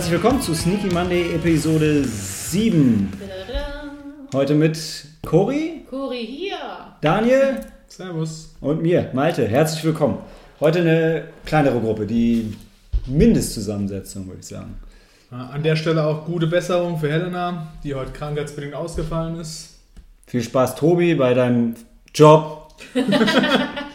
Herzlich willkommen zu Sneaky Monday Episode 7. Heute mit Cory, Cori hier. Daniel Servus. und mir, Malte. Herzlich willkommen. Heute eine kleinere Gruppe, die Mindestzusammensetzung, würde ich sagen. Äh, An der Stelle auch gute Besserung für Helena, die heute krankheitsbedingt ausgefallen ist. Viel Spaß, Tobi, bei deinem Job.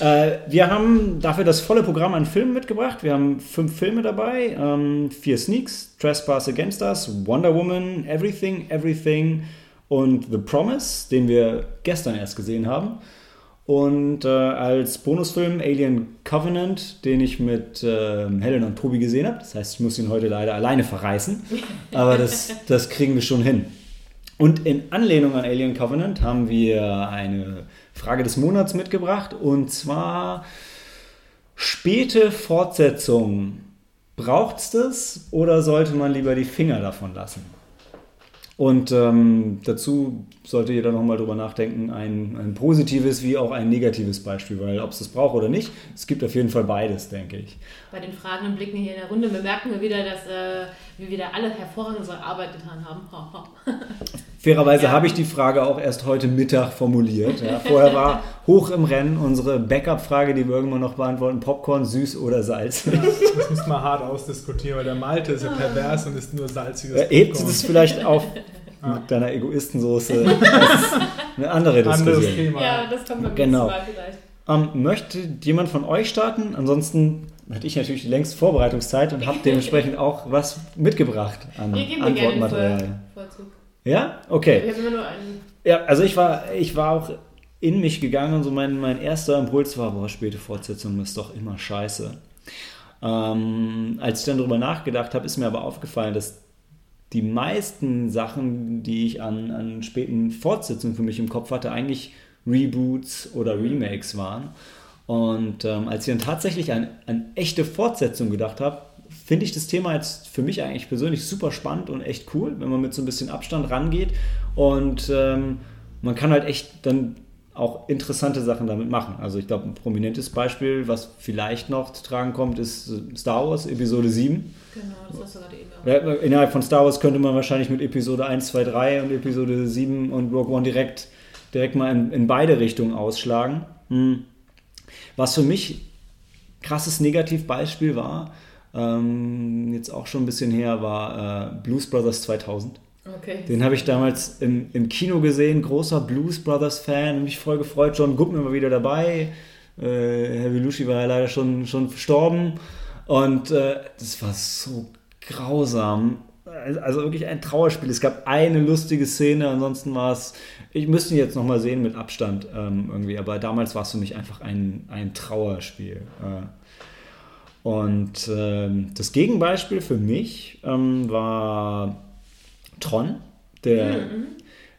äh, wir haben dafür das volle Programm an Filmen mitgebracht. Wir haben fünf Filme dabei, ähm, vier Sneaks, Trespass Against Us, Wonder Woman, Everything, Everything und The Promise, den wir gestern erst gesehen haben. Und äh, als Bonusfilm Alien Covenant, den ich mit äh, Helen und Tobi gesehen habe. Das heißt, ich muss ihn heute leider alleine verreißen. Aber das, das kriegen wir schon hin. Und in Anlehnung an Alien Covenant haben wir eine Frage des Monats mitgebracht. Und zwar späte Fortsetzung. Braucht es das oder sollte man lieber die Finger davon lassen? Und ähm, dazu sollte jeder nochmal drüber nachdenken, ein, ein positives wie auch ein negatives Beispiel, weil ob es das braucht oder nicht, es gibt auf jeden Fall beides, denke ich. Bei den fragenden Blicken hier in der Runde bemerken wir wieder, dass äh, wir wieder alle hervorragend unsere Arbeit getan haben. Ha, ha. Fairerweise Ja. habe ich die Frage auch erst heute Mittag formuliert. Ja. Vorher war hoch im Rennen unsere Backup-Frage, die wir irgendwann noch beantworten: Popcorn, süß oder Salz. Ja, das müssen wir hart ausdiskutieren, weil der Malte ist ja pervers und ist nur salziges Äh, Hebt Popcorn. es vielleicht auf mit deiner Egoistensoße? Das ist eine andere Anderes Diskussion. Thema. Ja, das kommt beim Genau. nächsten Mal vielleicht. Ähm, möchte jemand von euch starten? Ansonsten hatte ich natürlich längst Vorbereitungszeit und habe dementsprechend auch was mitgebracht an Antwortmaterial. Ja? Okay. Haben immer nur einen. Ja, also ich war, ich war auch in mich gegangen und so mein, mein erster Impuls war, boah, späte Fortsetzung ist doch immer scheiße. Ähm, als ich dann darüber nachgedacht habe, ist mir aber aufgefallen, dass die meisten Sachen, die ich an, an späten Fortsetzungen für mich im Kopf hatte, eigentlich Reboots oder Remakes waren. Und ähm, als ich dann tatsächlich an, an echte Fortsetzung gedacht habe, finde ich das Thema jetzt für mich eigentlich persönlich super spannend und echt cool, wenn man mit so ein bisschen Abstand rangeht. Und ähm, man kann halt echt dann auch interessante Sachen damit machen. Also ich glaube, ein prominentes Beispiel, was vielleicht noch zu tragen kommt, ist äh, Star Wars Episode 7. Genau, das hast du gerade eben auch. Ja, innerhalb von Star Wars könnte man wahrscheinlich mit Episode 1, 2, 3 und Episode 7 und Rogue One direkt, direkt mal in, in beide Richtungen ausschlagen. Hm. Was für mich krasses Negativbeispiel war, ähm, jetzt auch schon ein bisschen her, war äh, Blues Brothers 2000. Okay. Den habe ich damals im, im Kino gesehen, großer Blues Brothers Fan, mich voll gefreut. John Goodman war wieder dabei. Äh, Herr Belushi war ja leider schon, schon verstorben. Und äh, das war so grausam. Also wirklich ein Trauerspiel. Es gab eine lustige Szene, ansonsten war es. Ich müsste ihn jetzt nochmal sehen mit Abstand ähm, irgendwie, aber damals war es für mich einfach ein, ein Trauerspiel. Äh, und ähm, das Gegenbeispiel für mich ähm, war Tron, der,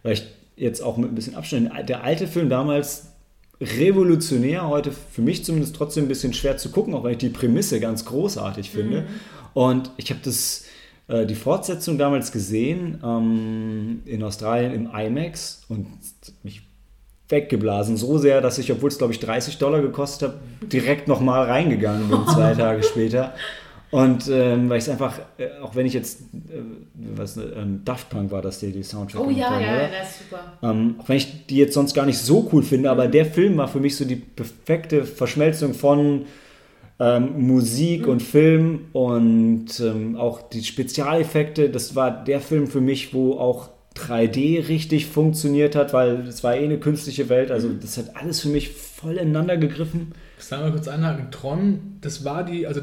weil ich jetzt auch mit ein bisschen Abstand, der alte Film damals revolutionär, heute für mich zumindest trotzdem ein bisschen schwer zu gucken, auch weil ich die Prämisse ganz großartig finde. Und ich habe das, äh, die Fortsetzung damals gesehen ähm, in Australien im IMAX und mich weggeblasen, so sehr, dass ich, obwohl es glaube ich 30 Dollar gekostet hat, direkt nochmal reingegangen bin, zwei Tage später. Und ähm, weil ich es einfach, äh, auch wenn ich jetzt, äh, was, ähm, Daft Punk war das, die, die Soundtrack Oh ja, haben, ja, oder? das ist super. Ähm, auch wenn ich die jetzt sonst gar nicht so cool finde, aber der Film war für mich so die perfekte Verschmelzung von ähm, Musik und Film und ähm, auch die Spezialeffekte. Das war der Film für mich, wo auch 3D richtig funktioniert hat, weil es war eh eine künstliche Welt. Also das hat alles für mich voll ineinander gegriffen. Ich sag mal kurz einhaken. Tron, das war die, also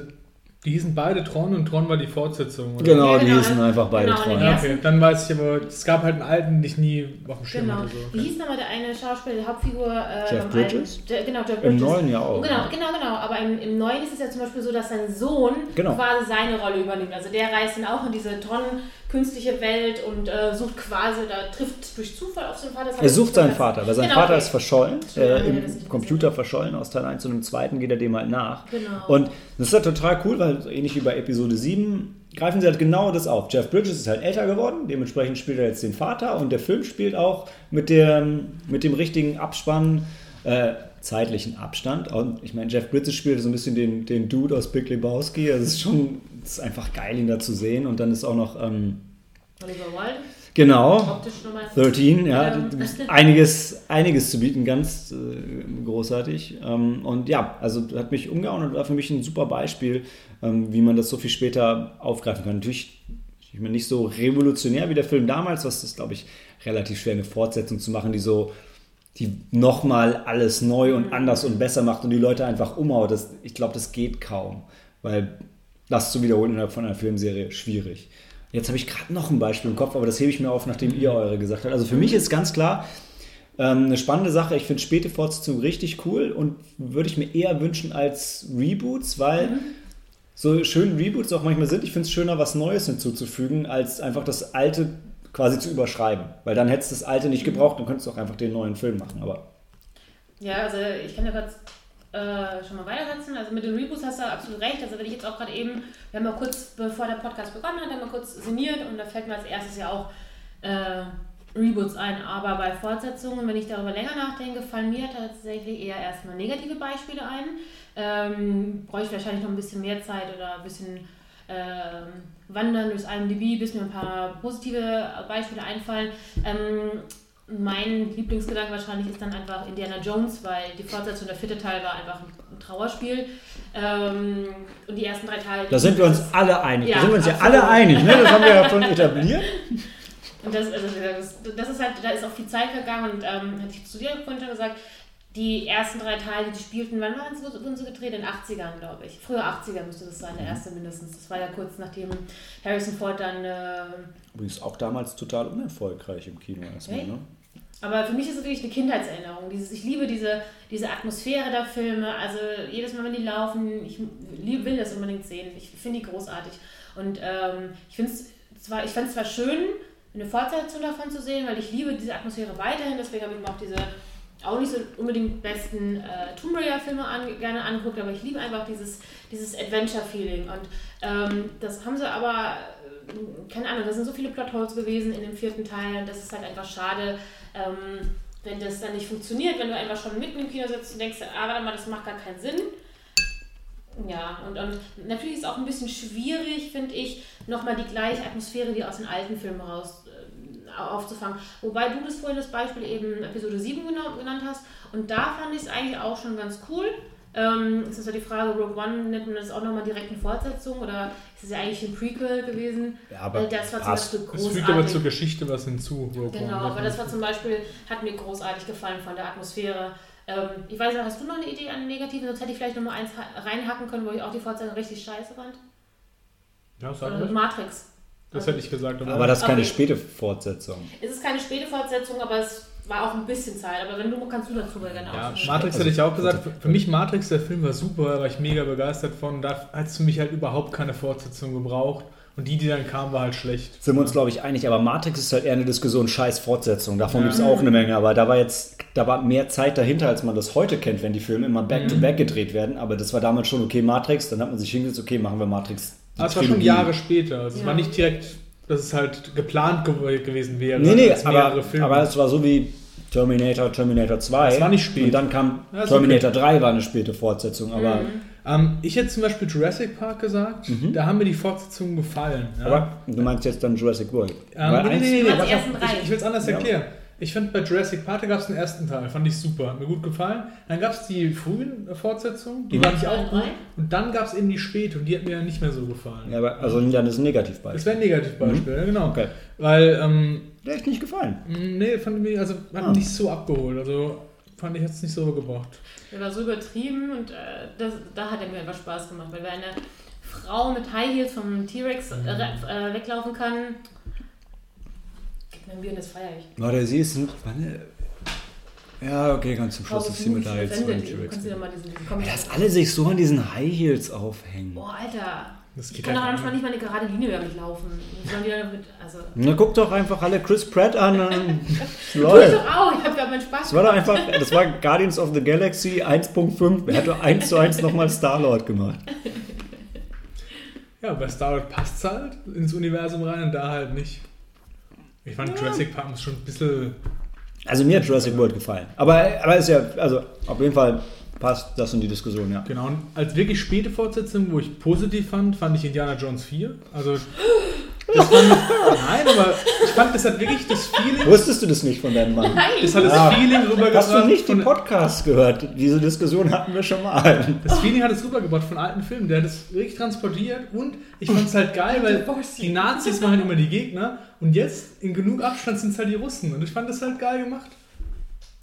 die hießen beide Tron und Tron war die Fortsetzung. Oder? Genau, Ja, die genau, hießen einfach beide genau, Tron. ja. Ja, okay. Dann weiß ich aber, es gab halt einen alten, den ich nie auf dem Schirm Genau. hatte. So. Wie hieß nochmal der eine Schauspieler, die Hauptfigur? Äh, Jeff Bridges? alten- Der, genau, Jeff Im Bridges. neuen ja auch. Genau, genau, genau. Aber im, im neuen ist es ja zum Beispiel so, dass sein Sohn Genau. quasi seine Rolle übernimmt. Also der reist dann auch in diese Tonnen künstliche Welt und äh, sucht quasi, da trifft durch Zufall auf seinen Vater. Er sucht seinen Vater, weil sein Genau, Vater okay. ist verschollen, ja, äh, im Computer verschollen aus Teil 1 und im zweiten geht er dem halt nach. Genau. Und das ist halt total cool, weil so ähnlich wie bei Episode 7 greifen sie halt genau das auf. Jeff Bridges ist halt älter geworden, dementsprechend spielt er jetzt den Vater und der Film spielt auch mit, der, mit dem richtigen Abspann, äh, zeitlichen Abstand. Und ich meine, Jeff Bridges spielt so ein bisschen den, den Dude aus Big Lebowski, das ist schon es ist einfach geil, ihn da zu sehen. Und dann ist auch noch, ähm, Oliver Wilde, genau, optisch nochmal. 13, ja, Ähm. einiges, einiges zu bieten, ganz äh, großartig. Ähm, und ja, also hat mich umgehauen und war für mich ein super Beispiel, wie man das so viel später aufgreifen kann. Natürlich ich meine, nicht so revolutionär wie der Film damals, was ist, glaube ich, relativ schwer, eine Fortsetzung zu machen, die so, die nochmal alles neu und anders und besser macht und die Leute einfach umhaut. Das, ich glaube, das geht kaum, weil das zu wiederholen innerhalb von einer Filmserie schwierig. Jetzt habe ich gerade noch ein Beispiel im Kopf, aber das hebe ich mir auf, nachdem ihr eure gesagt habt. Also für mich ist ganz klar ähm, eine spannende Sache. Ich finde späte Fortsetzungen richtig cool und würde ich mir eher wünschen als Reboots, weil so schön Reboots auch manchmal sind, ich finde es schöner, was Neues hinzuzufügen, als einfach das Alte quasi zu überschreiben. Weil dann hättest du das Alte nicht gebraucht, dann könntest auch einfach den neuen Film machen. Aber Ja, also ich kann ja kurz äh, schon mal weitersetzen. Also mit den Reboots hast du absolut recht. Also wenn ich jetzt auch gerade eben, wir haben ja kurz bevor der Podcast begonnen hat, haben wir kurz sinniert und da fällt mir als erstes ja auch äh, Reboots ein. Aber bei Fortsetzungen, wenn ich darüber länger nachdenke, fallen mir tatsächlich eher erstmal negative Beispiele ein. Ähm, Bräuchte ich wahrscheinlich noch ein bisschen mehr Zeit oder ein bisschen ähm, wandern durchs IMDb, bis mir ein paar positive Beispiele einfallen. Ähm, mein Lieblingsgedanke wahrscheinlich ist dann einfach Indiana Jones, weil die Fortsetzung der vierte Teil war einfach ein Trauerspiel. Ähm, und die ersten drei Teile. da sind wir uns alle einig. Ja, da sind wir uns ja absolut. alle einig, ne? Das haben wir ja schon etabliert. Und das, also das, das ist halt, da ist auch viel Zeit vergangen und ähm, hatte ich zu dir vorhin schon gesagt, die ersten drei Teile, die spielten, wann waren sie, wurden sie gedreht? In den 80ern, glaube ich. Früher 80er müsste das sein, der erste mindestens. Das war ja kurz nachdem Harrison Ford dann. Äh, Übrigens auch damals total unerfolgreich im Kino erstmal, Okay. ne? aber für mich ist es wirklich eine Kindheitserinnerung. Dieses, ich liebe diese, diese Atmosphäre der Filme. Also jedes Mal, wenn die laufen, ich lieb, will das unbedingt sehen. Ich finde die großartig. Und ähm, ich finde es zwar, ich fand es zwar schön, eine Fortsetzung davon zu sehen, weil ich liebe diese Atmosphäre weiterhin. Deswegen habe ich mir auch diese auch nicht so unbedingt besten äh, Tomb Raider-Filme an, gerne angeguckt, aber ich liebe einfach dieses, dieses Adventure-Feeling. Und ähm, das haben sie aber, äh, keine Ahnung, da sind so viele Plotholes gewesen in dem vierten Teil. Das ist halt einfach schade, ähm, wenn das dann nicht funktioniert, wenn du einfach schon mitten im Kino sitzt und denkst, ah, warte mal, das macht gar keinen Sinn. Ja, und, und natürlich ist es auch ein bisschen schwierig, finde ich, nochmal die gleiche Atmosphäre wie aus den alten Filmen raus aufzufangen. Wobei du das vorhin das Beispiel eben Episode 7 gena- genannt hast. Und da fand ich es eigentlich auch schon ganz cool. Ähm, es ist ja die Frage, Rogue One, nennt man das auch nochmal direkt eine Fortsetzung oder ist es ja eigentlich ein Prequel gewesen? Ja, aber das war zum passt. Beispiel Es fügt großartig. aber zur Geschichte was hinzu. Rogue Genau, One, aber das war zum Beispiel, hat mir großartig gefallen von der Atmosphäre. Ähm, ich weiß nicht, hast du noch eine Idee an Negativen? Sonst hätte ich vielleicht noch mal eins ha- reinhacken können, wo ich auch die Fortsetzung richtig scheiße fand. Ja, sag Äh, ruhig. Matrix. Das hätte ich gesagt. Aber das ist keine Okay. späte Fortsetzung. Es ist keine späte Fortsetzung, aber es war auch ein bisschen Zeit. Aber wenn du, kannst du dazu gerne Ja. Matrix hätte ich auch gesagt. Für, für mich Matrix, der Film war super, da war ich mega begeistert von. Da hat es für mich halt überhaupt keine Fortsetzung gebraucht. Und die, die dann kam, war halt schlecht. Sind wir uns, glaube ich, einig, aber Matrix ist halt eher eine Diskussion, scheiß Fortsetzung. Davon Ja. gibt es auch eine Menge, aber da war jetzt, da war mehr Zeit dahinter, als man das heute kennt, wenn die Filme immer back-to-back gedreht werden. Aber das war damals schon okay, Matrix, dann hat man sich hingesetzt, okay, machen wir Matrix. Aber es war schon. Jahre später. Also es Ja. war nicht direkt, dass es halt geplant gew gewesen wäre. Nee, nee, aber, aber es war so wie Terminator, Terminator 2. Das war nicht spät. Und dann kam Ja, Terminator 3, war eine späte Fortsetzung. Aber, ähm, ich hätte zum Beispiel Jurassic Park gesagt. Da haben mir die Fortsetzungen gefallen. Ja. Mhm. aber du meinst jetzt dann Jurassic World. Ähm, nee, nee, nee, nee, drei. ich, ich will es anders erklären. Ich finde bei Jurassic Park gab es den ersten Teil, fand ich super, hat mir gut gefallen. Dann gab es die frühen äh, Fortsetzungen, die Mhm. fand ich auch gut. Und dann gab es eben die späte und die hat mir nicht mehr so gefallen. Ja, aber, also dann ist ein Negativbeispiel. Das wäre ein Negativbeispiel, ja, genau. Okay. Weil, ähm, Der hat echt nicht gefallen. nee, fand ich, also hat Ah. mich nicht so abgeholt. Also fand ich jetzt nicht so gebracht. Der war so übertrieben und äh, das, da hat er mir einfach Spaß gemacht, weil wenn eine Frau mit High Heels vom T-Rex äh, äh, weglaufen kann, mir ein Bier und das feiere ich. Warte, sie ist ein. Wann, ja, okay, ganz zum Schluss ist sie mit Blumen, da jetzt beim T-Rex. doch Dass alle sich so an diesen High Heels aufhängen. Boah, Alter. Das Ich geht kann doch halt manchmal nicht mal eine gerade Linie über mich laufen. Wie sollen die da mit, also, Na, guck doch einfach alle Chris Pratt an. ähm, tu ich doch auch. Ich habe ja meinen Spaß Das war doch einfach, das war Guardians of the Galaxy 1.5. Er hat doch 1 zu 1 nochmal Star-Lord gemacht. Ja, bei Star Wars passt es halt ins Universum rein und da halt nicht. Ich fand Jurassic Park muss schon ein bisschen. Also mir hat Jurassic World gefallen. Aber, aber ist ja, also auf jeden Fall passt das in die Diskussion, ja. Genau, und als wirklich späte Fortsetzung, wo ich positiv fand, fand ich Indiana Jones 4. Also, das fand ich, nein, aber ich fand, das hat wirklich das Feeling, Wusstest du das nicht von deinem Mann? das hat das Ah. Feeling rübergebracht. Hast du nicht die von- Podcasts gehört? Diese Diskussion hatten wir schon mal. Das Feeling hat es rübergebracht von alten Filmen. Der hat es wirklich transportiert und ich fand es halt geil, weil die Nazis waren immer die Gegner und jetzt in genug Abstand sind es halt die Russen und ich fand das halt geil gemacht.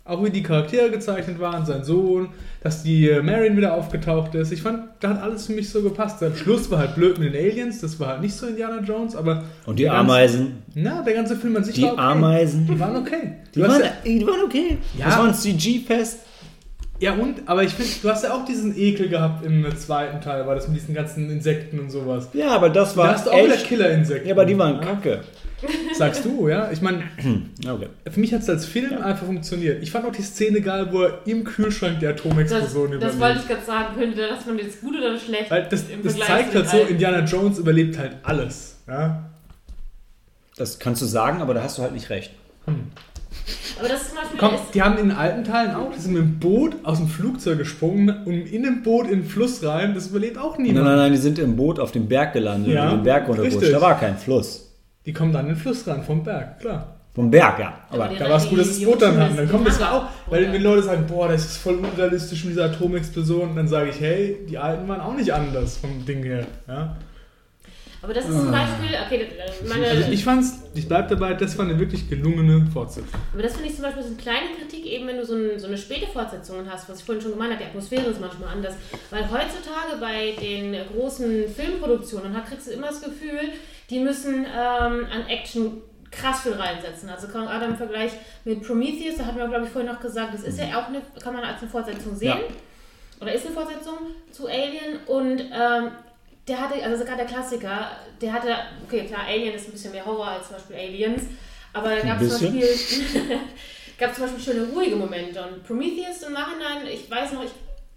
Auch wie die Charaktere gezeichnet waren, sein Sohn, dass die äh, Marion wieder aufgetaucht ist. Ich fand, da hat alles für mich so gepasst. Am Schluss war halt blöd mit den Aliens, das war halt nicht so Indiana Jones, aber. Und die der ganze- Ameisen? Na, der ganze Film an sich Die war okay. Ameisen? Die waren okay. Die waren, ja, die waren okay. Ja. Das war ein CG-Fest. ja und, aber ich finde, du hast ja auch diesen Ekel gehabt im zweiten Teil, war das mit diesen ganzen Insekten und sowas. Ja, aber das war Da hast du auch wieder echt... Killerinsekten. Ja, aber die waren kacke. Sagst du, ja? Ich meine, Okay. für mich hat es als Film einfach funktioniert. Ich fand auch die Szene geil, wo er im Kühlschrank die Das, Atomexplosion das überlebt. wollte ich gerade sagen. Könnte das man jetzt gut oder schlecht? Weil das, im das zeigt halt so? Indiana Jones überlebt halt alles. Ja? Das kannst du sagen, aber da hast du halt nicht recht. Aber das ist zum Beispiel. Komm, die haben in den alten Teilen auch, die sind mit dem Boot aus dem Flugzeug gesprungen und in dem Boot in den Fluss rein. Das überlebt auch Nein, niemand. nein, nein, die sind im Boot auf dem Berg gelandet, Ja, ja, den Berg runtergerutscht. Da war kein Fluss. Die kommen dann in den Fluss rein, vom Berg, klar. Vom Berg, ja. Aber Da war es gut, dass das die Boot dann hatten. Dann kommt die das haben auch, weil wenn Leute sagen, boah, das ist voll unrealistisch mit dieser Atomexplosion, und dann sage ich, hey, die alten waren auch nicht anders vom Ding her. Ja? aber das ist zum Beispiel. Okay, meine, Also ich fand's, ich bleib dabei, das war eine wirklich gelungene Fortsetzung. Aber das finde ich zum Beispiel so eine kleine Kritik, eben wenn du so, ein, so eine späte Fortsetzung hast, was ich vorhin schon gemeint habe, die Atmosphäre ist manchmal anders. Weil heutzutage bei den großen Filmproduktionen hat, kriegst du immer das Gefühl, die müssen ähm, an Action krass viel reinsetzen. Also gerade im Vergleich mit Prometheus, da hatten wir, glaube ich, vorhin noch gesagt, das ist ja auch eine, kann man als eine Fortsetzung sehen. Ja. Oder ist eine Fortsetzung zu Alien und ähm, der hatte, also gerade der Klassiker, der hatte, okay, klar, Alien ist ein bisschen mehr Horror als zum Beispiel Aliens, aber da gab es zum bisschen. Beispiel, gab zum Beispiel schöne ruhige Momente und Prometheus im Nachhinein, ich weiß noch, ich,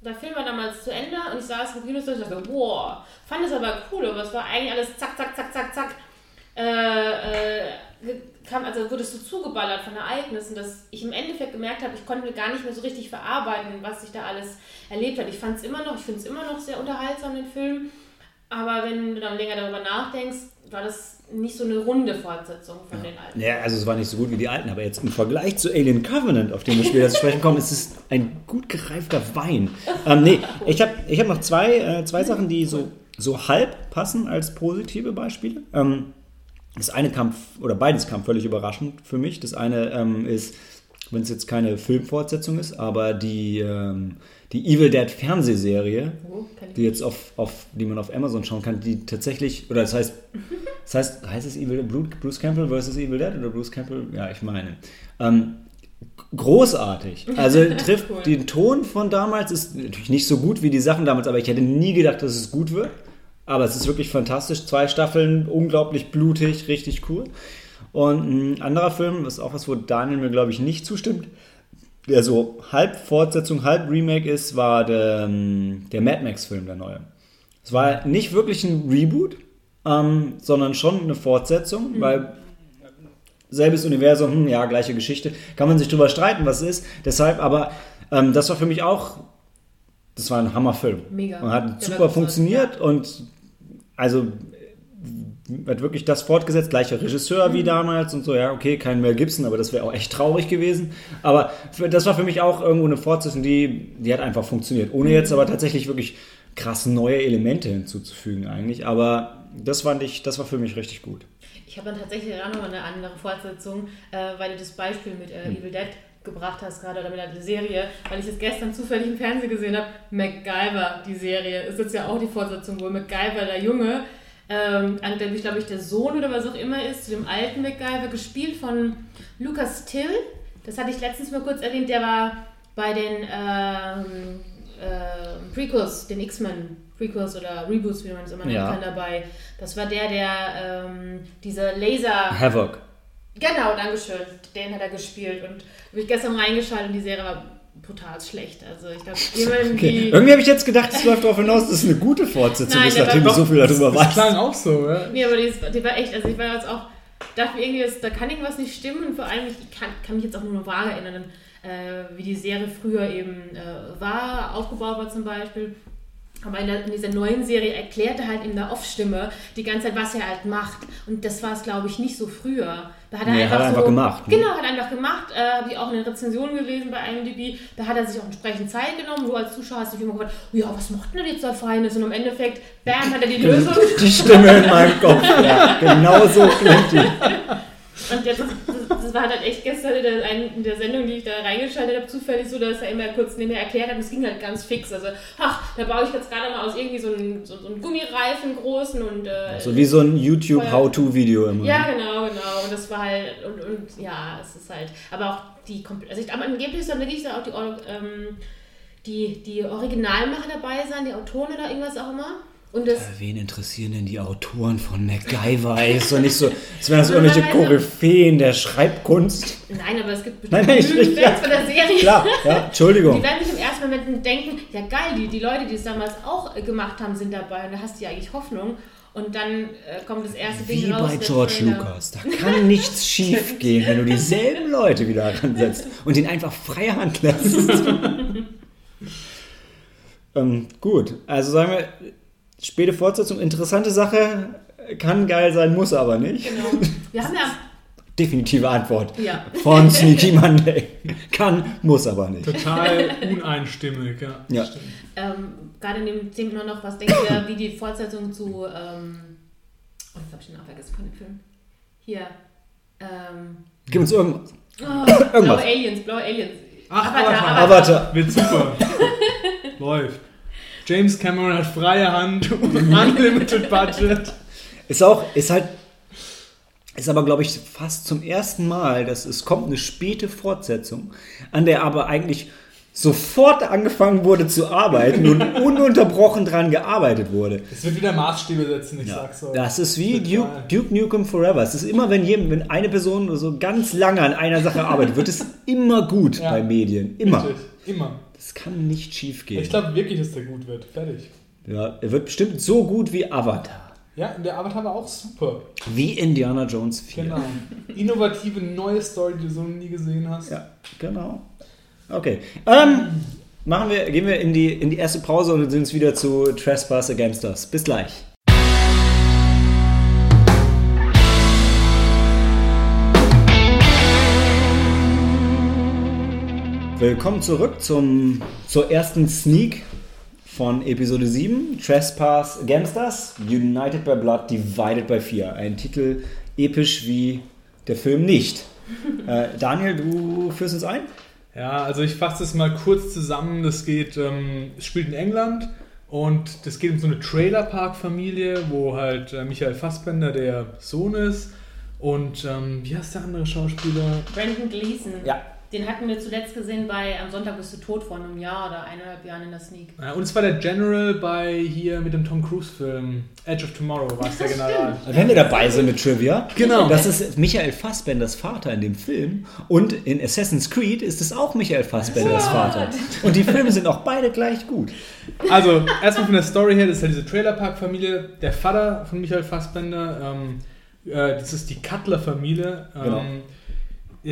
der Film war damals zu Ende und ich saß im Kino und dachte, wow, fand es aber cool, aber es war eigentlich alles zack, zack, zack, zack, zack, äh, äh, kam, also wurdest du zugeballert von Ereignissen, dass ich im Endeffekt gemerkt habe, ich konnte gar nicht mehr so richtig verarbeiten, was sich da alles erlebt hat. Ich fand es immer noch, ich finde es immer noch sehr unterhaltsam, den Film. Aber wenn du dann länger darüber nachdenkst, war das nicht so eine runde Fortsetzung von den alten. Ja, also es war nicht so gut wie die alten, aber jetzt im Vergleich zu Alien Covenant, auf den wir später zu sprechen kommen, ist es ein gut gereifter Wein. Ähm, nee, ich habe ich hab noch zwei, äh, zwei Sachen, die so, so halb passen als positive Beispiele. Ähm, das eine kam, oder beides kam völlig überraschend für mich. Das eine ähm, ist, wenn es jetzt keine Filmfortsetzung ist, aber die, ähm, die Evil Dead Fernsehserie, Oh, die jetzt auf, auf, die man auf Amazon schauen kann, die tatsächlich, oder das heißt, das heißt, heißt es Evil Dead, Bruce Campbell versus Evil Dead oder Bruce Campbell? Ja, ich meine. Ähm, großartig. Also trifft Cool. den Ton von damals, ist natürlich nicht so gut wie die Sachen damals, aber ich hätte nie gedacht, dass es gut wird. Aber es ist wirklich fantastisch. Zwei Staffeln, unglaublich blutig, richtig cool. Und ein anderer Film, das ist auch was, wo Daniel mir, glaube ich, nicht zustimmt, der so halb Fortsetzung, halb Remake ist, war der, ähm, der Mad Max-Film, der neue. Es war nicht wirklich ein Reboot, ähm, sondern schon eine Fortsetzung, weil selbes Universum, hm, ja, gleiche Geschichte. Kann man sich drüber streiten, was es ist. Deshalb, aber ähm, das war für mich auch, das war ein Hammerfilm. Mega. Und hat war super funktioniert und also wird wirklich das fortgesetzt, gleicher Regisseur Mhm. wie damals und so, ja, okay, kein Mel Gibson, aber das wäre auch echt traurig gewesen. Aber für, das war für mich auch irgendwo eine Fortsetzung, die, die hat einfach funktioniert. Ohne jetzt aber tatsächlich wirklich krass neue Elemente hinzuzufügen eigentlich. Aber das fand ich, das war für mich richtig gut. Ich habe dann tatsächlich auch noch eine andere Fortsetzung, äh, weil du das Beispiel mit äh, Evil Dead gebracht hast gerade oder mit der Serie, weil ich es gestern zufällig im Fernsehen gesehen habe. MacGyver, die Serie, ist jetzt ja auch die Fortsetzung, wo MacGyver, der Junge, ähm, an dem ich glaube ich der Sohn oder was auch immer ist, zu dem alten MacGyver, gespielt von Lucas Till. Das hatte ich letztens mal kurz erwähnt, der war bei den ähm, äh, Prequels, den X-Men Prequels oder Reboots, wie man es immer nennen Ja. kann, dabei. Das war der, der ähm, diese Laser. Havoc. Genau, Dankeschön. Den hat er gespielt und habe ich gestern reingeschaltet und die Serie war brutal schlecht. Also ich glaube, jemand Okay. Irgendwie habe ich jetzt gedacht, es läuft darauf hinaus, dass es eine gute Fortsetzung Nein, ist, nachdem du so viel darüber Das weißt. klang auch so, ja. Nee, aber die, ist, die war echt, also ich war jetzt auch, dachte mir irgendwie, das, da kann irgendwas nicht stimmen und vor allem, ich kann, kann mich jetzt auch nur noch vage erinnern. äh, wie die Serie früher eben äh, war, aufgebaut war zum Beispiel. Aber in, der, in, dieser neuen Serie erklärt er halt in der Off-Stimme die ganze Zeit, was er halt macht. Und das war es, glaube ich, nicht so früher. Hat er nee, einfach, hat er einfach so, gemacht. Ne? Genau, hat einfach gemacht. Äh, Habe ich auch eine Rezension gelesen bei IMDb. Da hat er sich auch entsprechend Zeit genommen. Du als Zuschauer hast dich immer gefragt, oh ja, was macht denn jetzt da Feines? Und im Endeffekt, bam, hat er die Lösung. Die Stimme in meinem Kopf, ja. Genau so klingt die. Und jetzt, das, das war halt echt gestern in der, in der, Sendung, die ich da reingeschaltet habe, zufällig so, dass er immer kurz nebenher erklärt hat, es ging halt ganz fix. Also, ach, da baue ich jetzt gerade mal aus irgendwie so einem, so, so einem Gummireifen großen und. Äh, so wie so ein YouTube-How-To-Video immer. Ja, genau, genau. Und das war halt, und, und ja, es ist halt, aber auch die, also ich, aber angeblich ist dann wirklich auch die, ähm, die, die Originalmacher dabei sein, die Autoren oder irgendwas auch immer. Und das, ja, wen interessieren denn die Autoren von MacGyver? Ist doch nicht so, als wären das irgendwelche Koryphäen der Schreibkunst. Nein, aber es gibt bestimmt nein, nein, ja. von der Serie. Klar, ja, Entschuldigung. Die werden sich im ersten Moment denken, ja geil, die, die Leute, die es damals auch gemacht haben, sind dabei. Und da hast du ja eigentlich Hoffnung. Und dann äh, kommt das erste Wie Ding raus. Wie bei George Lucas. Da kann nichts schief gehen, wenn du dieselben Leute wieder ransetzt und ihn einfach freie Hand lässt. ähm, gut, also sagen wir, Späte Fortsetzung, interessante Sache, kann geil sein, muss aber nicht. Genau. Wir haben ja. Definitive Antwort ja. von Sneaky Monday. Kann, muss aber nicht. Total uneinstimmig, ja. ja. Ähm, gerade in dem Thema noch, was denkt ihr, wie die Fortsetzung zu. Ähm, oh, jetzt habe ich den Namen vergessen von dem Film. Hier. Ähm, Gib uns irgendwas. Oh, irgendwas. Blaue Aliens, blaue Aliens. Ach, Avatar. Avatar. Avatar. Wird super. Läuft. James Cameron hat freie Hand und unlimited Budget. Ist auch, ist halt, ist aber, glaube ich, fast zum ersten Mal, dass es kommt eine späte Fortsetzung, an der aber eigentlich sofort angefangen wurde zu arbeiten und ununterbrochen dran gearbeitet wurde. Es wird wieder Maßstäbe setzen, ich ja. sag's so. Das ist wie Duke, Duke, Nukem Forever. Es ist immer, wenn, jedem, wenn eine Person so ganz lange an einer Sache arbeitet, wird es immer gut ja. bei Medien. Immer. Richtig. Immer. Kann nicht schief gehen. Ich glaube wirklich, dass der gut wird. Fertig. Ja, er wird bestimmt so gut wie Avatar. Ja, der Avatar war auch super. Wie Indiana Jones 4. Genau. Innovative neue Story, die du so nie gesehen hast. Ja, genau. Okay. Ähm, machen wir, gehen wir in die, in die erste Pause und sind uns wieder zu Trespass Against Us. Bis gleich. Willkommen zurück zum, zur ersten Sneak von Episode 7, Trespass Against Us, United by Blood, Divided by Fear. Ein Titel episch wie der Film nicht. äh, Daniel, du führst uns ein? Ja, also ich fasse es mal kurz zusammen. Das geht, ähm, es spielt in England und das geht um so eine Trailerpark-Familie, wo halt äh, Michael Fassbender der Sohn ist und ähm, wie heißt der andere Schauspieler? Brandon Gleason. Ja, den hatten wir zuletzt gesehen bei Am Sonntag bist du tot vor einem Jahr oder eineinhalb Jahren in der Sneak. Ja, und es war der General bei hier mit dem Tom Cruise-Film Edge of Tomorrow, war es der General. Wenn wir dabei sind mit Trivia, genau. das ist Michael Fassbenders Vater in dem Film und in Assassin's Creed ist es auch Michael Fassbenders? Vater. Und die Filme sind auch beide gleich gut. Also, erstmal von der Story her, das ist ja diese Trailerpark-Familie. Der Vater von Michael Fassbender, ähm, äh, das ist die Cutler-Familie. Ähm, genau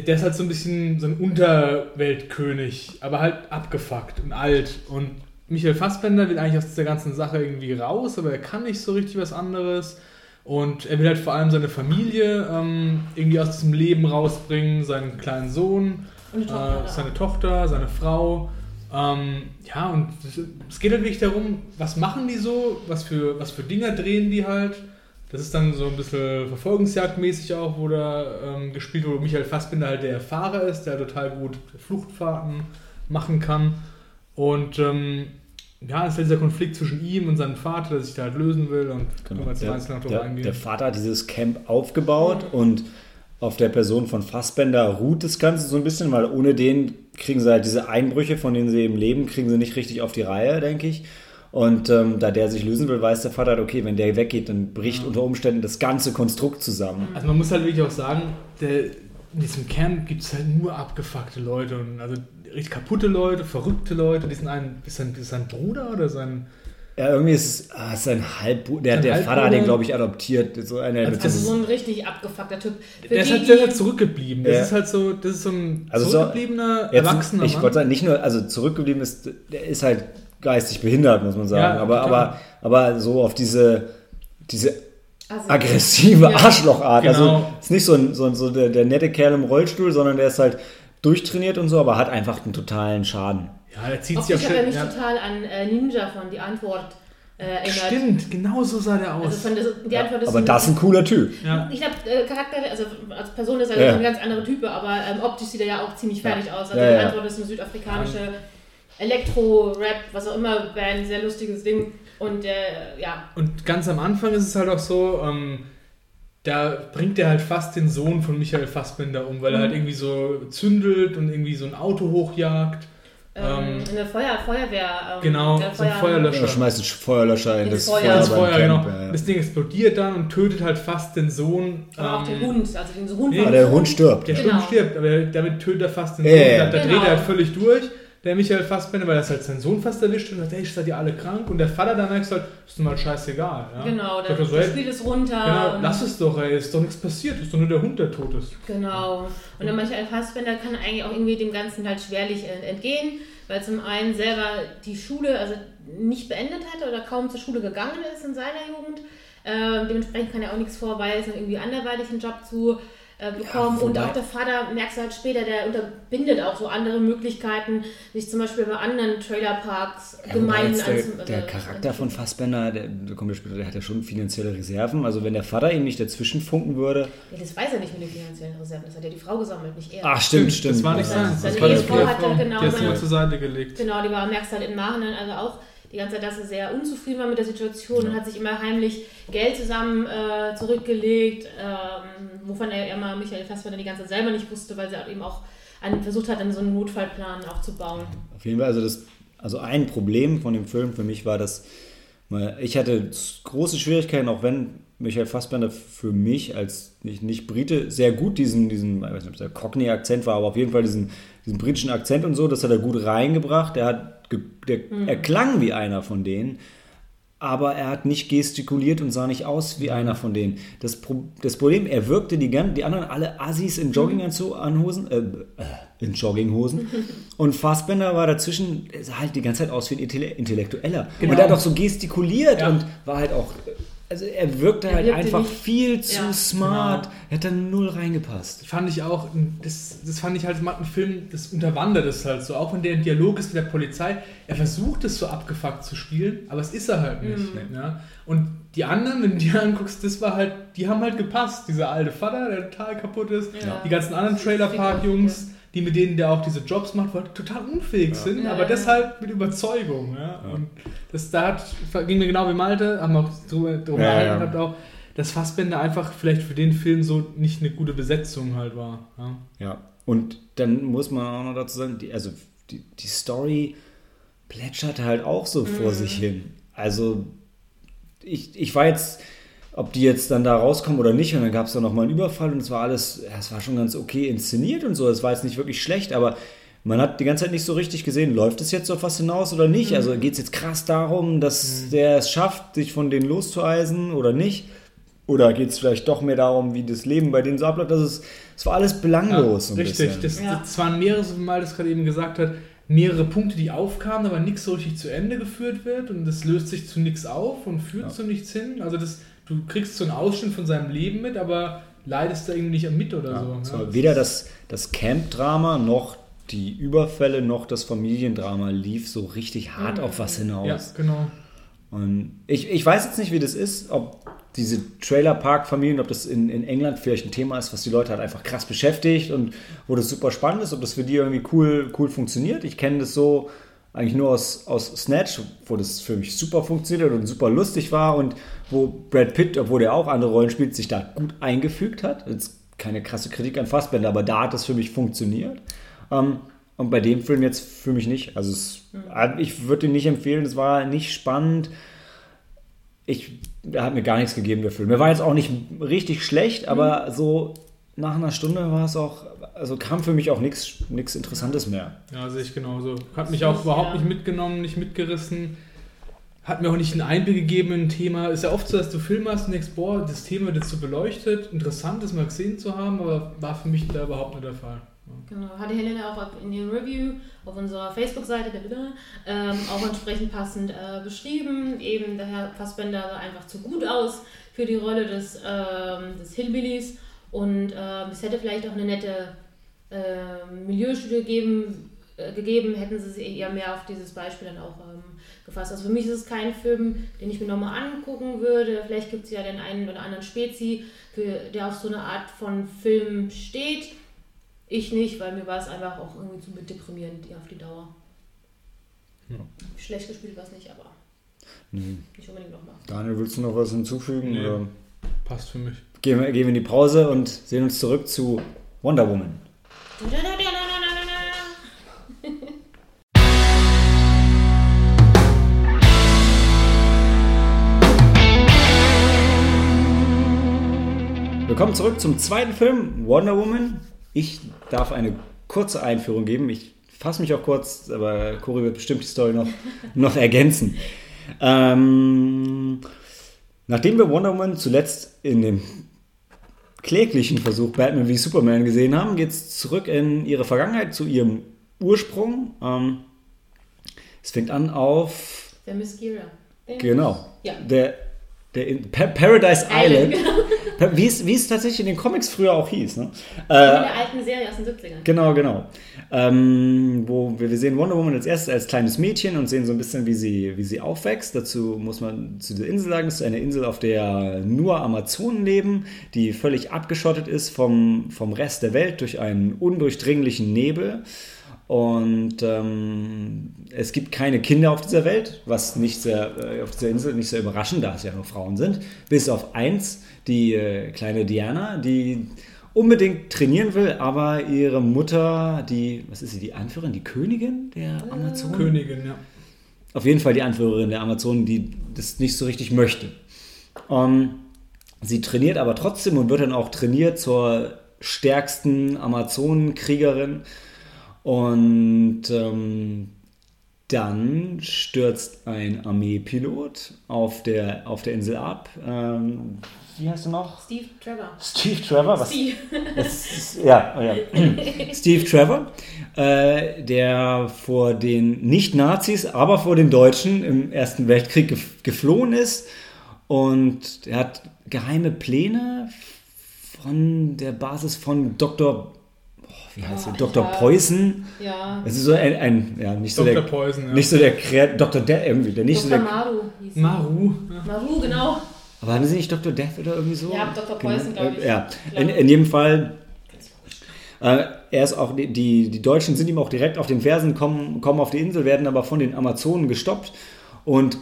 der ist halt so ein bisschen so ein Unterweltkönig, aber halt abgefuckt und alt. Und Michael Fassbender will eigentlich aus der ganzen Sache irgendwie raus, aber er kann nicht so richtig was anderes. Und er will halt vor allem seine Familie ähm, irgendwie aus diesem Leben rausbringen, seinen kleinen Sohn, Tochter, äh, seine Tochter, seine Frau. Ähm, ja, und es geht halt wirklich darum, was machen die so, was für, was für Dinger drehen die halt. Das ist dann so ein bisschen verfolgungsjagdmäßig auch, wo da ähm, gespielt wurde. Michael Fassbinder halt der Fahrer ist, der total gut Fluchtfahrten machen kann. Und ähm, ja, es ist halt dieser Konflikt zwischen ihm und seinem Vater, der sich da halt lösen will. Und genau. der, der, der, Vater hat dieses Camp aufgebaut und auf der Person von Fassbender ruht das Ganze so ein bisschen, weil ohne den kriegen sie halt diese Einbrüche, von denen sie eben leben, kriegen sie nicht richtig auf die Reihe, denke ich. Und ähm, da der sich lösen will, weiß der Vater, halt, okay, wenn der weggeht, dann bricht ja. unter Umständen das ganze Konstrukt zusammen. Also man muss halt wirklich auch sagen, der, in diesem Camp gibt es halt nur abgefuckte Leute und also richtig kaputte Leute, verrückte Leute. Die sind ein, ist, sein, ist sein Bruder oder sein Ja, irgendwie ist es ah, ist ein Halbbruder. Der, der Vater hat den, glaube ich, adoptiert. So eine, Also Also so ein richtig abgefuckter Typ. Für Der ist die, halt, der ist halt zurückgeblieben. Das Ja. ist halt so, das ist so ein Also so- zurückgebliebener, Jetzt, erwachsener ich Mann. wollte sagen, nicht nur, also zurückgeblieben ist, der ist halt geistig behindert, muss man sagen. Ja, aber, aber, aber so auf diese, diese also, aggressive Ja. Arschlochart. Genau. Also ist nicht so, ein, so, ein- so der, der nette Kerl im Rollstuhl, sondern der ist halt durchtrainiert und so, aber hat einfach einen totalen Schaden. ja, der zieht sich er schön. mich Ja. total an äh, Ninja von Die Antwort äh, erinnert. Stimmt, genau so sah der aus. Also von das, die Antwort ist Aber ein- das ist ein cooler Typ. ja. Ich glaube, äh, Charakter, also als Person ist er Ja. eine ganz andere Type, aber ähm, optisch sieht er ja auch ziemlich fertig aus. Also Ja, die ja. Antwort ist eine südafrikanische Elektro-Rap, was auch immer, Band, sehr lustiges Ding. Und äh, ja, Und ganz am Anfang ist es halt auch so, ähm, da bringt er halt fast den Sohn von Michael Fassbender um, weil er halt Mhm. irgendwie so zündelt und irgendwie so ein Auto hochjagt. ähm, Ähm, eine Feuer, Feuerwehr. Ähm, genau, der so ein Feuer- Feuerlöscher. Er schmeißt einen Feuerlöscher in Ins das Feuer. Feuer. Das Feuer, genau. Ja, ja. Das Ding explodiert dann und tötet halt fast den Sohn. Aber auch ähm, den Hund, also den Hund nee, Aber der Sohn. Hund stirbt. Der Genau. Sturm stirbt, aber damit tötet er fast den Ja, Sohn. ja, ja. Da, da Genau. dreht er halt völlig durch, der Michael Fassbender, weil er halt seinen Sohn fast erwischt und sagt, hey, seid ihr alle krank? Und der Vater dann merkt halt, ist doch mal scheißegal. Ja? Genau, Sagt der, er so, hey, Spiel ist runter. Genau, lass es doch, ey, ist doch nichts passiert, ist doch nur der Hund, der tot ist. Genau. Und der Michael Fassbender kann eigentlich auch irgendwie dem Ganzen halt schwerlich entgehen, weil zum einen selber die Schule also nicht beendet hat oder kaum zur Schule gegangen ist in seiner Jugend. Ähm, dementsprechend kann er auch nichts vorweisen, irgendwie anderweitig einen Job zu äh, bekommen. Ja, und auch der Vater, merkst du halt später, der unterbindet auch so andere Möglichkeiten, sich zum Beispiel bei anderen Trailerparks Ja, gemein der, anzu- der also- Charakter von Fassbender, der, der kommt ja später, der hat ja schon finanzielle Reserven. Also wenn der Vater ihm nicht dazwischen funken würde. Ja, das weiß er nicht mit den finanziellen Reserven, das hat ja die Frau gesammelt, nicht er. Ach, stimmt, stimmt. Das war nicht sein. Seine Das war die Frau. hatte genau Die hat sie seine- mal zur Seite gelegt. Genau, die war, merkst halt im Nachhinein also auch die ganze Zeit, dass er sehr unzufrieden war mit der Situation und hat sich immer heimlich Geld zusammen äh, zurückgelegt, ähm, wovon er immer Michael Fassbender die ganze Zeit selber nicht wusste, weil sie eben auch an, versucht hat, dann so einen Notfallplan aufzubauen. Auf jeden Fall, also das, also ein Problem von dem Film für mich war, dass ich hatte große Schwierigkeiten, auch wenn Michael Fassbender für mich als nicht, nicht Brite sehr gut diesen, diesen, ich weiß nicht, ob es der Cockney-Akzent war, aber auf jeden Fall diesen, diesen britischen Akzent und so, das hat er gut reingebracht. Der hat, der, er klang wie einer von denen, aber er hat nicht gestikuliert und sah nicht aus wie einer von denen. Das, Pro das Problem, er wirkte die, die anderen alle Assis in Jogginganhosen, äh, äh, in Jogginghosen. Und Fassbender war dazwischen, er sah halt die ganze Zeit aus wie ein Intelle- Intellektueller. Genau. Und er hat auch so gestikuliert Ja. und war halt auch, also er wirkte Er halt einfach nicht- viel zu Ja. smart. Genau. Er hat da null reingepasst. Fand ich auch, das, das fand ich halt, ein Film, das unterwandert es halt so. Auch wenn der im Dialog ist mit der Polizei, er versucht es so abgefuckt zu spielen, aber es ist er halt nicht. Mhm. Ja? Und die anderen, wenn du dir anguckst, das war halt, die haben halt gepasst. Dieser alte Vater, der total kaputt ist, Ja. die ganzen anderen Trailerpark-Jungs, die mit denen der auch diese Jobs macht, halt total unfähig sind, Ja, aber ja. deshalb mit Überzeugung. Ja? Und das da hat, ging mir genau wie Malte, haben wir auch drüber, drüber Ja, gehalten, ja. auch, dass Fassbender einfach vielleicht für den Film so nicht eine gute Besetzung halt war. Ja? Ja. Und dann muss man auch noch dazu sagen, die, also die, die Story plätschert halt auch so vor Mhm. sich hin. Also ich, ich war jetzt, ob die jetzt dann da rauskommen oder nicht, und dann gab es da nochmal einen Überfall und es war alles, ja, es war schon ganz okay inszeniert und so, es war jetzt nicht wirklich schlecht, aber man hat die ganze Zeit nicht so richtig gesehen, läuft es jetzt auf was hinaus oder nicht? Also geht es jetzt krass darum, dass der es schafft, sich von denen loszueisen oder nicht? Oder geht es vielleicht doch mehr darum, wie das Leben bei denen so abläuft? Das ist, es war alles belanglos. ein richtig, bisschen. das, Ja. das waren mehrere, mal das gerade eben gesagt hat, mehrere Punkte, die aufkamen, aber nichts so richtig zu Ende geführt wird und das löst sich zu nichts auf und führt Ja. zu nichts hin. Also das, du kriegst so einen Ausschnitt von seinem Leben mit, aber leidest da irgendwie nicht mit oder Ja, so. Ja, das weder das, das Camp-Drama noch die Überfälle noch das Familiendrama lief so richtig hart auf was Ja, hinaus. genau. Und ich, ich weiß jetzt nicht, wie das ist, ob diese Trailer-Park-Familien, ob das in, in England vielleicht ein Thema ist, was die Leute halt einfach krass beschäftigt und wo das super spannend ist, ob das für die irgendwie cool, cool funktioniert. Ich kenne das so eigentlich nur aus, aus Snatch, wo das für mich super funktioniert und super lustig war und wo Brad Pitt, obwohl der auch andere Rollen spielt, sich da gut eingefügt hat. Jetzt keine krasse Kritik an Fassbender, aber da hat das für mich funktioniert. Ähm, und bei dem Film jetzt für mich nicht. Also es, ich würde ihn nicht empfehlen, es war nicht spannend. Ich, der hat mir gar nichts gegeben, der Film. Der war jetzt auch nicht richtig schlecht, aber so nach einer Stunde war es auch, also kam für mich auch nichts Interessantes mehr. Ja, sehe ich genauso. Hat mich auch überhaupt ja. nicht mitgenommen, nicht mitgerissen. hat mir auch nicht einen Einblick gegeben in ein Thema. Ist ja oft so, dass du Filme hast und denkst, boah, das Thema wird jetzt so beleuchtet, interessant das mal gesehen zu haben, aber war für mich da überhaupt nicht der Fall. Genau, hatte Helena auch in ihrem Review auf unserer Facebook-Seite ähm, auch entsprechend passend äh, beschrieben. Eben der Herr Fassbender sah einfach zu gut aus für die Rolle des, ähm, des Hillbillies und äh, es hätte vielleicht auch eine nette äh, Milieustudie geben, äh, gegeben, hätten sie sich eher mehr auf dieses Beispiel dann auch ähm, gefasst. Also für mich ist es kein Film, den ich mir nochmal angucken würde. Vielleicht gibt es ja den einen oder anderen Spezi, für, der auf so eine Art von Film steht ich nicht, weil mir war es einfach auch irgendwie zu deprimierend auf die Dauer. Ja. Schlecht gespielt war es nicht, aber nee. nicht unbedingt nochmal. Daniel, willst du noch was hinzufügen? Nee. Oder? Passt für mich. Gehen wir, gehen wir in die Pause und sehen uns zurück zu Wonder Woman. Willkommen zurück zum zweiten Film, Wonder Woman, ich darf eine kurze Einführung geben. Ich fasse mich auch kurz, aber Cory wird bestimmt die Story noch, noch ergänzen. Ähm, nachdem wir Wonder Woman zuletzt in dem kläglichen Versuch Batman wie Superman gesehen haben, geht es zurück in ihre Vergangenheit, zu ihrem Ursprung. Ähm, es fängt an auf. Der Miss Gira. Genau. Ja. Der, der Paradise Island. Island. Wie es, wie es tatsächlich in den Comics früher auch hieß. Ne? Äh, in der alten Serie aus den 70ern. Genau, genau. Ähm, wo wir, wir sehen Wonder Woman als erstes als kleines Mädchen und sehen so ein bisschen, wie sie, wie sie aufwächst. Dazu muss man zu der Insel sagen, es ist eine Insel, auf der nur Amazonen leben, die völlig abgeschottet ist vom, vom Rest der Welt durch einen undurchdringlichen Nebel. Und ähm, es gibt keine Kinder auf dieser Welt, was nicht sehr, äh, auf dieser Insel nicht sehr überraschend, da es ja nur Frauen sind. Bis auf eins, die äh, kleine Diana, die unbedingt trainieren will, aber ihre Mutter, die, was ist sie, die Anführerin, die Königin der äh, Amazonen? Königin, ja. Auf jeden Fall die Anführerin der Amazonen, die das nicht so richtig möchte. Ähm, sie trainiert aber trotzdem und wird dann auch trainiert zur stärksten Amazonenkriegerin. Und ähm, dann stürzt ein Armeepilot auf der, auf der Insel ab. Ähm, wie heißt du noch? Steve Trevor. Steve Trevor? Was? Steve. Ist, ja, oh ja. Steve Trevor, äh, der vor den Nicht-Nazis, aber vor den Deutschen im Ersten Weltkrieg geflohen ist. Und er hat geheime Pläne von der Basis von Dr wie heißt oh, Dr. Poison. Ja. Es ist so ein, ein ja, nicht so Dr. der, Poison, ja. nicht so der Kreat Dr. Death irgendwie, der nicht Dr. so der Maru hieß Maru. Maru, genau. Aber haben sie nicht Dr. Death oder irgendwie so? Ja, Dr. Poison, genau. glaube ich. Ja, in, in jedem Fall. Äh, er ist auch, die, die Deutschen sind ihm auch direkt auf den Fersen, kommen, kommen auf die Insel, werden aber von den Amazonen gestoppt und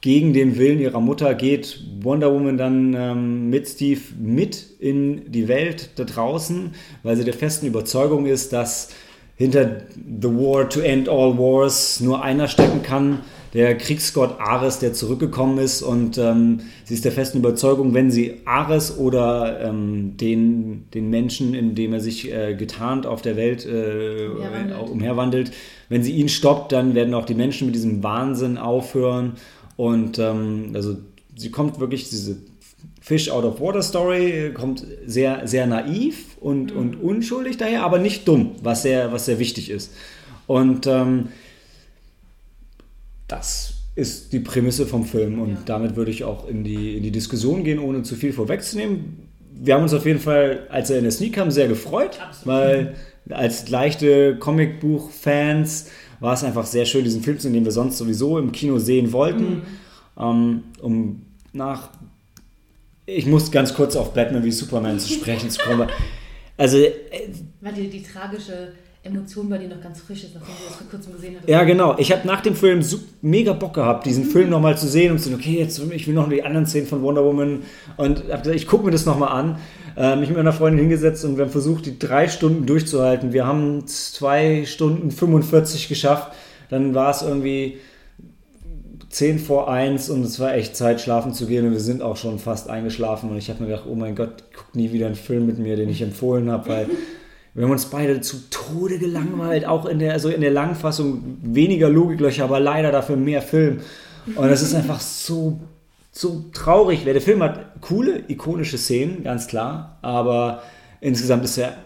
gegen den Willen ihrer Mutter geht Wonder Woman dann ähm, mit Steve mit in die Welt da draußen, weil sie der festen Überzeugung ist, dass hinter The War to End All Wars nur einer stecken kann, der Kriegsgott Ares, der zurückgekommen ist. Und ähm, sie ist der festen Überzeugung, wenn sie Ares oder ähm, den, den Menschen, in dem er sich äh, getarnt auf der Welt äh, umherwandelt. umherwandelt, wenn sie ihn stoppt, dann werden auch die Menschen mit diesem Wahnsinn aufhören und ähm, also sie kommt wirklich, diese Fish out of Water Story kommt sehr, sehr naiv und, mhm. und unschuldig daher, aber nicht dumm, was sehr, was sehr wichtig ist. Und ähm, das ist die Prämisse vom Film und ja. damit würde ich auch in die, in die Diskussion gehen, ohne zu viel vorwegzunehmen. Wir haben uns auf jeden Fall, als er in der Sneak kam, sehr gefreut, Absolut. weil als leichte Comicbuch-Fans war es einfach sehr schön, diesen Film zu sehen, den wir sonst sowieso im Kino sehen wollten. Mhm. Ähm, um nach. Ich muss ganz kurz auf Batman wie Superman zu sprechen zu kommen. Also. Äh, Weil die, die tragische Emotion bei dir noch ganz frisch ist, nachdem du das vor kurzem gesehen hast. Ja, genau. Ich habe nach dem Film mega Bock gehabt, diesen mhm. Film nochmal zu sehen und zu sagen, okay, jetzt ich will noch die anderen Szenen von Wonder Woman und hab gesagt, ich gucke mir das nochmal an. Äh, mich mit meiner Freundin hingesetzt und wir haben versucht, die drei Stunden durchzuhalten. Wir haben zwei Stunden 45 geschafft. Dann war es irgendwie 10 vor 1 und es war echt Zeit, schlafen zu gehen und wir sind auch schon fast eingeschlafen und ich habe mir gedacht, oh mein Gott, guck nie wieder einen Film mit mir, den ich empfohlen habe, weil wir haben uns beide zu Tode gelangweilt, auch in der, also in der Langfassung weniger Logiklöcher, aber leider dafür mehr Film. Und es ist einfach so, so traurig. Der Film hat coole, ikonische Szenen, ganz klar, aber insgesamt ist er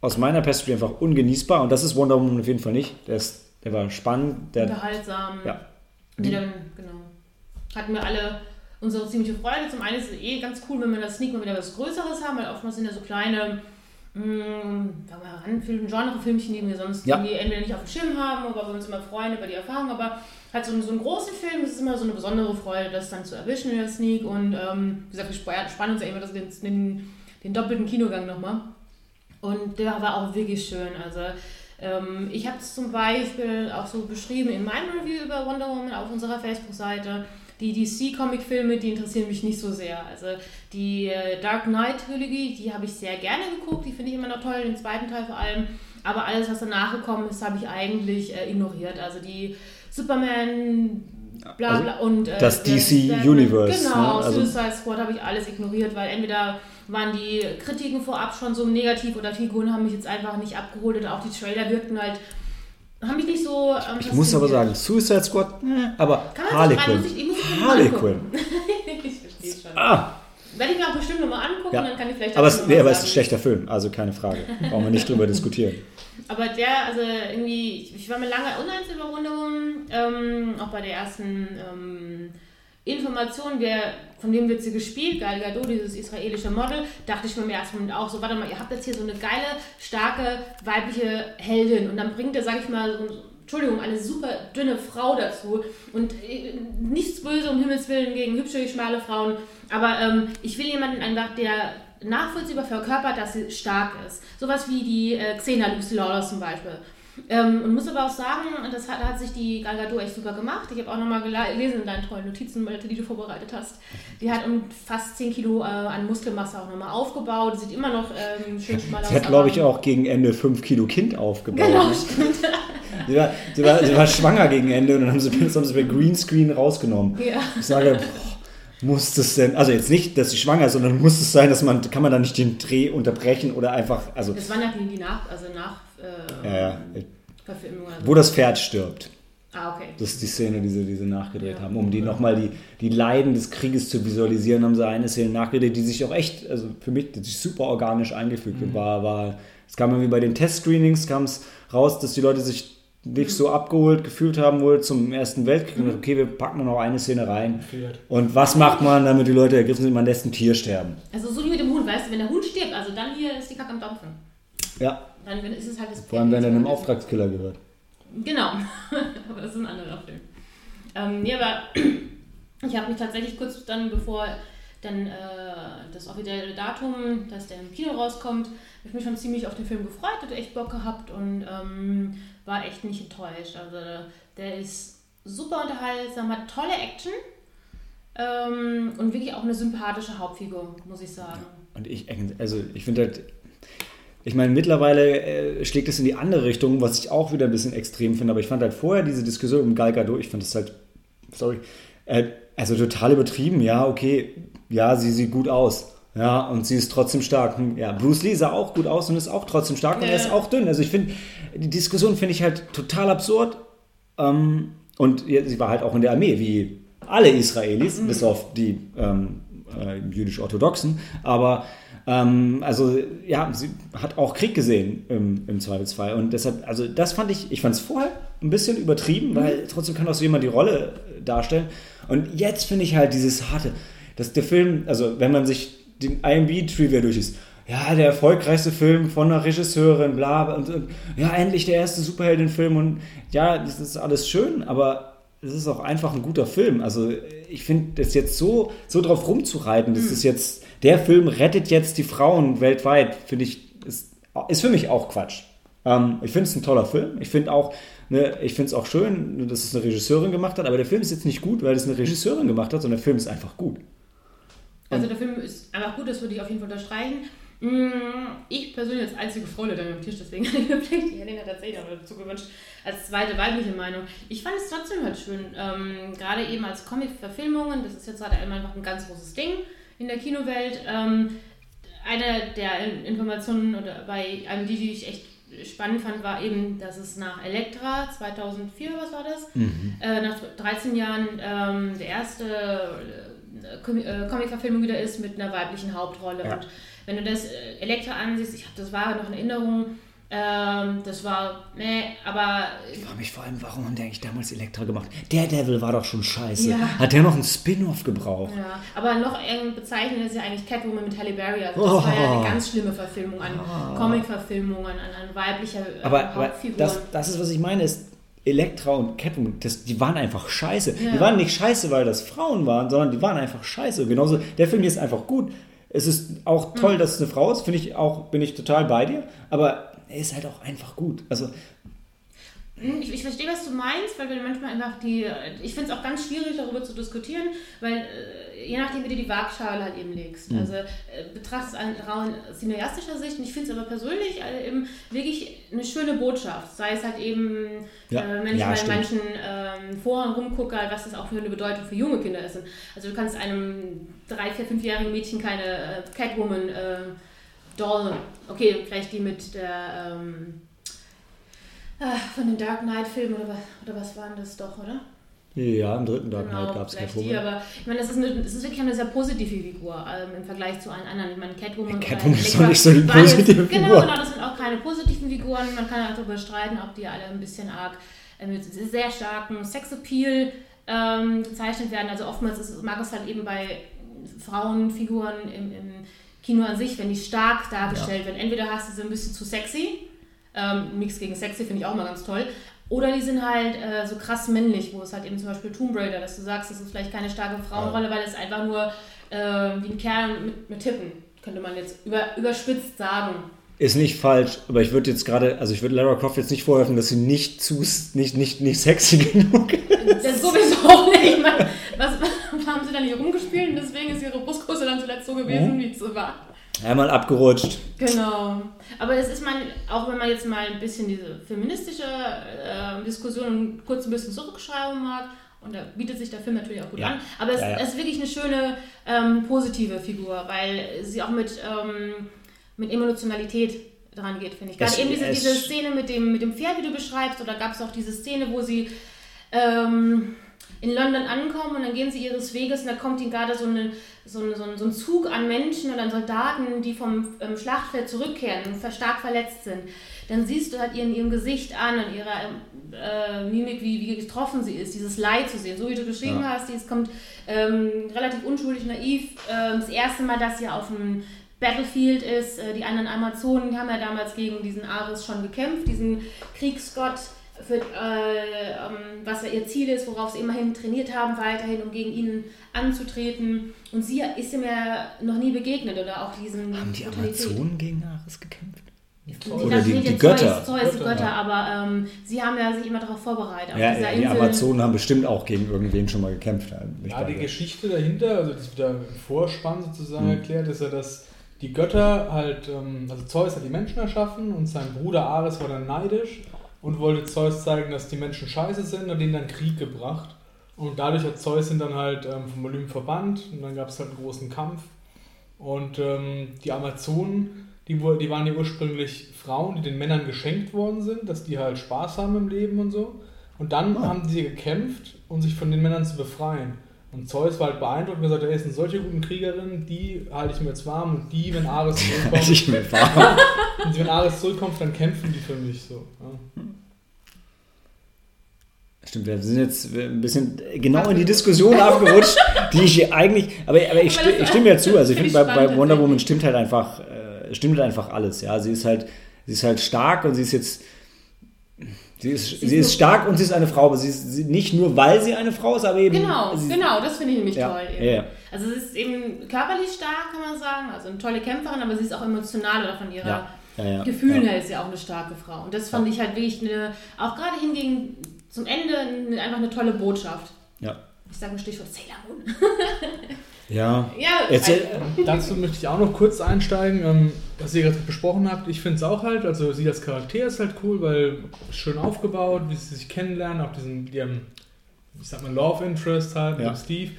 aus meiner Perspektive einfach ungenießbar und das ist Wonder Woman auf jeden Fall nicht. Der, ist, der war spannend. Der, Unterhaltsam. Ja. Nee, dann, genau. Hatten wir alle unsere ziemliche Freude. Zum einen ist es eh ganz cool, wenn wir das Sneak mal wieder was Größeres haben, weil oftmals sind ja so kleine mh, wir, Randfilme, Genrefilmchen, die wir sonst Ja. entweder nicht auf dem Schirm haben oder wir uns immer freuen über die Erfahrung, aber halt so, so einen großen Film, das ist immer so eine besondere Freude, das dann zu erwischen in der Sneak und ähm, wie gesagt, wir spa- spannen uns ja immer das, den, den, den doppelten Kinogang nochmal. Und der war auch wirklich schön. Also ähm, ich habe es zum Beispiel auch so beschrieben in meinem Review über Wonder Woman auf unserer Facebook-Seite. Die DC-Comic-Filme, die interessieren mich nicht so sehr. Also die äh, Dark Knight-Trilogie, die habe ich sehr gerne geguckt, die finde ich immer noch toll, den zweiten Teil vor allem. Aber alles, was danach gekommen ist, habe ich eigentlich äh, ignoriert. Also die Superman, bla bla und äh, das der DC Batman- Universe, Genau, ne? Also- Suicide Squad habe ich alles ignoriert, weil entweder waren die Kritiken vorab schon so negativ oder Figuren haben mich jetzt einfach nicht abgeholt oder auch die Trailer wirkten halt, haben mich nicht so. Ähm, ich muss aber sagen. Suicide Squad, äh, aber Harley Quinn. muss ich- muss Harley. Quinn. ich verstehe schon. Ah, Werde ich mir auch bestimmt nochmal angucken, Ja. dann kann ich vielleicht aber, es, nee, aber es ist ein schlechter Film, also keine Frage. Brauchen wir nicht drüber diskutieren. Aber der, also irgendwie, ich, ich war mir lange uneins über Wonder Woman, ähm, auch bei der ersten ähm, Information, der, von dem wird sie gespielt, Gal Gadot, dieses israelische Model, dachte ich mir im ersten Moment auch so, warte mal, ihr habt jetzt hier so eine geile, starke, weibliche Heldin. Und dann bringt er, sag ich mal, so, Entschuldigung, eine super dünne Frau dazu. Und äh, nichts Böse um Himmels Willen gegen hübsche, schmale Frauen, aber ähm, ich will jemanden einfach, der nachvollziehbar verkörpert, dass sie stark ist. Sowas wie die äh, Xena Lucy Lawless zum Beispiel. Ähm, und muss aber auch sagen, das hat, hat sich die Gal Gadot echt super gemacht. Ich habe auch nochmal gelesen in deinen tollen Notizen, die du vorbereitet hast. Die hat um fast 10 Kilo äh, an Muskelmasse auch nochmal aufgebaut. Sieht immer noch ähm, schön schmal aus. Sie hat, glaube ich, auch gegen Ende 5 Kilo Kind aufgebaut. Genau, ne? stimmt. Sie, war, sie, war, sie war schwanger gegen Ende und dann haben sie, haben sie bei Greenscreen rausgenommen. Ja. Ich sage, boah, muss das denn, also jetzt nicht, dass sie schwanger ist, sondern muss es sein, dass man, kann man da nicht den Dreh unterbrechen oder einfach, also, Das waren ja die, die Nach, also nach äh, ja, ja, Verfilmung oder so. wo das Pferd stirbt. Ah, okay. Das ist die Szene, die sie, die sie nachgedreht Ja. haben. Um die nochmal die, die Leiden des Krieges zu visualisieren, haben sie eine Szene nachgedreht, die sich auch echt, also für mich, die sich super organisch eingefügt Mhm. war. war. Es kam irgendwie bei den Testscreenings kam es raus, dass die Leute sich Mhm. so abgeholt gefühlt haben wohl zum Ersten Weltkrieg. Und okay, wir packen noch eine Szene rein. Und was macht man, damit die Leute ergriffen sind? Man lässt ein Tier sterben. Also so wie mit dem Hund, weißt du, wenn der Hund stirbt, also dann hier ist die Kacke am Dampfen. Ja, Dann ist es halt das vor allem wenn er einem. Auftragskiller gehört. Genau, aber das ist ein anderer Film. Ähm, ja, aber ich habe mich tatsächlich kurz dann, bevor dann äh, das offizielle Datum, dass der im Kino rauskommt, habe ich mich schon ziemlich auf den Film gefreut, hatte echt Bock gehabt und ähm, war echt nicht enttäuscht. Also der ist super unterhaltsam, hat tolle Action ähm, und wirklich auch eine sympathische Hauptfigur, muss ich sagen. Und ich, also ich finde halt, ich meine, mittlerweile äh, schlägt es in die andere Richtung, was ich auch wieder ein bisschen extrem finde, aber ich fand halt vorher diese Diskussion um Gal Gadot, ich fand das halt, sorry, äh, also total übertrieben, ja, okay, ja, sie sieht gut aus. Ja, und sie ist trotzdem stark. Hm, Ja, Bruce Lee sah auch gut aus und ist auch trotzdem stark und Ja. er ist auch dünn. Also ich finde, die Diskussion finde ich halt total absurd. Ähm, und sie war halt auch in der Armee, wie alle Israelis, bis auf die ähm, äh, jüdisch-orthodoxen. Aber ähm, also ja, sie hat auch Krieg gesehen im, im Zweifelsfall. Und deshalb, also das fand ich, ich fand es vorher ein bisschen übertrieben, weil trotzdem kann auch so jemand die Rolle äh, darstellen. Und jetzt finde ich halt dieses harte, dass der Film, also wenn man sich den IMB-Trivia durchliest, ja, der erfolgreichste Film von einer Regisseurin, bla, bla, und, und ja, endlich der erste Superheldenfilm und ja, das ist alles schön, aber es ist auch einfach ein guter Film. Also ich finde, das jetzt so, so drauf rumzureiten, das ist jetzt, der Film rettet jetzt die Frauen weltweit, finde ich, ist, ist für mich auch Quatsch. Ähm, ich finde es ein toller Film. Ich finde auch, ne, ich finde es auch schön, dass es eine Regisseurin gemacht hat, aber der Film ist jetzt nicht gut, weil es eine Regisseurin gemacht hat, sondern der Film ist einfach gut. Also der Film ist einfach gut, das würde ich auf jeden Fall unterstreichen. Mm, Ich persönlich als einzige Frau dann am Tisch, deswegen habe ich mir vielleicht die Helena tatsächlich auch dazu gewünscht, als zweite weibliche Meinung. Ich fand es trotzdem halt schön, ähm, gerade eben als Comic-Verfilmungen, das ist jetzt gerade einfach ein ganz großes Ding in der Kinowelt. Ähm, eine der In- Informationen oder bei einem, die, die ich echt spannend fand, war eben, dass es nach Elektra 2004, was war das? Mhm. Äh, nach 13 Jahren ähm, der erste äh, Com äh, Comic-Verfilmung wieder ist mit einer weiblichen Hauptrolle. Ja. Und wenn du das äh, Elektra ansiehst, ich habe das war noch in Erinnerung, ähm, das war, ne, aber Ich frage mich vor allem, warum haben die eigentlich damals Elektra gemacht? Daredevil war doch schon scheiße. Ja. Hat der noch einen Spin-off gebraucht? Ja, aber noch bezeichnet ist ja eigentlich Catwoman mit Halle Berry. Also das war ja Oh. eine ganz schlimme Verfilmung an Comic-Verfilmungen, an, an weiblicher äh, Aber, aber Hauptfiguren. das, das ist, was ich meine, ist, Elektra und Catwoman, das, die waren einfach scheiße. Ja. Die waren nicht scheiße, weil das Frauen waren, sondern die waren einfach scheiße. Genauso, der Film hier ist einfach gut. Es ist auch toll, Mhm. dass es eine Frau ist, finde ich auch, bin ich total bei dir. Aber er ist halt auch einfach gut. Also, Ich, ich verstehe, was du meinst, weil wir manchmal einfach die. Ich finde es auch ganz schwierig, darüber zu diskutieren, weil äh, je nachdem, wie du die Waagschale halt eben legst. Mhm. Also äh, betrachtest es an rauen cineastischer Sicht und ich finde es aber persönlich äh, eben wirklich eine schöne Botschaft. Sei es halt eben, Ja. äh, wenn ich Ja, mal in stimmt. manchen ähm, Foren rumgucke, halt, was das auch für eine Bedeutung für junge Kinder ist. Und Also du kannst einem drei, vier, fünfjährigen Mädchen keine äh, Catwoman äh, Doll, okay, vielleicht die mit der. Ähm, Von den Dark Knight-Filmen oder, was- oder was waren das doch, oder? ja, im dritten Dark Genau, Knight gab es Catwoman. die, aber ich meine, das ist, eine, das ist wirklich eine sehr positive Figur ähm, im Vergleich zu allen anderen. Ich meine, Catwoman, Ja, Catwoman ist doch nicht so jetzt- positive Genau, Figur. genau, das sind auch keine positiven Figuren. Man kann auch darüber streiten, ob die alle ein bisschen arg äh, mit sehr starken Sexappeal ähm, gezeichnet werden. Also oftmals ist, mag es halt eben bei Frauenfiguren im, im Kino an sich, wenn die stark dargestellt werden. Entweder hast du sie ein bisschen zu sexy, ähm, nichts gegen sexy finde ich auch mal ganz toll. Oder die sind halt äh, so krass männlich, wo es halt eben zum Beispiel Tomb Raider, dass du sagst, das ist vielleicht keine starke Frauenrolle, weil es einfach nur äh, wie ein Kerl mit, mit Tippen, könnte man jetzt über, überspitzt sagen. Ist nicht falsch, aber ich würde jetzt gerade, also ich würde Lara Croft jetzt nicht vorwerfen, dass sie nicht zu, nicht, nicht, nicht sexy genug ist. Das sowieso nicht. Ich meine, was, haben sie da nicht rumgespielt und deswegen ist ihre Brustgröße dann zuletzt so gewesen, Mhm. wie es so war. Einmal abgerutscht. Genau. Aber es ist man, auch wenn man jetzt mal ein bisschen diese feministische äh, Diskussion kurz ein bisschen zurückschreiben mag, und da bietet sich der Film natürlich auch gut Ja. an, aber es, Ja, ja. ist wirklich eine schöne ähm, positive Figur, weil sie auch mit, ähm, mit Emotionalität dran geht, finde ich. Gerade Es- eben diese, es- diese Szene mit dem, mit dem Pferd, wie du beschreibst, oder gab es auch diese Szene, wo sie ähm, in London ankommen und dann gehen sie ihres Weges und da kommt ihnen gerade so, eine, so, eine, so, ein, so ein Zug an Menschen und an Soldaten, die vom ähm, Schlachtfeld zurückkehren und stark verletzt sind. Dann siehst du halt ihren, ihrem Gesicht an und ihrer ähm, äh, Mimik, wie, wie getroffen sie ist, dieses Leid zu sehen. So wie du beschrieben Ja. hast, es kommt ähm, relativ unschuldig, naiv. Ähm, das erste Mal, dass sie auf dem Battlefield ist. Äh, die anderen Amazonen die haben ja damals gegen diesen Ares schon gekämpft, diesen Kriegsgott, für, äh, ähm, was ja ihr Ziel ist, worauf sie immerhin trainiert haben, weiterhin, um gegen ihn anzutreten. Und sie ist ihm ja noch nie begegnet oder auch diesen Haben die Brutalität. Amazonen gegen Ares gekämpft? Die- Oder die- die Götter. Zeus, Zeus Götter, Götter, ja. aber ähm, sie haben ja sich immer darauf vorbereitet. Auf Ja, die Insel. Amazonen haben bestimmt auch gegen irgendwen schon mal gekämpft. Ja, die. Geschichte dahinter, also das wieder im Vorspann sozusagen Mhm. erklärt, ist ja, dass die Götter halt, ähm, also Zeus hat die Menschen erschaffen und sein Bruder Ares war dann neidisch und wollte Zeus zeigen, dass die Menschen scheiße sind und denen dann Krieg gebracht. Und dadurch hat Zeus ihn dann halt ähm, vom Olymp verbannt und dann gab es halt einen großen Kampf. Und ähm, die Amazonen, die, die waren ja ursprünglich Frauen, die den Männern geschenkt worden sind, dass die halt Spaß haben im Leben und so. Und dann Ah. haben sie gekämpft, um sich von den Männern zu befreien. Und Zeus war halt beeindruckt und gesagt, er sind solche guten Kriegerinnen, die halte ich mir jetzt warm und die, wenn Ares zurückkommt, ich mir wahr. und wenn Ares zurückkommt, dann kämpfen die für mich so. Ja. Stimmt, wir sind jetzt ein bisschen genau in die Diskussion abgerutscht, die ich hier eigentlich. Aber, aber ich, sti- ich stimme ja zu. Also ich Finde bei, bei Wonder Woman stimmt halt einfach, äh, stimmt halt einfach alles. Ja, sie ist halt, sie ist halt stark und sie ist jetzt. Sie ist, sie ist ist nur- stark und sie ist eine Frau, aber sie ist sie, nicht nur, weil sie eine Frau ist, aber eben. Genau, sie, genau, das finde ich nämlich Ja, toll. ja, ja. Also sie ist eben körperlich stark, kann man sagen, also eine tolle Kämpferin, aber sie ist auch emotional oder von ihrer Gefühlen her ist sie auch eine starke Frau. Und das fand ich halt wirklich eine, auch gerade hingegen zum Ende eine, einfach eine tolle Botschaft. Ja. Ich sage ein Stichwort Sailor Moon. ja. ja, Erzähl- also, Dazu möchte ich auch noch kurz einsteigen, ähm, was ihr gerade besprochen habt. Ich finde es auch halt, also sie als Charakter ist halt cool, weil schön aufgebaut, wie sie sich kennenlernen, auch diesen, ihrem, ich sag mal, Love Interest halt Ja. mit Steve,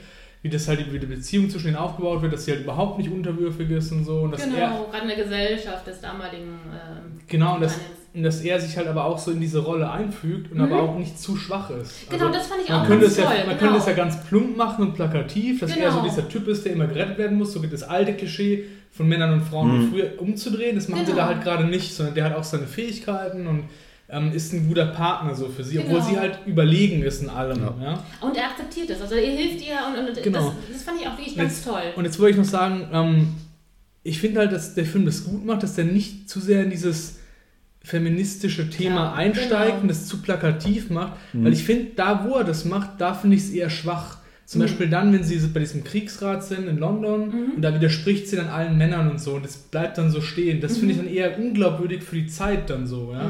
wie das halt wie die Beziehung zwischen ihnen aufgebaut wird, dass sie halt überhaupt nicht unterwürfig ist und so. Und dass er, genau, gerade in der Gesellschaft des damaligen ähm, genau, und dass. Dass er sich halt aber auch so in diese Rolle einfügt und aber auch nicht zu schwach ist. Genau, also, das fand ich man auch könnte ganz es ja, toll, Man genau. könnte es ja ganz plump machen und plakativ, dass er so Genau. dieser Typ ist, der immer gerettet werden muss, so wie das alte Klischee von Männern und Frauen wie früher umzudrehen. Das machen sie Genau. da halt gerade nicht, sondern der hat auch seine Fähigkeiten und ähm, ist ein guter Partner so für sie, obwohl Genau. sie halt überlegen ist in allem. Ja. Und er akzeptiert das. Also er hilft ihr und, und Genau. das, das fand ich auch wirklich ganz Jetzt- toll. Und jetzt wollte ich noch sagen, ähm, ich finde halt, dass der Film das gut macht, dass der nicht zu sehr in dieses feministische Thema Ja, einsteigt genau. und das zu plakativ macht, weil ich finde, da wo er das macht, da finde ich es eher schwach. Zum Beispiel dann, wenn sie bei diesem Kriegsrat sind in London und da widerspricht sie dann allen Männern und so und das bleibt dann so stehen. Das finde ich dann eher unglaubwürdig für die Zeit dann so. Ja?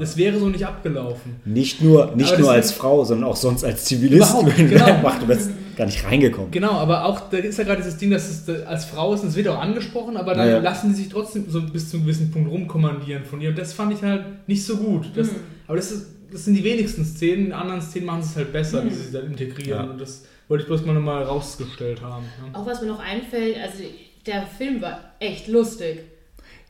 Das wäre so nicht abgelaufen. Nicht nur, nicht Aber nur als Frau, sondern auch sonst als Zivilist. Wenn genau. macht, du bist gar nicht reingekommen. Genau, aber auch, da ist ja gerade dieses Ding, dass es da- als Frau ist, und es wird auch angesprochen, aber dann Ja, ja. lassen sie sich trotzdem so bis zu einem gewissen Punkt rumkommandieren von ihr. Und das fand ich halt nicht so gut. Das, Aber das, ist, das sind die wenigsten Szenen, in anderen Szenen machen sie es halt besser, wie sie sich dann integrieren. Ja. Und das wollte ich bloß mal nochmal rausgestellt haben. Ja. Auch was mir noch einfällt, also der Film war echt lustig.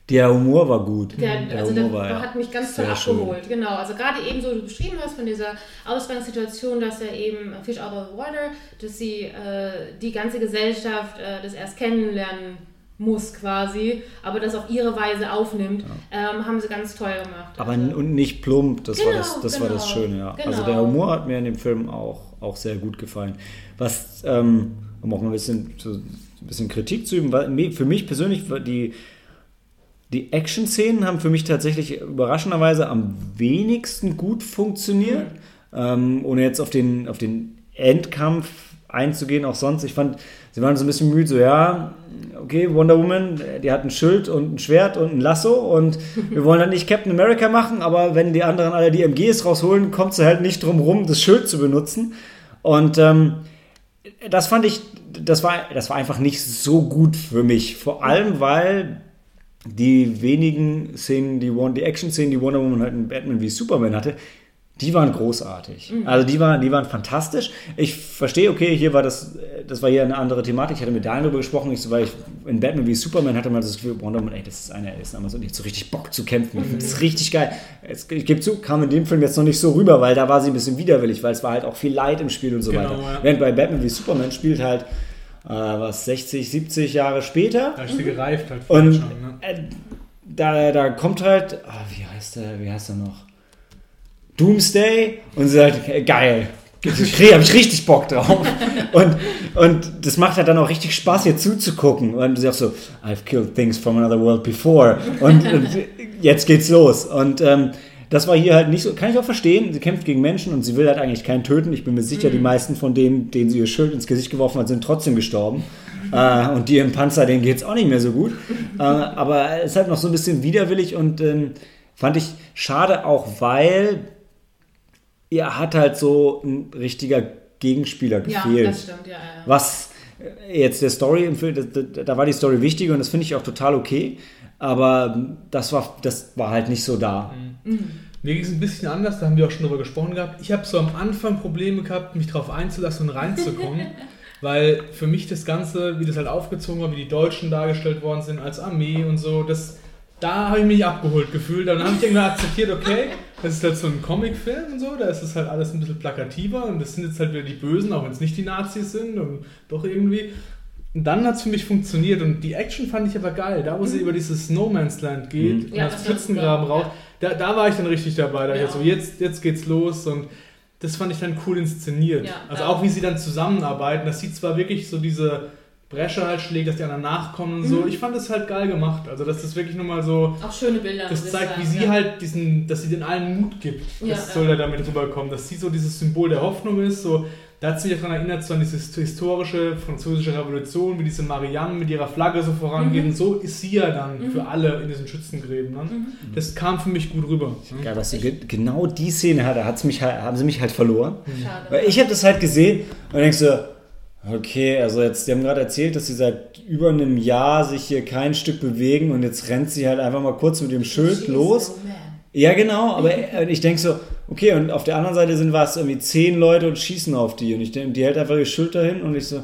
Der Humor war gut. Der, also der Humor war hat mich ganz toll sehr schön. abgeholt. Genau, also gerade eben so du beschrieben hast von dieser Ausgangssituation, dass er eben Fish out of water, dass sie äh, die ganze Gesellschaft äh, das erst kennenlernen muss quasi, aber das auf ihre Weise aufnimmt, ähm, haben sie ganz toll gemacht. Aber also, und nicht plump, das, war, Genau, das, das war das genau, Schöne, ja. Also genau. der Humor hat mir in dem Film auch, auch sehr gut gefallen. Was, ähm, um auch mal ein bisschen, so, ein bisschen Kritik zu üben, war, für mich persönlich die, die Action-Szenen haben für mich tatsächlich überraschenderweise am wenigsten gut funktioniert. Ähm, ohne jetzt auf den, auf den Endkampf einzugehen, auch sonst. Ich fand, sie waren so ein bisschen müde, so ja, okay, Wonder Woman, die hat ein Schild und ein Schwert und ein Lasso und wir wollen dann nicht Captain America machen, aber wenn die anderen alle die MGs rausholen, kommt sie halt nicht drum rum, das Schild zu benutzen. Und ähm, das fand ich, das war, das war einfach nicht so gut für mich. Vor allem, weil die wenigen Szenen, die, die Action-Szenen, die Wonder Woman halt in Batman wie Superman hatte, die waren großartig. Also die waren, die waren fantastisch. Ich verstehe, okay, hier war das, das war hier eine andere Thematik. Ich hatte mit Daniel darüber gesprochen, ich weil ich in Batman wie Superman hatte man das Gefühl, Wonder Woman, ey, das ist einer, der ist damals und so richtig Bock zu kämpfen. Ich finde das richtig geil. Jetzt, ich gebe zu, kam in dem Film jetzt noch nicht so rüber, weil da war sie ein bisschen widerwillig, weil es war halt auch viel Leid im Spiel und so Genau, weiter. ja. Während bei Batman wie Superman spielt halt äh, was 60, 70 Jahre später. Da ist sie gereift halt Und schon. Ne? äh, da, da kommt halt, ah, wie heißt der, wie heißt er noch? Doomsday und sie sagt, geil. Ich habe ich richtig Bock drauf. Und, und das macht halt dann auch richtig Spaß, ihr zuzugucken. Und sie sagt so, I've killed things from another world before. Und, und jetzt geht's los. Und ähm, das war hier halt nicht so, kann ich auch verstehen. Sie kämpft gegen Menschen und sie will halt eigentlich keinen töten. Ich bin mir sicher, die meisten von denen, denen sie ihr Schild ins Gesicht geworfen hat, sind trotzdem gestorben. Äh, und die im Panzer, denen geht's auch nicht mehr so gut. Äh, aber es ist halt noch so ein bisschen widerwillig und ähm, fand ich schade auch, weil ihr hat halt so ein richtiger Gegenspieler ja, gefehlt. das stimmt, ja, ja. Was äh, jetzt der Story im Film, da, war die Story wichtiger und das finde ich auch total okay. Aber das war, das war halt nicht so da. Mir ging es ein bisschen anders, da haben wir auch schon drüber gesprochen gehabt. Ich habe so am Anfang Probleme gehabt, mich darauf einzulassen und reinzukommen, weil für mich das Ganze, wie das halt aufgezogen war, wie die Deutschen dargestellt worden sind als Armee und so, das, da habe ich mich abgeholt gefühlt. Dann habe ich irgendwann akzeptiert, okay, das ist halt so ein Comicfilm und so, da ist es halt alles ein bisschen plakativer und das sind jetzt halt wieder die Bösen, auch wenn es nicht die Nazis sind und doch irgendwie. Und dann hat es für mich funktioniert und die Action fand ich aber geil. Da, wo sie über dieses No Man's Land geht, Mhm. und Ja, super, raus, ja. da, da war ich dann richtig dabei. Da Ja. ich so, jetzt, jetzt geht's los und das fand ich dann cool inszeniert. Ja, also auch wie sie dann zusammenarbeiten, das sieht zwar wirklich so diese Bresche halt schlägt, dass die anderen nachkommen und so. Mhm. Ich fand das halt geil gemacht. Also dass das wirklich nochmal so, Auch schöne Bilder. das zeigt, sagen, wie sie ja. halt diesen, dass sie den allen Mut gibt. Ja, das soll ja. da damit rüberkommen, dass sie so dieses Symbol der Hoffnung ist, so da hat sie mich daran erinnert, so an diese historische französische Revolution, wie diese Marianne mit ihrer Flagge so vorangeht. Mhm. Und so ist sie ja dann für alle in diesen Schützengräben. Ne? Das kam für mich gut rüber. Ne? Geil, dass sie ge genau die Szene hatte, hat's mich halt, haben sie mich halt verloren. Schade. Weil ich habe das halt gesehen und denkst so, okay, also jetzt, die haben gerade erzählt, dass sie seit über einem Jahr sich hier kein Stück bewegen und jetzt rennt sie halt einfach mal kurz mit dem Schild los. Ja, genau, aber äh, ich denke so, okay, und auf der anderen Seite sind was irgendwie zehn Leute und schießen auf die und ich denke, die hält einfach ihr Schild dahin und ich so,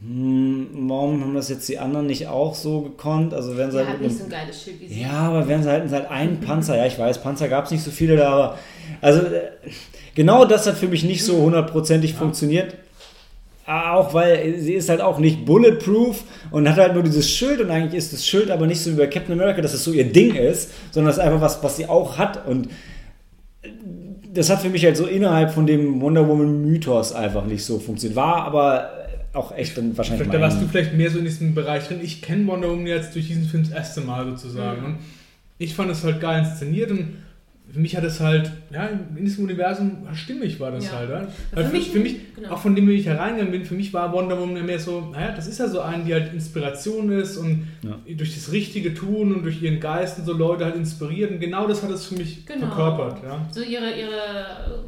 hm, warum haben das jetzt die anderen nicht auch so gekonnt? Also werden sie Der halt mit nicht so ein geiles Schild wie sie. ja, aber werden sie halt, halt einen Panzer. Ja, ich weiß, Panzer gab es nicht so viele da, aber also äh, genau das hat für mich nicht so hundertprozentig funktioniert. Auch weil sie ist halt auch nicht bulletproof und hat halt nur dieses Schild und eigentlich ist das Schild aber nicht so wie bei Captain America, dass es so ihr Ding ist, sondern das ist einfach was, was sie auch hat und das hat für mich halt so innerhalb von dem Wonder Woman Mythos einfach nicht so funktioniert. War aber auch echt dann wahrscheinlich Da warst du vielleicht mehr so in diesem Bereich drin. Ich kenne Wonder Woman jetzt durch diesen Film das erste Mal sozusagen. Mhm. Und ich fand es halt geil inszeniert und für mich hat es halt, ja, in diesem Universum stimmig war das Ja. halt. Ja? Weil für für, mich- für mich, genau. auch von dem, wie ich hereingegangen bin, für mich war Wonder Woman ja mehr so, naja, das ist ja so eine, die halt Inspiration ist und Ja. durch das richtige Tun und durch ihren Geist und so Leute halt inspiriert. Und genau das hat es für mich Genau. verkörpert. Ja? So ihre, ihre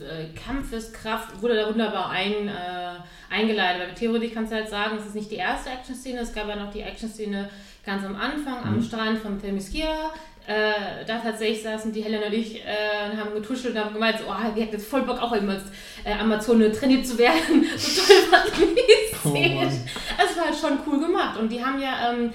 äh, Kampfeskraft wurde da wunderbar ein, äh, eingeleitet. Weil theoretisch kannst du halt sagen, es ist nicht die erste Action-Szene, es gab ja noch die Action-Szene ganz am Anfang am Strand von Themyscira. Äh, da tatsächlich saßen die Helen und ich äh, und haben getuschelt und haben gemeint, so, oh, wir hätten jetzt voll Bock auch immer als äh, Amazone trainiert zu werden. so toll fand ich die Oh. Mann. Es war halt schon cool gemacht. Und die haben ja ähm,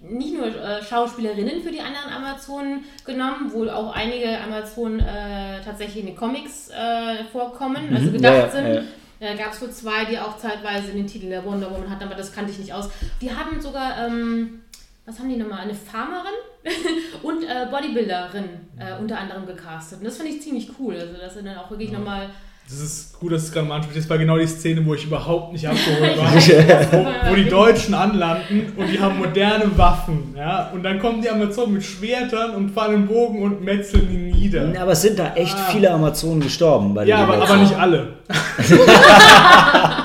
nicht nur äh, Schauspielerinnen für die anderen Amazonen genommen, wohl auch einige Amazonen äh, tatsächlich in den Comics äh, vorkommen, also Mhm. gedacht Ja, ja, sind. ja. Da gab es wohl zwei, die auch zeitweise den Titel der Wonder Woman hatten, aber das kannte ich nicht aus. Die haben sogar, ähm, was haben die nochmal, eine Farmerin und äh, Bodybuilderin äh, unter anderem gecastet. Und das finde ich ziemlich cool. Also, dass sie dann auch wirklich nochmal. Das ist gut, dass es gerade mal anspricht. Das war genau die Szene, wo ich überhaupt nicht abgeholt war. wo, wo die Deutschen anlanden und die haben moderne Waffen. Ja? Und dann kommen die Amazonen mit Schwertern und fallen Bogen und metzeln die nieder. aber es sind da echt Ah. viele Amazonen gestorben. Bei Ja, den aber, aber nicht alle.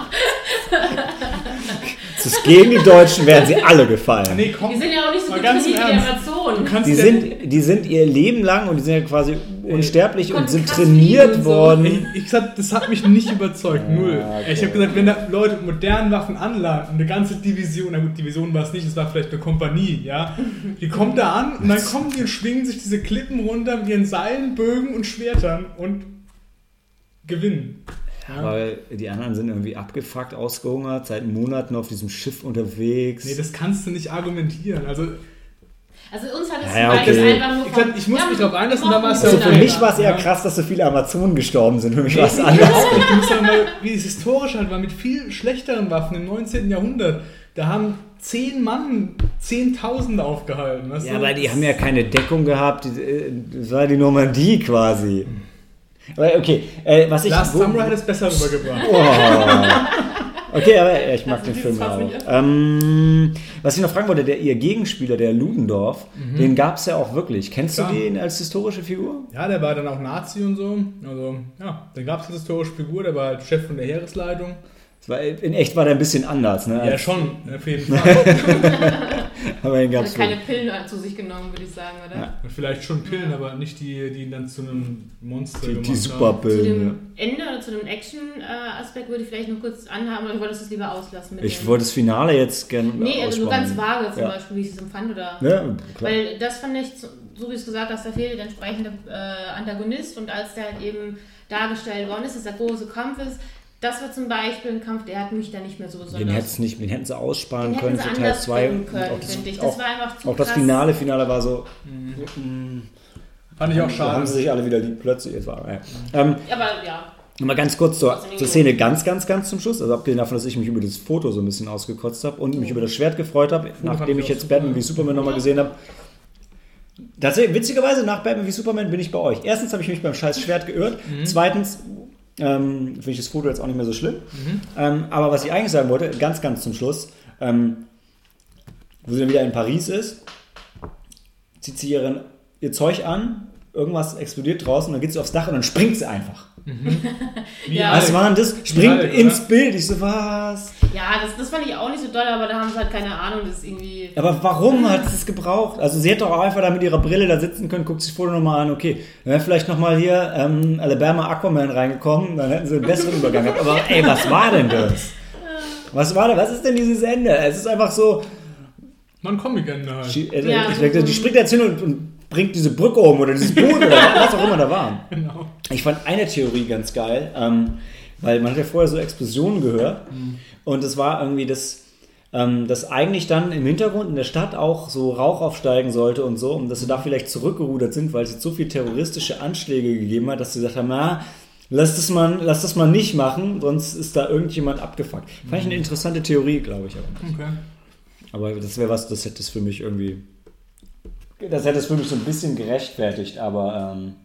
Gegen die Deutschen wären sie alle gefallen. Nee, komm. Die sind ja auch nicht so gut ganz im trainiert wie die Ernst. Amazonen. Die ja- sind, die sind ihr Leben lang und die sind ja quasi unsterblich und konnten sind trainiert und so. worden. Ich, ich sag, das hat mich nicht überzeugt, null. okay. Ich habe gesagt, wenn da Leute mit modernen Waffen anlanden, eine ganze Division, na gut, Division war es nicht, es war vielleicht eine Kompanie, ja, die kommt da an und dann kommen die und schwingen sich diese Klippen runter mit ihren Seilen, Bögen und Schwertern und gewinnen. Weil die anderen sind irgendwie abgefuckt, ausgehungert, seit Monaten auf diesem Schiff unterwegs. Nee, das kannst du nicht argumentieren. Also, Also uns hat es Ja, okay. einfach nur Ich glaub, ich muss Ja, mich drauf einlassen, da war's brauchen also ja für mich war es eher Ja. krass, dass so viele Amazonen gestorben sind. Für mich war es anders. Du musst ja mal, wie es historisch halt war, mit viel schlechteren Waffen im 19. Jahrhundert. Da haben zehn Mann Zehntausende aufgehalten. Weißt Ja, du? aber die haben ja keine Deckung gehabt. äh, Das war die Normandie quasi. Aber okay, äh, was ich. Last Samurai hat es besser rübergebracht. Oh. Okay, aber ja, ich mag Also den Film auch. Ähm, was ich noch fragen wollte, der, ihr Gegenspieler, der Ludendorff, den gab es ja auch wirklich. Kennst Klar. du den als historische Figur? Ja, der war dann auch Nazi und so. Also, ja, dann gab es eine historische Figur, der war halt Chef von der Heeresleitung. War, in echt war der ein bisschen anders, ne? Ja, schon, auf jeden Fall. Aber den Er gab's hat keine. Pillen zu sich genommen, würde ich sagen, oder? Ja. Vielleicht schon Pillen, aber nicht die, die ihn dann zu einem Monster Die, gemacht die haben. Zu dem Ende oder zu dem Action-Aspekt würde ich vielleicht noch kurz anhaben, oder du wolltest es lieber auslassen? Mit Ich dem- wollte das Finale jetzt gerne Nee, also nur ganz vage zum Ja. Beispiel, wie ich es empfand, oder? Ne? Klar. Weil das fand ich, so wie du es gesagt hast, da fehlt der entsprechende äh, Antagonist und als der halt eben dargestellt worden ist, dass der große Kampf ist, das war zum Beispiel ein Kampf, der hat mich da nicht mehr so besonders. Den hätten nicht, den hätten sie aussparen den können hätten für sie Teil anders 2. bringen können, auch das, finde ich. Das auch, war einfach zu auch das krass. Finale, Finale war so. Fand ich auch Da haben sie schade. sich alle wieder lieb plötzlich. War, ja. ähm, Aber ja, Mal ganz kurz zur, zur Szene, ganz, ganz, ganz zum Schluss. Also abgesehen davon, dass ich mich über das Foto so ein bisschen ausgekotzt habe und mich über das Schwert gefreut habe, nachdem ich jetzt. Batman wie Superman nochmal gesehen habe. Tatsächlich, witzigerweise, nach Batman wie Superman bin ich bei euch. Erstens habe ich mich beim scheiß Schwert geirrt. Zweitens ähm, finde ich das Foto jetzt auch nicht mehr so schlimm. Ähm, aber was ich eigentlich sagen wollte, ganz, ganz zum Schluss, ähm, wo sie dann wieder in Paris ist, zieht sie ihren, ihr Zeug an, irgendwas explodiert draußen, dann geht sie aufs Dach und dann springt sie einfach. Wie Ja. Was alle- war denn das? Springt Hulk, ins oder? Bild. Ich so, was? ja das, das fand ich auch nicht so doll, aber da haben sie halt keine Ahnung, das ist irgendwie. Aber warum hat es das gebraucht? Also sie hätte doch auch einfach da mit ihrer Brille da sitzen können, guckt sich das Foto nochmal an, okay, dann wäre vielleicht nochmal hier ähm, Alabama Aquaman reingekommen, dann hätten sie einen besseren Übergang gehabt. Aber ey, was war denn das? Was war denn, was ist denn dieses Ende? Es ist einfach so, Man Comic-Ende halt. die, äh, Ja. ich denke, die springt jetzt hin und, und bringt diese Brücke um oder dieses Boot oder was auch immer da war. Genau. Ich fand eine Theorie ganz geil. Ähm, weil man hat ja vorher so Explosionen gehört und es war irgendwie das, ähm, dass eigentlich dann im Hintergrund in der Stadt auch so Rauch aufsteigen sollte und so und dass sie da vielleicht zurückgerudert sind, weil es jetzt so viele terroristische Anschläge gegeben hat, dass sie gesagt haben, na, lass das mal, lass das mal nicht machen, sonst ist da irgendjemand abgefuckt. Fand ich eine interessante Theorie, glaube ich aber. Okay. Aber das wäre was, das hätte es für mich irgendwie. Das hätte es für mich so ein bisschen gerechtfertigt, aber ähm,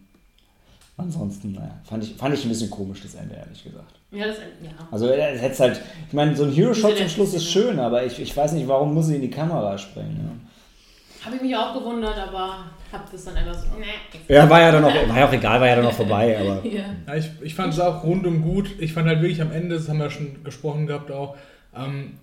ansonsten, naja, fand ich, fand ich ein bisschen komisch, das Ende, ehrlich gesagt. Ja, das, ja. Also, es hätte halt, ich meine, so ein Hero-Shot zum Schluss ist schön, aber ich, ich weiß nicht, warum muss sie in die Kamera springen. Habe ich mich auch gewundert, aber habe das dann einfach so. Nee. Ja, ja war ja dann auch, war ja auch egal, war ja dann auch vorbei, aber. Ja. Ja, ich, ich fand es auch rundum gut. Ich fand halt wirklich am Ende, das haben wir schon gesprochen gehabt auch, ähm,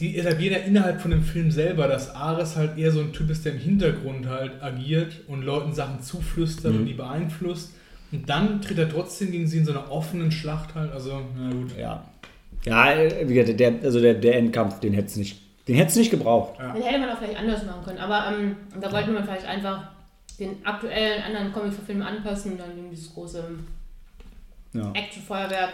die etablieren ja innerhalb von dem Film selber, dass Ares halt eher so ein Typ ist, der im Hintergrund halt agiert und Leuten Sachen zuflüstert Mhm. und die beeinflusst. Und dann tritt er trotzdem gegen sie in so einer offenen Schlacht halt. Also, na gut. Ja. Ja, wie gesagt, der, also der, der Endkampf, den hätte es nicht, den hätte es nicht gebraucht. Den hätte man auch vielleicht anders machen können. Aber ähm, da wollte man vielleicht einfach den aktuellen anderen Comic-Verfilm anpassen und dann in dieses große Ja. Action-Feuerwerk,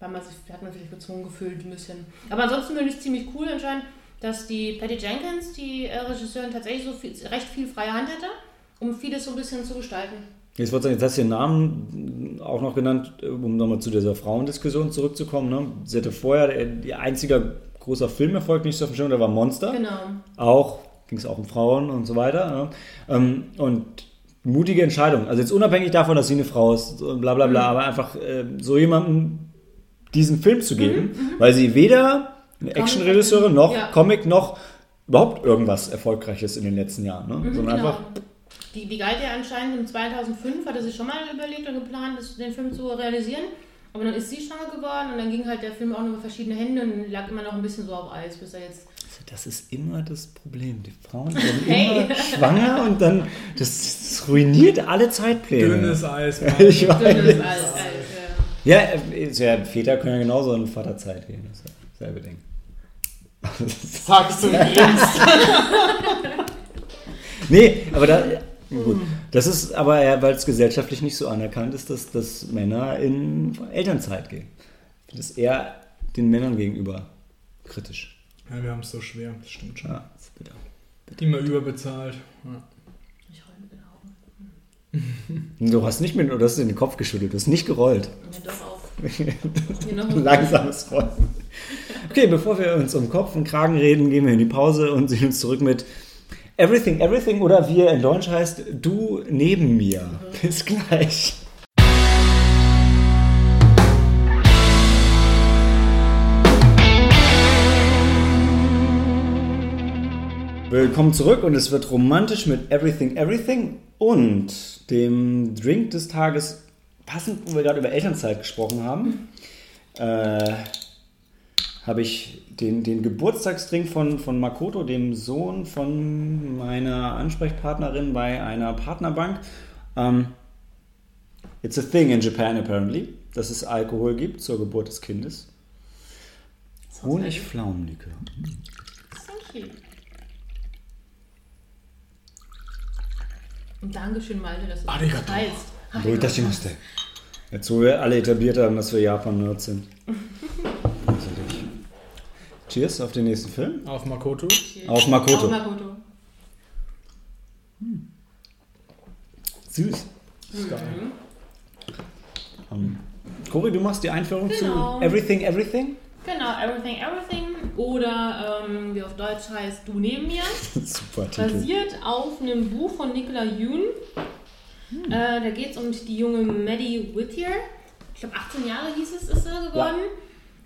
weil man sich, hat man sich gezwungen gefühlt ein bisschen. Aber ansonsten finde ich es ziemlich cool anscheinend, dass die Patty Jenkins, die äh, Regisseurin, tatsächlich so viel, recht viel freie Hand hatte, um vieles so ein bisschen zu gestalten. Jetzt wollte ich sagen, jetzt hast du den Namen auch noch genannt, um nochmal zu dieser Frauendiskussion zurückzukommen. Ne? Sie hatte vorher, der, ihr einziger großer Filmerfolg nicht so auf dem Schirm, der war Monster. Genau. Auch, ging es auch um Frauen und so weiter. Ne? Ähm, und mutige Entscheidung. Also jetzt unabhängig davon, dass sie eine Frau ist, bla bla bla, Mhm. aber einfach äh, so jemandem diesen Film zu geben, weil sie weder eine Actionregisseurin noch Mhm, Ja. Comic noch überhaupt irgendwas Erfolgreiches in den letzten Jahren. Ne? Mhm, Sondern genau. einfach Die, die galt ja anscheinend im 2005, hatte sie schon mal überlegt und geplant, das, den Film zu realisieren. Aber dann ist sie schwanger geworden und dann ging halt der Film auch noch über verschiedene Hände und lag immer noch ein bisschen so auf Eis, bis er jetzt. Das ist immer das Problem. Die Frauen werden Hey. immer schwanger und dann, das, das ruiniert alle Zeitpläne. Dünnes Eis. Mann. Ich weiß. Dünnes Eis, Eis, ja. Ja, äh, ist ja, Väter können ja genauso in Vaterzeit gehen. Das ist ja dasselbe Ding. Sagst du grinst. Nee, aber da, gut. Das ist aber ja, weil es gesellschaftlich nicht so anerkannt ist, dass, dass Männer in Elternzeit gehen. Das ist eher den Männern gegenüber kritisch. Ja, wir haben es so schwer, das stimmt schon. Ja, das ist bitter. Immer überbezahlt. Ja. Ich roll mit den Augen. Du hast nicht mit, du hast in den Kopf geschüttelt, du hast nicht gerollt. Ja, doch auch. Langsames Rollen. Okay, bevor wir uns um Kopf und Kragen reden, gehen wir in die Pause und sehen uns zurück mit Everything, Everything oder wie er in Deutsch heißt, du neben mir. Bis gleich. Willkommen zurück und es wird romantisch mit Everything, Everything und dem Drink des Tages, passend, wo wir gerade über Elternzeit gesprochen haben, äh, habe ich den, den Geburtstagsdrink von, von Makoto, dem Sohn von meiner Ansprechpartnerin bei einer Partnerbank. Ähm, it's a thing in Japan apparently, dass es Alkohol gibt zur Geburt des Kindes. Honigpflaumenlikör. Thank you. Und Dankeschön, Malte, dass du das Arigato. teilst. Doitashimaste. Jetzt, wo wir alle etabliert haben, dass wir Japan-Nerds sind. Natürlich. Cheers auf den nächsten Film. Auf Makoto. Auf Makoto. Auf Makoto. Süß. Ist geil. Ähm, Cory, du machst die Einführung Genau. zu Everything, Everything? Genau, Everything, Everything. Oder ähm, wie auf Deutsch heißt Du neben mir. Super Titel. Basiert auf einem Buch von Nicola Yoon. Hm. Äh, da geht es um die junge Maddie Whittier. Ich glaube, 18 Jahre hieß es, ist sie geworden.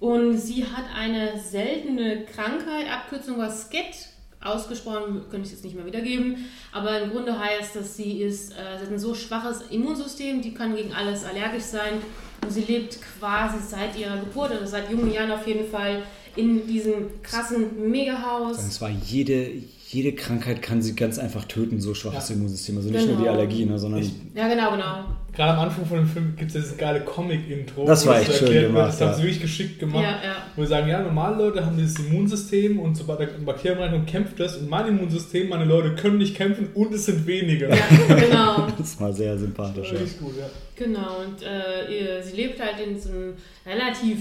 Und sie hat eine seltene Krankheit, Abkürzung war SCID. Ausgesprochen könnte ich jetzt nicht mehr wiedergeben. Aber im Grunde heißt das, sie ist, äh, sie hat ein so schwaches Immunsystem, die kann gegen alles allergisch sein. Und sie lebt quasi seit ihrer Geburt, oder seit jungen Jahren auf jeden Fall, in diesem krassen Megahaus. Es war jede, jede Krankheit kann sie ganz einfach töten, so schwach Ja. ist das Immunsystem. Also nicht Genau. nur die Allergie, ne, sondern Ich- Ja, genau, genau. Gerade am Anfang von dem Film gibt es ja dieses geile Comic-Intro. Das war echt schön wird. gemacht, Das haben ja. sie wirklich geschickt gemacht. Ja, ja. Wo wir sagen, ja, normale Leute haben dieses Immunsystem und sobald der Bakterium reinkommt, kämpft das. Und mein Immunsystem, meine Leute können nicht kämpfen und es sind wenige. Ja, genau. das war sehr Das sympathisch. war Ja. richtig gut, ja. Genau, und äh, ihr, sie lebt halt in so einem relativ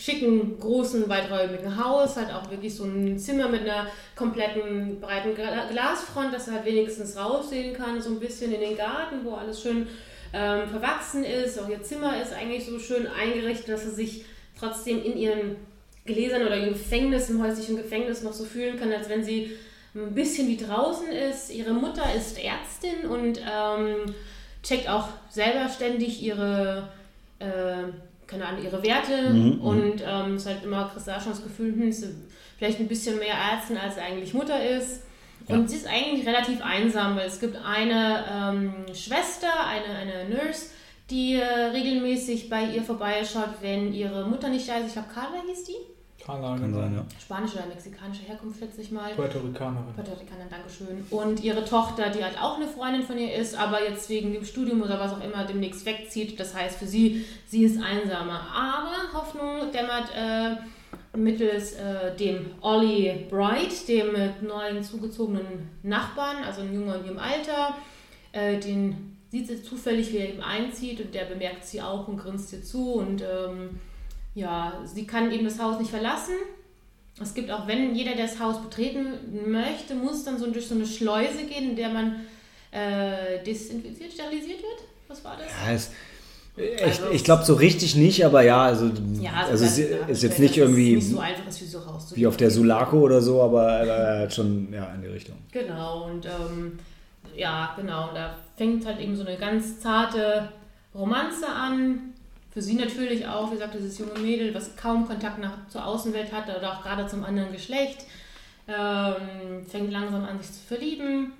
schicken, großen, weiträumigen Haus, halt auch wirklich so ein Zimmer mit einer kompletten breiten Gla- Glasfront, dass er halt wenigstens raussehen kann, so ein bisschen in den Garten, wo alles schön ähm, verwachsen ist. Auch ihr Zimmer ist eigentlich so schön eingerichtet, dass sie sich trotzdem in ihren Gläsern oder im Gefängnis, im häuslichen Gefängnis noch so fühlen kann, als wenn sie ein bisschen wie draußen ist. Ihre Mutter ist Ärztin und ähm, checkt auch selber ständig ihre, äh, keine Ahnung, ihre Werte Mhm, mhm. und ähm, es hat immer auch schon das Gefühl, hm, ist sie vielleicht ein bisschen mehr Ärztin, als sie eigentlich Mutter ist. Ja. Und sie ist eigentlich relativ einsam, weil es gibt eine ähm, Schwester, eine, eine Nurse, die äh, regelmäßig bei ihr vorbeischaut, wenn ihre Mutter nicht da ist. Ich glaube, Carla hieß die. Carla, Kann sein, ja. Spanische oder mexikanische Herkunft, schätze ich mal. Puerto Ricanerin. Puerto Ricaner, Dankeschön. Und ihre Tochter, die halt auch eine Freundin von ihr ist, aber jetzt wegen dem Studium oder was auch immer demnächst wegzieht. Das heißt für sie, sie ist einsamer. Aber Hoffnung dämmert äh, mittels äh, dem Ollie Bright, dem äh, neuen zugezogenen Nachbarn, also ein Junge in ihrem Alter. Äh, den sieht sie zufällig, wie er eben einzieht und der bemerkt sie auch und grinst ihr zu und ähm, ja, sie kann eben das Haus nicht verlassen. Es gibt auch, wenn jeder der das Haus betreten möchte, muss dann so durch so eine Schleuse gehen, in der man äh, desinfiziert, sterilisiert wird. Was war das? Ja, es, ich Also- ich glaube so richtig nicht, aber ja, also, Ja, also es das- ist, ja, ist jetzt nicht irgendwie Nicht so einfach, das so wie auf der Sulaco oder so, aber, aber schon ja, in die Richtung. Genau, und ähm, ja, genau, und da fängt halt eben so eine ganz zarte Romanze an. Für sie natürlich auch, wie gesagt, dieses junge Mädel, was kaum Kontakt nach, zur Außenwelt hatte oder auch gerade zum anderen Geschlecht, ähm, fängt langsam an, sich zu verlieben.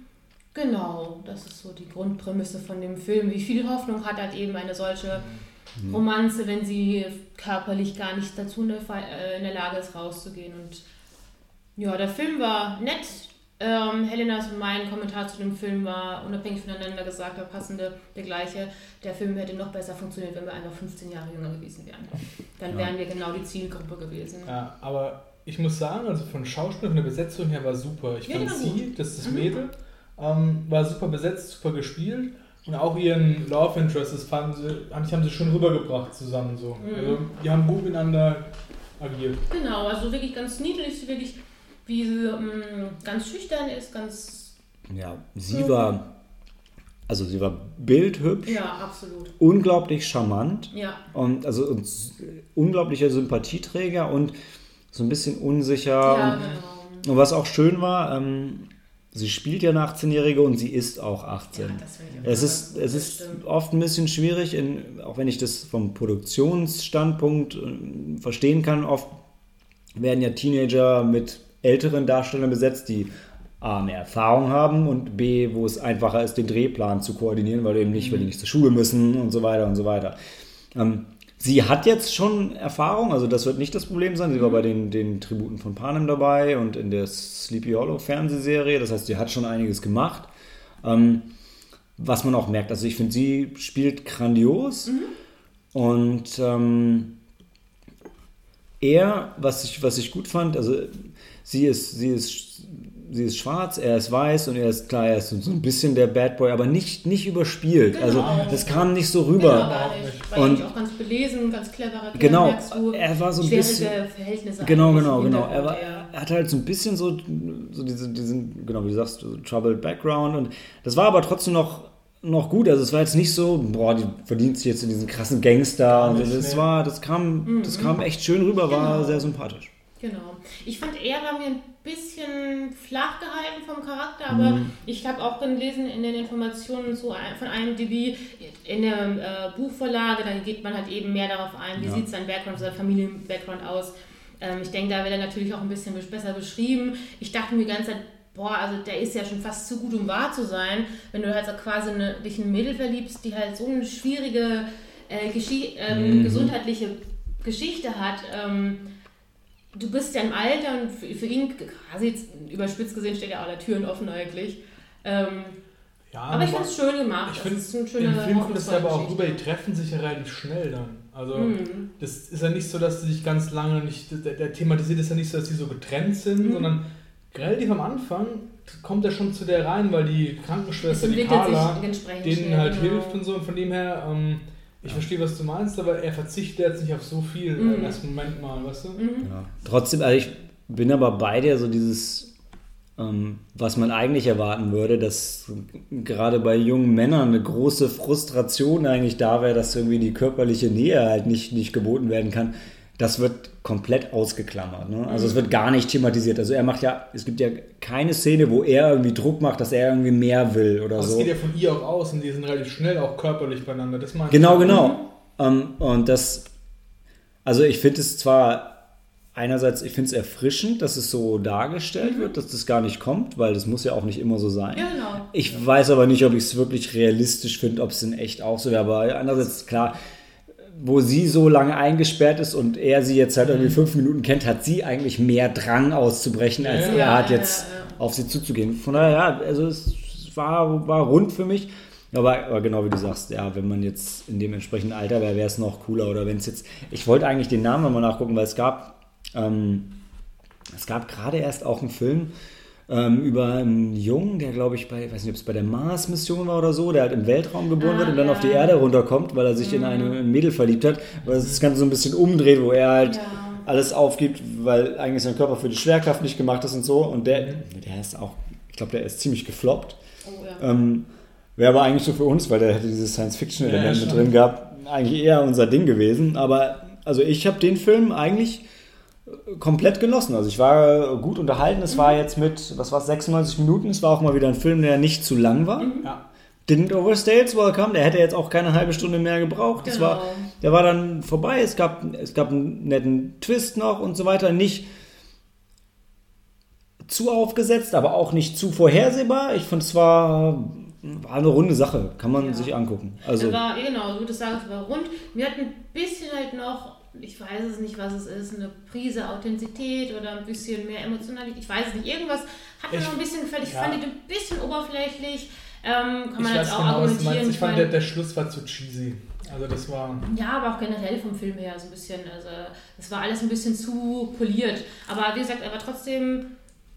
Genau, das ist so die Grundprämisse von dem Film. Wie viel Hoffnung hat halt eben eine solche Romanze, wenn sie körperlich gar nicht dazu in der, äh, in der Lage ist, rauszugehen. Und ja, der Film war nett. Ähm, Helenas und mein Kommentar zu dem Film war unabhängig voneinander gesagt, der passende, der gleiche. Der Film hätte noch besser funktioniert, wenn wir einfach 15 Jahre jünger gewesen wären. Dann Ja. wären wir genau die Zielgruppe gewesen. Ja, aber ich muss sagen, also von Schauspiel, von der Besetzung her war super. Ich Ja, fand sie, das ist das Mhm. Mädel, ähm, war super besetzt, super gespielt. Und auch ihren Love Interest, das fanden sie, haben, haben sie schon rübergebracht zusammen so. Mhm. Also die haben gut miteinander agiert. Genau, also wirklich ganz niedlich, wirklich wie sie ähm, ganz schüchtern ist, ganz. Ja, sie war, also sie war bildhübsch, Ja, absolut. unglaublich charmant Ja, und also und unglaublicher Sympathieträger und so ein bisschen unsicher. ja, und, genau. und was auch schön war, ähm, sie spielt ja eine 18-Jährige und sie ist auch 18. Ja, das ich Es ist, es ist stimmt. oft ein bisschen schwierig, in, auch wenn ich das vom Produktionsstandpunkt äh, verstehen kann. Oft werden ja Teenager mit älteren Darstellern besetzt, die A, mehr Erfahrung haben und B, wo es einfacher ist, den Drehplan zu koordinieren, weil eben nicht, weil die nicht zur Schule müssen und so weiter und so weiter. Ähm, sie hat jetzt schon Erfahrung, also das wird nicht das Problem sein. Sie war bei den, den Tributen von Panem dabei und in der Sleepy Hollow Fernsehserie, das heißt, sie hat schon einiges gemacht. Ähm, was man auch merkt, also ich finde, sie spielt grandios und ähm, er, was ich, was ich gut fand, also sie ist, sie ist, sie ist schwarz, er ist weiß und er ist klar, er ist so ein bisschen der Bad Boy, aber nicht, nicht überspielt. Also Genau. das kam nicht so Genau, rüber. War Und- auch ganz belesen, ganz cleverer Kerl, Genau, du. er war so ein bisschen- Verhältnisse Genau, genau, genau. Er, war, er hatte halt so ein bisschen so, so diese, diesen, genau, wie du sagst, so troubled Background und das war aber trotzdem noch, noch gut. Also es war jetzt nicht so, boah, die verdient sich jetzt in diesen krassen Gangster. Nicht, das war, das kam, das kam echt schön rüber, war Genau. sehr sympathisch. Genau. Ich fand, er war mir ein bisschen flach gehalten vom Charakter, aber Mhm. ich habe auch gelesen in den Informationen so von IMDb, in der äh, Buchvorlage, da geht man halt eben mehr darauf ein, wie Ja. sieht sein Background, sein Familien-Background aus. Ähm, ich denke, da wird er natürlich auch ein bisschen besser beschrieben. Ich dachte mir die ganze Zeit, boah, also der ist ja schon fast zu gut, um wahr zu sein, wenn du halt so quasi eine, dich in ein Mädel verliebst, die halt so eine schwierige äh, Geschi ähm, Mhm. gesundheitliche Geschichte hat. Ähm, du bist ja im Alter und für, für ihn, quasi überspitzt gesehen, steht ja alle Türen offen eigentlich. Ähm, Ja, aber ich finde es schön gemacht. Ich Das finde, ist eine im schöne Film kommt es aber auch rüber, die treffen sich ja relativ schnell dann. Also, Mhm. das ist ja nicht so, dass sie sich ganz lange nicht, der, der thematisiert ist ja nicht so, dass sie so getrennt sind, Mhm. sondern relativ am Anfang kommt er schon zu der rein, weil die Es Krankenschwester, die Carla, denen halt genau. hilft und so. Und von dem her, ähm, ich verstehe, was du meinst, aber er verzichtet jetzt nicht auf so viel Mhm. im ersten Moment mal, weißt du? Mhm. Ja. Trotzdem, also ich bin aber bei dir, so dieses, ähm, was man eigentlich erwarten würde, dass gerade bei jungen Männern eine große Frustration eigentlich da wäre, dass irgendwie die körperliche Nähe halt nicht, nicht geboten werden kann. Das wird komplett ausgeklammert. Ne? Also es wird gar nicht thematisiert. Also er macht ja, es gibt ja keine Szene, wo er irgendwie Druck macht, dass er irgendwie mehr will oder Aber so. es geht ja von ihr auch aus und die sind relativ schnell auch körperlich beieinander. Das meine. Genau, genau. Ähm, und das, also ich finde es zwar einerseits, ich finde es erfrischend, dass es so dargestellt wird, dass das gar nicht kommt, weil das muss ja auch nicht immer so sein. Ja, genau. Ich weiß aber nicht, ob ich es wirklich realistisch finde, ob es in echt auch so wäre. Aber andererseits, klar, wo sie so lange eingesperrt ist und er sie jetzt halt irgendwie fünf Minuten kennt, hat sie eigentlich mehr Drang auszubrechen, als Ja, er ja, hat ja, jetzt ja. auf sie zuzugehen. Von daher, ja, also es war, war rund für mich. Aber, aber genau wie du sagst, ja, wenn man jetzt in dem entsprechenden Alter wäre, wäre es noch cooler. Oder wenn es jetzt, ich wollte eigentlich den Namen nochmal nachgucken, weil es gab, ähm, es gab gerade erst auch einen Film ähm, über einen Jungen, der glaube ich bei, weiß nicht, ob es bei der Mars-Mission war oder so, der halt im Weltraum geboren Ah, wird und dann ja. auf die Erde runterkommt, weil er sich in eine ein Mädel verliebt hat, weil es das Ganze so ein bisschen umdreht, wo er halt Ja. alles aufgibt, weil eigentlich sein Körper für die Schwerkraft nicht gemacht ist und so. Und der, der ist auch, ich glaube, der ist ziemlich gefloppt. Oh, ja. Ähm, Wäre aber eigentlich so für uns, weil der hätte dieses Science-Fiction-Element mit drin gehabt, eigentlich eher unser Ding gewesen. Aber also ich habe den Film eigentlich komplett genossen. Also ich war gut unterhalten. Es war jetzt mit, was war 96 Minuten. Es war auch mal wieder ein Film, der nicht zu lang war. Ja. Didn't overstay its welcome. Der hätte jetzt auch keine halbe Stunde mehr gebraucht. Das Genau. war, der war dann vorbei. Es gab, es gab einen netten Twist noch und so weiter. Nicht zu aufgesetzt, aber auch nicht zu vorhersehbar. Ich fand es war, war eine runde Sache. Kann man Ja. sich angucken. Also war, genau, du würdest sagen, es war rund. Wir hatten ein bisschen halt noch, ich weiß es nicht, was es ist, eine Prise Authentizität oder ein bisschen mehr Emotionalität. Ich weiß es nicht. Irgendwas hat mir Ich- noch ein bisschen gefällt. Ich ja. fand die ein bisschen oberflächlich. Ähm, kann Ich man weiß jetzt auch genau, argumentieren. Ich fand, der, der Schluss war zu cheesy. Also das war... Ja, aber auch generell vom Film her so ein bisschen, also es war alles ein bisschen zu poliert. Aber wie gesagt, er war trotzdem,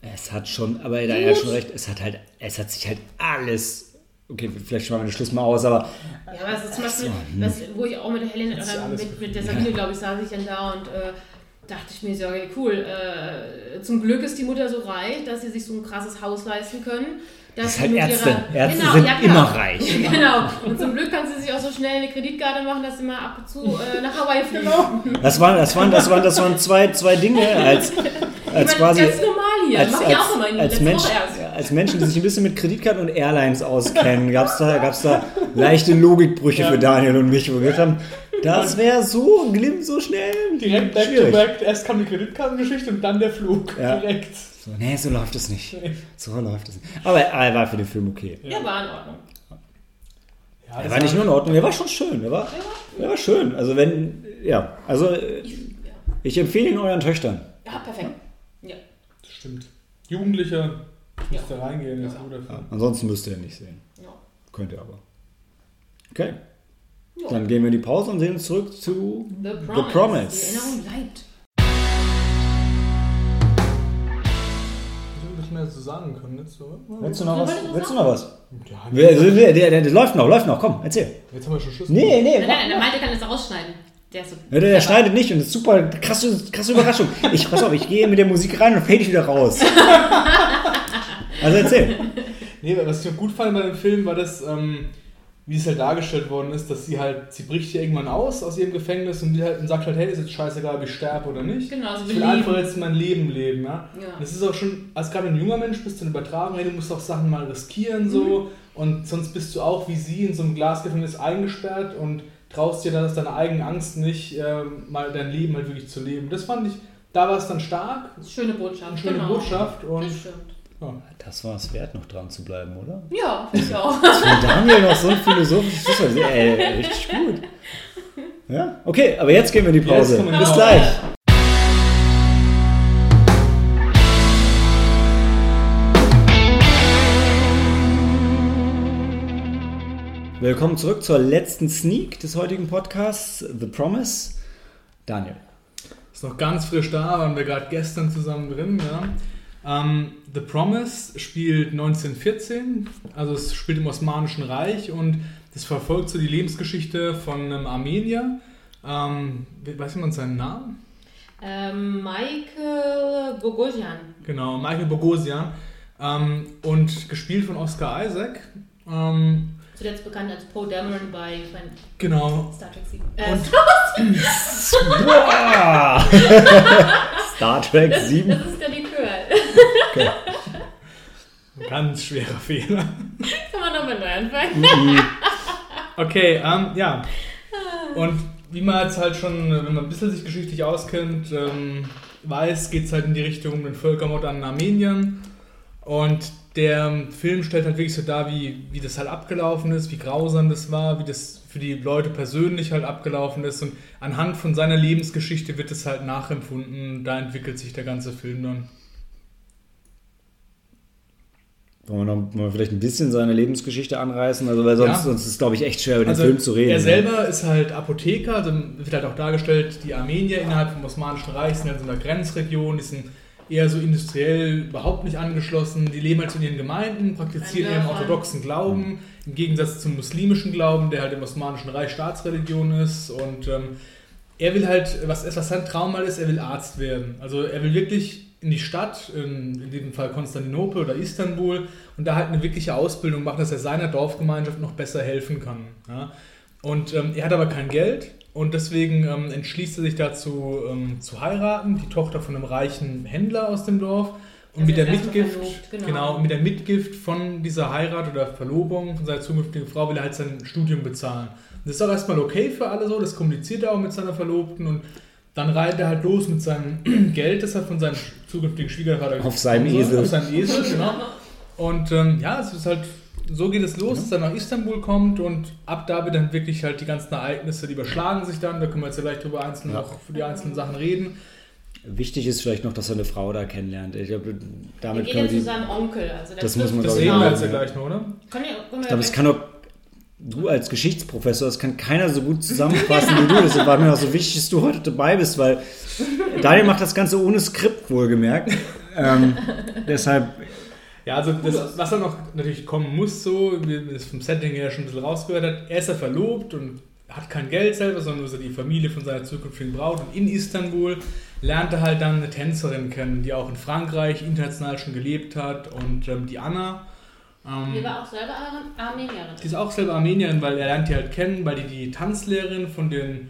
es hat schon, aber da er hat schon recht, es hat halt, es hat sich halt alles. Okay, vielleicht schwammen wir den Schluss mal aus, aber ja, aber es ist zum Beispiel, hm. was, wo ich auch mit der Helen Das ist oder mit, mit der Sabine, glaube ich, saß ich dann da und äh, dachte ich mir so, okay, cool. Äh, zum Glück ist die Mutter so reich, dass sie sich so ein krasses Haus leisten können. Dass Das ist sie halt mit Ärzte. ihrer- Ärzte Genau, sind ja, klar. immer reich. genau. Und zum Glück kann sie sich auch so schnell eine Kreditkarte machen, dass sie mal ab und zu äh, nach Hawaii fliegen. Genau. das waren, das waren, das waren, das waren zwei, zwei Dinge als, Ich als meine, quasi. ganz normal hier. als, Mach ich als, auch immer in als, Mensch, ja, als Menschen, die sich ein bisschen mit Kreditkarten und Airlines auskennen, gab es da, gab's da leichte Logikbrüche für Daniel und mich, wo wir gesagt haben, das wäre so, glimm so schnell. Direkt back schwierig. to back. Erst kam die Kreditkartengeschichte und dann der Flug. Ja. Direkt. So, nee, so läuft es nicht. So läuft es nicht. Aber er war für den Film okay. Ja, war in Ordnung. Ja, Er war nicht nur in Ordnung, er war schon schön. Er war, er war schön. Also wenn, ja, also äh, Ich, ja. ich empfehle ihn euren Töchtern. ja, perfekt. Ja. Das stimmt. Jugendliche müsste reingehen, ist ein guter Film. Ansonsten müsst ihr ihn nicht sehen. Ja. Könnt ihr aber. Okay. Ja. Dann gehen wir in die Pause und sehen uns zurück zu The Promise. The Promise. Die Erinnerung bleibt. Mehr zu sagen können. Jetzt, so. Willst du noch Was Willst du noch was? Ja, Der, der, der, läuft noch, läuft noch, komm, erzähl. Jetzt haben wir schon Schluss. Nee, nee. Nein, nein, der Malte kann das rausschneiden. Der ist so. Ja, der, der schneidet nicht und das ist super krasse, krasse Überraschung. Ich, pass auf, ich gehe mit der Musik rein und fade ich wieder raus. Also erzähl. Nee, was ich noch gut fand bei dem Film war das, ähm, wie es halt dargestellt worden ist, dass sie halt, sie bricht hier irgendwann aus aus ihrem Gefängnis und, die halt, und sagt halt, hey, ist jetzt scheißegal, ob ich sterbe oder nicht. Genau, sie ich will leben. einfach jetzt mein Leben leben, ja. Ja. Das ist auch schon, als gerade ein junger Mensch bist du eine Übertragung, hey, du musst auch Sachen mal riskieren so und sonst bist du auch wie sie in so einem Glasgefängnis eingesperrt und traust dir dann aus deiner eigenen Angst nicht, ähm, mal dein Leben halt wirklich zu leben. Das fand ich, da war es dann stark, Schöne Botschaft. eine schöne genau. Botschaft und Das stimmt. Das war es wert, noch dran zu bleiben, oder? Ja, finde ich auch. Von Daniel noch so ein philosophisches Schlusswort. Ey, richtig gut. Ja, okay, aber jetzt gehen wir in die Pause. Yes, Bis gleich. Willkommen zurück zur letzten Sneak des heutigen Podcasts, The Promise. Daniel. Ist noch ganz frisch da, waren wir gerade gestern zusammen drin. Ja? Ähm, The Promise spielt 1914, also es spielt im Osmanischen Reich und das verfolgt so die Lebensgeschichte von einem Armenier. Ähm, weiß jemand seinen Namen? Ähm, Michael Bogosian. Genau, Michael Bogosian. Ähm, und gespielt von Oscar Isaac. Ähm, Zuletzt bekannt als Poe Dameron bei genau. Star Trek 7. Äh, Und. Star Trek 7. das ist der Likör. ganz schwerer Fehler. Kann man nochmal neu anfangen. Okay, ähm, ja. Und wie man jetzt halt schon, wenn man ein bisschen sich geschichtlich auskennt, ähm, weiß, geht es halt in die Richtung um den Völkermord an Armenien. Und der Film stellt halt wirklich so dar, wie, wie das halt abgelaufen ist, wie grausam das war, wie das für die Leute persönlich halt abgelaufen ist. Und anhand von seiner Lebensgeschichte wird es halt nachempfunden. Da entwickelt sich der ganze Film dann. Wollen wir noch mal vielleicht ein bisschen seine Lebensgeschichte anreißen? Also, weil sonst, Ja. sonst ist es, glaube ich, echt schwer, über den Also, Film zu reden. Er ne? selber ist halt Apotheker, also wird halt auch dargestellt, die Armenier innerhalb vom Osmanischen Reich sind halt in so einer Grenzregion, die sind eher so industriell überhaupt nicht angeschlossen, die leben halt in ihren Gemeinden, praktizieren Ein ihren orthodoxen Glauben, im Gegensatz zum muslimischen Glauben, der halt im Osmanischen Reich Staatsreligion ist und ähm, er will halt, was, was sein Traum mal ist, er will Arzt werden. Also er will wirklich in die Stadt, in, in diesem Fall Konstantinopel oder Istanbul, und da halt eine wirkliche Ausbildung machen, dass er seiner Dorfgemeinschaft noch besser helfen kann. Ja? Und ähm, er hat aber kein Geld und deswegen ähm, entschließt er sich dazu ähm, zu heiraten, die Tochter von einem reichen Händler aus dem Dorf. Und Also mit der Mitgift, verlobt, genau. genau, mit der Mitgift von dieser Heirat oder Verlobung von seiner zukünftigen Frau will er halt sein Studium bezahlen. Und das ist auch erstmal okay für alle so, das kommuniziert er auch mit seiner Verlobten und dann reitet er halt los mit seinem Geld, das er von seinem zukünftigen Schwiegervater Auf seinem. Esel. Auf seinem Esel, genau. Und ähm, ja, es ist halt, so geht es los, dass er nach Istanbul kommt und ab da wird dann wirklich halt die ganzen Ereignisse, die überschlagen sich dann, da können wir jetzt vielleicht drüber einzeln Ja. auch für die einzelnen Sachen reden. Wichtig ist vielleicht noch, dass er eine Frau da kennenlernt. Ich glaube, Wir damit gehen können ja wir zu die, seinem Onkel. Also der Das muss man, Das ich, sehen wir ja. jetzt ja gleich noch, oder? Kann ja, können wir Ich glaube, ja- kann doch du als Geschichtsprofessor, das kann keiner so gut zusammenfassen wie du. Deshalb war mir auch so wichtig, dass du heute dabei bist, weil Daniel macht das Ganze ohne Skript, wohlgemerkt. Ähm, deshalb, Ja, also das, was dann noch natürlich kommen muss, so, wie das vom Setting her schon ein bisschen rausgehört hat, er ist ja verlobt und hat kein Geld selber, sondern nur die Familie von seiner zukünftigen Braut. Und in Istanbul lernt er halt dann eine Tänzerin kennen, die auch in Frankreich international schon gelebt hat und ähm, die Anna. Ähm, Die war auch selber Ar- Armenierin. die ist auch selber Armenierin, weil er lernt die halt kennen, weil die die Tanzlehrerin von den,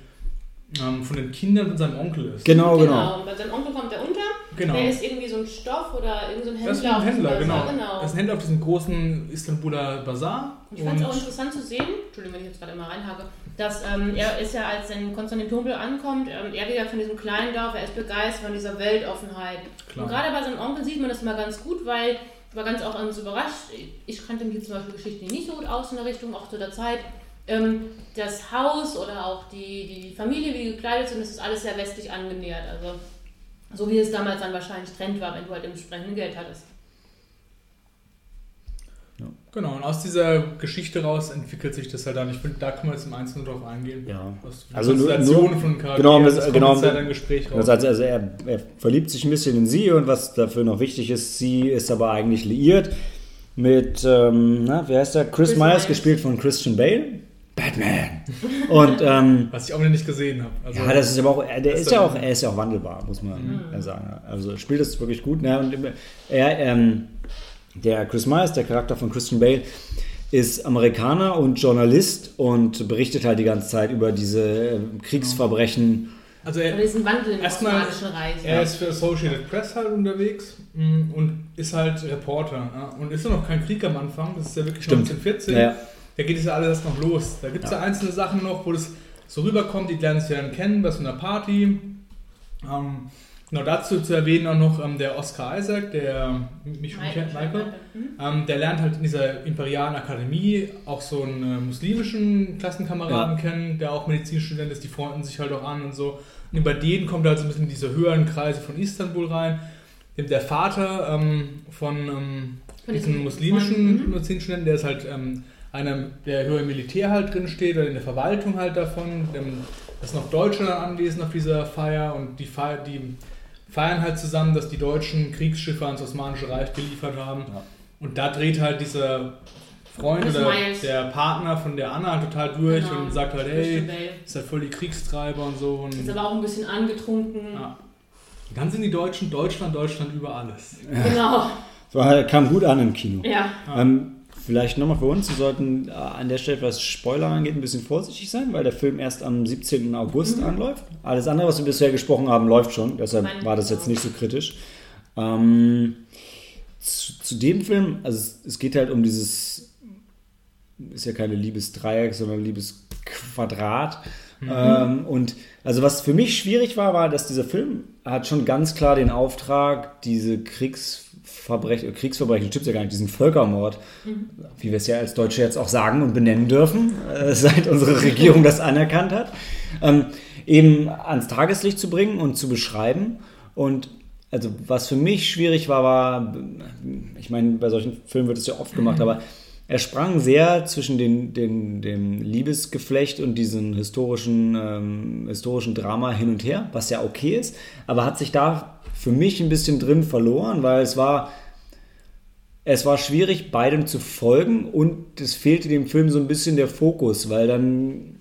ähm, von den Kindern von seinem Onkel ist. genau, genau. Und bei seinem Onkel kommt er unter. Genau. Der ist irgendwie so ein Stoff oder irgend so ein Händler. Das ist ein Händler, genau. Genau. Das ist ein Händler auf diesem großen Istanbuler Bazar. Ich fand es auch interessant zu sehen, Entschuldigung, wenn ich jetzt gerade mal reinhake, dass ähm, er ist ja, als er in Konstantinopel ankommt, ähm, er wieder von diesem kleinen Dorf, er ist begeistert von dieser Weltoffenheit. Klar. Und gerade bei seinem Onkel sieht man das mal ganz gut, weil war ganz auch ganz überrascht. Ich kannte mich zum Beispiel geschichtlich nicht so gut aus in der Richtung, auch zu der Zeit. Ähm, das Haus oder auch die, die Familie, wie die gekleidet sind, das ist alles sehr westlich angenähert. Also so wie es damals dann wahrscheinlich Trend war, wenn du halt entsprechend Geld hattest. Genau, und aus dieser Geschichte raus entwickelt sich das halt dann. Ich finde, da kann man jetzt im Einzelnen drauf eingehen. Ja. Also nur- nur- von Charakteren, genau, das- das kommt genau, halt im Gespräch raus. Also, also er, er verliebt sich ein bisschen in sie und was dafür noch wichtig ist, sie ist aber eigentlich liiert mit, ähm, na, wer heißt der? Chris, Chris Myers, Myers. gespielt von Christian Bale. Batman. Und ähm, Was ich auch noch nicht gesehen habe. Also, ja, das ist aber auch, er- der ist ja auch, er ist ja auch wandelbar, muss man ja sagen. Also er spielt das wirklich gut. Ne? Und er, ähm, der Chris Myers, der Charakter von Christian Bale, ist Amerikaner und Journalist und berichtet halt die ganze Zeit über diese äh, Kriegsverbrechen. also er, diesen Wandel im Erstmal- Reich. er ist für Associated Press halt unterwegs mm, und ist halt Reporter. Ja? Und ist ja noch kein Krieg am Anfang, das ist ja wirklich Stimmt. 1914. Ja, ja. Da geht es ja alles erst noch los. Da gibt es ja. einzelne Sachen noch, wo das so rüberkommt, die lernen sich ja dann kennen bei so einer Party. Ähm, genau dazu zu erwähnen auch noch ähm, der Oscar Isaac, der mich schon kennt, Michael. Mhm. Ähm, der lernt halt in dieser Imperialen Akademie auch so einen äh, muslimischen Klassenkameraden kennen, der auch Medizinstudent ist, die freunden sich halt auch an und so. Und über den kommt er halt so ein bisschen in diese höheren Kreise von Istanbul rein. Dem Der Vater ähm, von ähm, Von diesem muslimischen Mhm. Medizinstudenten, der ist halt ähm, einer, der höher im Militär halt drin steht oder in der Verwaltung halt davon. Da ist noch Deutschland anwesend auf dieser Feier und die, Feier, die feiern halt zusammen, dass die deutschen Kriegsschiffe ans Osmanische Reich geliefert haben. Ja. Und da dreht halt dieser Freund oder der Partner von der Anna total durch genau. und sagt halt, hey, ist halt voll die Kriegstreiber und so. Und ist aber auch ein bisschen angetrunken. Ja. Und dann sind die Deutschen Deutschland, Deutschland über alles. Genau. Das kam gut an im Kino. Ja. Ähm, vielleicht nochmal für uns, wir sollten äh, an der Stelle, was Spoiler angeht, ein bisschen vorsichtig sein, weil der Film erst am 17. August mhm. anläuft. Alles andere, was wir bisher gesprochen haben, läuft schon. Deshalb war das jetzt nicht so kritisch. Ähm, zu, zu, dem Film, also es, es geht halt um dieses ist ja keine Liebesdreieck, sondern Liebesquadrat. Mhm. Ähm, und also was für mich schwierig war, war, dass dieser Film hat schon ganz klar den Auftrag, diese Kriegsverbrechen, Kriegsverbrechen, stimmt ja gar nicht, diesen Völkermord, mhm. wie wir es ja als Deutsche jetzt auch sagen und benennen dürfen, äh, seit unsere Regierung das anerkannt hat, ähm, eben ans Tageslicht zu bringen und zu beschreiben. Und also was für mich schwierig war, war, ich meine, bei solchen Filmen wird es ja oft gemacht, aber er sprang sehr zwischen den, den, dem Liebesgeflecht und diesem historischen, ähm, historischen Drama hin und her, was ja okay ist, aber hat sich da für mich ein bisschen drin verloren, weil es war, es war schwierig, beidem zu folgen und es fehlte dem Film so ein bisschen der Fokus, weil dann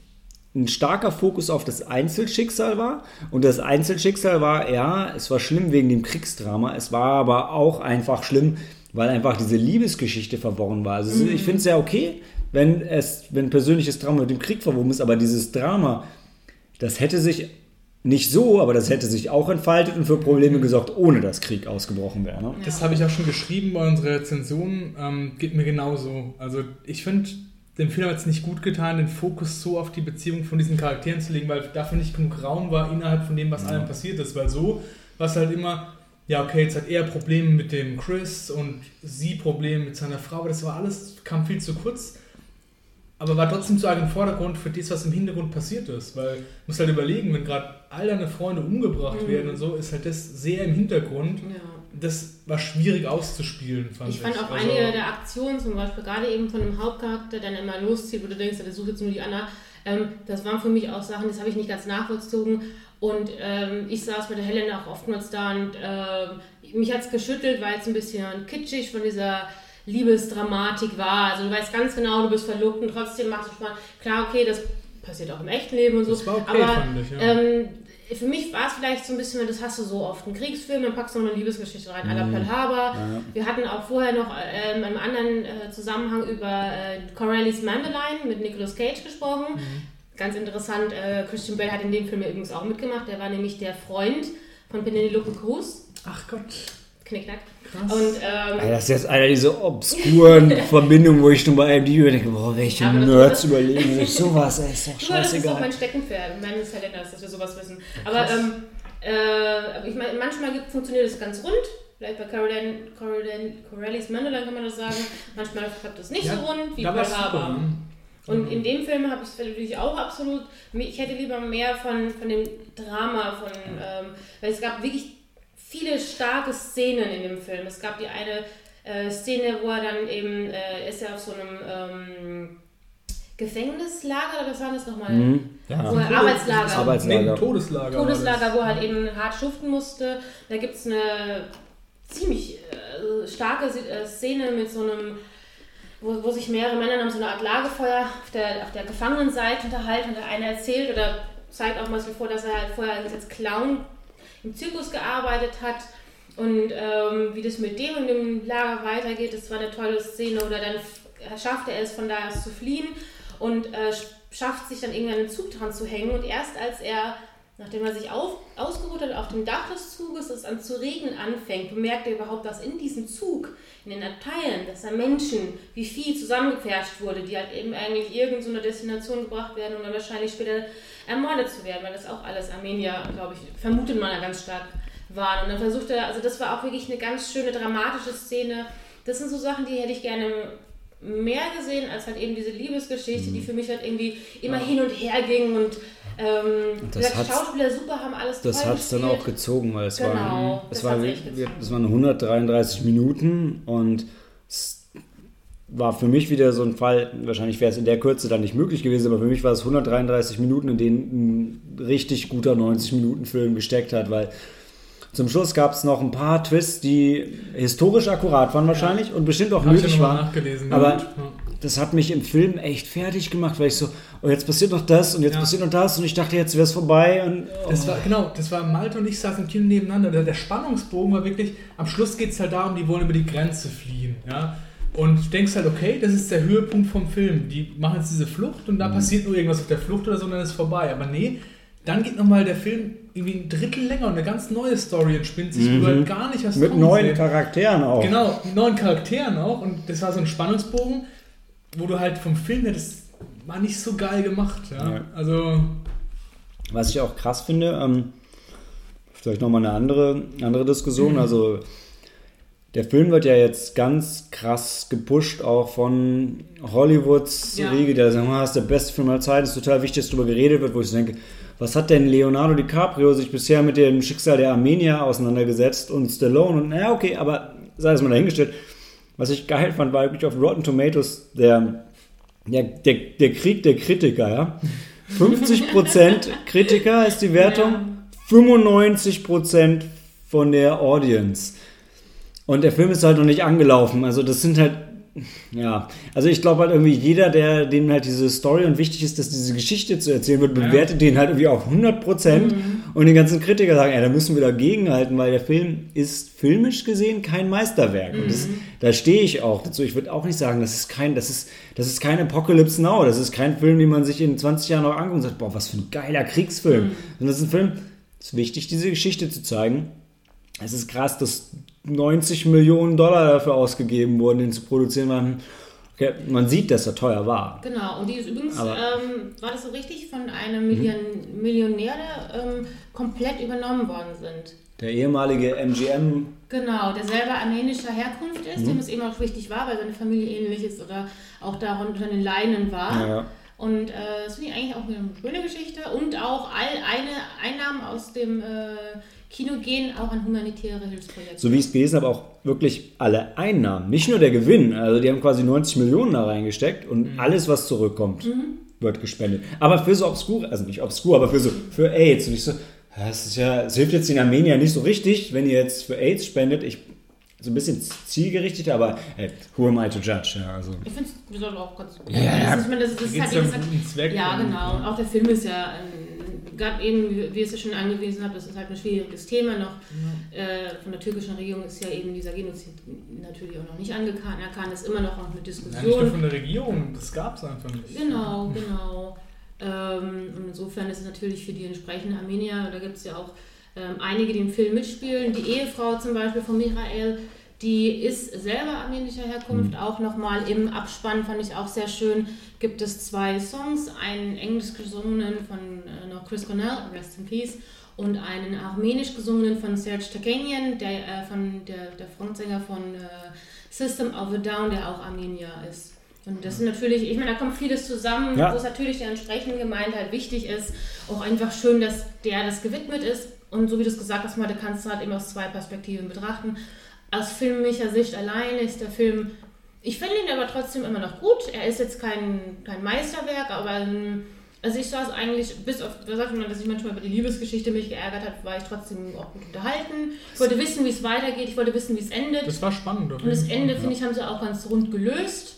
ein starker Fokus auf das Einzelschicksal war. Und das Einzelschicksal war, ja, es war schlimm wegen dem Kriegsdrama, es war aber auch einfach schlimm, weil einfach diese Liebesgeschichte verworren war. Also mhm. ich finde es ja okay, wenn es, wenn persönliches Drama mit dem Krieg verwoben ist, aber dieses Drama, das hätte sich nicht so, aber das hätte sich auch entfaltet und für Probleme gesorgt, ohne dass Krieg ausgebrochen wäre. Ne? Das habe ich auch schon geschrieben bei unserer Rezension. Ähm, geht mir genauso. Also ich finde, dem Film hat es nicht gut getan, den Fokus so auf die Beziehung von diesen Charakteren zu legen, weil dafür nicht genug Raum war innerhalb von dem, was ja. allem passiert ist. Weil so war es halt immer, ja, okay, jetzt hat er Probleme mit dem Chris und sie Probleme mit seiner Frau, aber das war alles, kam viel zu kurz, aber war trotzdem zu arg im Vordergrund für das, was im Hintergrund passiert ist, weil du musst halt überlegen, wenn gerade all deine Freunde umgebracht mhm. werden und so, ist halt das sehr im Hintergrund. Ja. Das war schwierig auszuspielen, fand ich. Ich fand auch also, einige der Aktionen, zum Beispiel gerade eben von dem Hauptcharakter, der dann immer loszieht, wo du denkst, der sucht jetzt nur die Anna, ähm, das waren für mich auch Sachen, das habe ich nicht ganz nachvollzogen. Und ähm, ich saß mit der Helena auch oftmals da und äh, mich hat es geschüttelt, weil es ein bisschen kitschig von dieser Liebesdramatik war. Also du weißt ganz genau, du bist verlobt und trotzdem machst du mal klar, okay, das passiert auch im echten Leben und so. Das war okay, aber ich, ja. ähm, für mich war es vielleicht so ein bisschen, das hast du so oft, einen Kriegsfilm, dann packst du noch eine Liebesgeschichte rein, mhm. à la Pearl Harbor. Ja. Wir hatten auch vorher noch äh, in einem anderen äh, Zusammenhang über äh, Corelli's Mandeline mit Nicolas Cage gesprochen. Mhm. Ganz interessant, äh, Christian Bell hat in dem Film übrigens auch mitgemacht. Der war nämlich der Freund von Penelope Cruz. Ach Gott. Knickknack. Krass. Und, ähm, das ist jetzt einer dieser obskuren Verbindungen, wo ich nur bei IMDb denke, boah, welche Nerds überlegen sich sowas, ey, ist doch scheißegal. Das ist auch mein Steckenpferd, meines Talents, dass wir sowas wissen. Aber ähm, äh, ich meine, manchmal funktioniert das ganz rund. Vielleicht bei Caroline, Caroline, Corellis Mandela kann man das sagen. Manchmal klappt das nicht ja, so rund wie bei Haber. Und in dem Film habe ich es natürlich auch absolut, ich hätte lieber mehr von, von dem Drama, von, ähm, weil es gab wirklich viele starke Szenen in dem Film. Es gab die eine äh, Szene, wo er dann eben, äh, ist er auf so einem ähm, Gefängnislager, oder was war das nochmal? Mhm, ja. Wo er, Arbeitslager. Arbeitslager. Nee, Todeslager. Todeslager, wo er halt eben hart schuften musste. Da gibt es eine ziemlich äh, starke äh, Szene mit so einem wo, wo sich mehrere Männer um so eine Art Lagerfeuer auf der, auf der Gefangenenseite unterhalten und der eine erzählt oder zeigt auch mal so vor, dass er halt vorher als Clown im Zirkus gearbeitet hat. Und ähm, wie das mit dem und dem Lager weitergeht, das war eine tolle Szene. Oder dann schafft er es von da aus zu fliehen und äh, schafft sich dann irgendwann einen Zug dran zu hängen. Und erst als er Nachdem er sich auf, ausgeruht hat auf dem Dach des Zuges, es an zu regnen anfängt, bemerkt er überhaupt, dass in diesem Zug, in den Abteilen, dass da Menschen wie viel zusammengepfercht wurde, die halt eben eigentlich irgendeiner so Destination gebracht werden und dann wahrscheinlich später ermordet zu werden, weil das auch alles Armenier, glaube ich, vermutet man ja ganz stark waren. Und dann versucht er, also das war auch wirklich eine ganz schöne dramatische Szene. Das sind so Sachen, die hätte ich gerne mehr gesehen, als halt eben diese Liebesgeschichte, die mhm. für mich halt irgendwie immer ja. hin und her ging und ähm, das gesagt, Schauspieler super haben alles Das hat es dann auch gezogen, weil es genau, war, es war, es waren 133 Minuten und war für mich wieder so ein Fall, wahrscheinlich wäre es in der Kürze dann nicht möglich gewesen, aber für mich war es 133 Minuten, in denen ein richtig guter 90-Minuten-Film gesteckt hat, weil zum Schluss gab es noch ein paar Twists, die historisch akkurat waren wahrscheinlich ja. und bestimmt auch Hab nötig waren. Aber ja. das hat mich im Film echt fertig gemacht, weil ich so, oh, jetzt passiert noch das und jetzt ja. passiert noch das und ich dachte, jetzt wäre es vorbei. Und, oh. Das war, genau, das war Malte und ich saßen im Kino nebeneinander. Der, der Spannungsbogen war wirklich, am Schluss geht es halt darum, die wollen über die Grenze fliehen. Ja? Und du denkst halt, okay, das ist der Höhepunkt vom Film. Die machen jetzt diese Flucht und da mhm. passiert nur irgendwas auf der Flucht oder so und dann ist es vorbei. Aber nee, dann geht nochmal der Film irgendwie ein Drittel länger und eine ganz neue Story entspinnt sich, mhm. halt gar nicht hast Mit neuen sehen. Charakteren auch. Genau, mit neuen Charakteren auch. Und das war so ein Spannungsbogen, wo du halt vom Film das war nicht so geil gemacht. Ja? ja. Also. Was ich auch krass finde, ähm, vielleicht nochmal eine andere, andere Diskussion. Mhm. Also der Film wird ja jetzt ganz krass gepusht, auch von Hollywoods ja. Riege, der sagt, das ist der beste Film aller Zeit, ist total wichtig, dass darüber geredet wird, wo ich denke, was hat denn Leonardo DiCaprio sich bisher mit dem Schicksal der Armenier auseinandergesetzt und Stallone und naja, okay, aber sei es mal dahingestellt. Was ich geil fand, war wirklich auf Rotten Tomatoes der, der, der, der Krieg der Kritiker, ja. 50% Kritiker ist die Wertung, 95% von der Audience. Und der Film ist halt noch nicht angelaufen. Also das sind halt, ja, also ich glaube halt irgendwie jeder, der dem halt diese Story und wichtig ist, dass diese Geschichte zu erzählen wird, bewertet ja. den halt irgendwie auf 100 Prozent. Mhm. Und die ganzen Kritiker sagen, ja, da müssen wir dagegenhalten, weil der Film ist filmisch gesehen kein Meisterwerk. Mhm. Und das, da stehe ich auch dazu. Ich würde auch nicht sagen, das ist kein, das ist, das ist kein Apocalypse Now. Das ist kein Film, den man sich in 20 Jahren noch anguckt und sagt, boah, was für ein geiler Kriegsfilm. Mhm. Und das ist ein Film, es ist wichtig, diese Geschichte zu zeigen. Es ist krass, dass 90 Millionen Dollar dafür ausgegeben wurden, den zu produzieren. Man, okay, man sieht, dass er teuer war. Genau, und die ist übrigens, ähm, war das so richtig, von einem Million. Millionär ähm, komplett übernommen worden sind. Der ehemalige MGM. Genau, der selber armenischer Herkunft ist, mhm. dem es eben auch wichtig war, weil seine Familie ähnlich ist oder auch darunter den Leinen war. Ja, ja. Und äh, das finde ich eigentlich auch eine schöne Geschichte und auch all eine Einnahmen aus dem äh, Kino gehen auch an humanitäre Hilfsprojekte. So wie ich es gelesen habe, auch wirklich alle Einnahmen, nicht nur der Gewinn. Also die haben quasi 90 Millionen da reingesteckt und mhm. alles, was zurückkommt, mhm. wird gespendet. Aber für so obskur, also nicht obskur, aber für so für AIDS. Und ich so, das ist ja, es hilft jetzt in Armenien nicht so richtig, wenn ihr jetzt für AIDS spendet. Ich so ein bisschen zielgerichtet, aber hey, who am I to judge? Ja, also. Ich finde es auch ganz gut. Ja, ja. Das, ich meine, das, das ist halt, Zweck ja, genau. Auch der Film ist ja ein gab eben, wie ihr es ja schon angewiesen habt, das ist halt ein schwieriges Thema noch. Ja. Äh, von der türkischen Regierung ist ja eben dieser Genozid natürlich auch noch nicht anerkannt. Er ist immer noch eine Diskussion. Ja, nicht nur von der Regierung, das gab es einfach nicht. Genau, genau. Ähm, und insofern ist es natürlich für die entsprechenden Armenier, da gibt es ja auch ähm, einige, die im Film mitspielen. Die Ehefrau zum Beispiel von Michael, die ist selber armenischer Herkunft, mhm. auch nochmal im Abspann fand ich auch sehr schön. Gibt es zwei Songs, einen englisch gesungenen von äh, noch Chris Cornell, Rest in Peace, und einen armenisch gesungenen von Serge Takanian, der, äh, von der, der Frontsänger von äh, System of a Down, der auch Armenier ist. Und das ist natürlich, ich meine, da kommt vieles zusammen, ja. wo es natürlich der entsprechenden Gemeinde halt wichtig ist. Auch einfach schön, dass der das gewidmet ist. Und so wie du es gesagt hast, mal, du kannst es halt immer aus zwei Perspektiven betrachten aus filmischer Sicht allein ist der Film, ich finde ihn aber trotzdem immer noch gut. Er ist jetzt kein, kein Meisterwerk, aber also ich saß eigentlich, bis auf, da sagt man, dass ich manchmal über die Liebesgeschichte mich geärgert habe, war ich trotzdem auch gut unterhalten. Ich wollte wissen, wie es weitergeht, ich wollte wissen, wie es endet. Das war spannend. Und das Ende, ja. finde ich, haben sie auch ganz rund gelöst.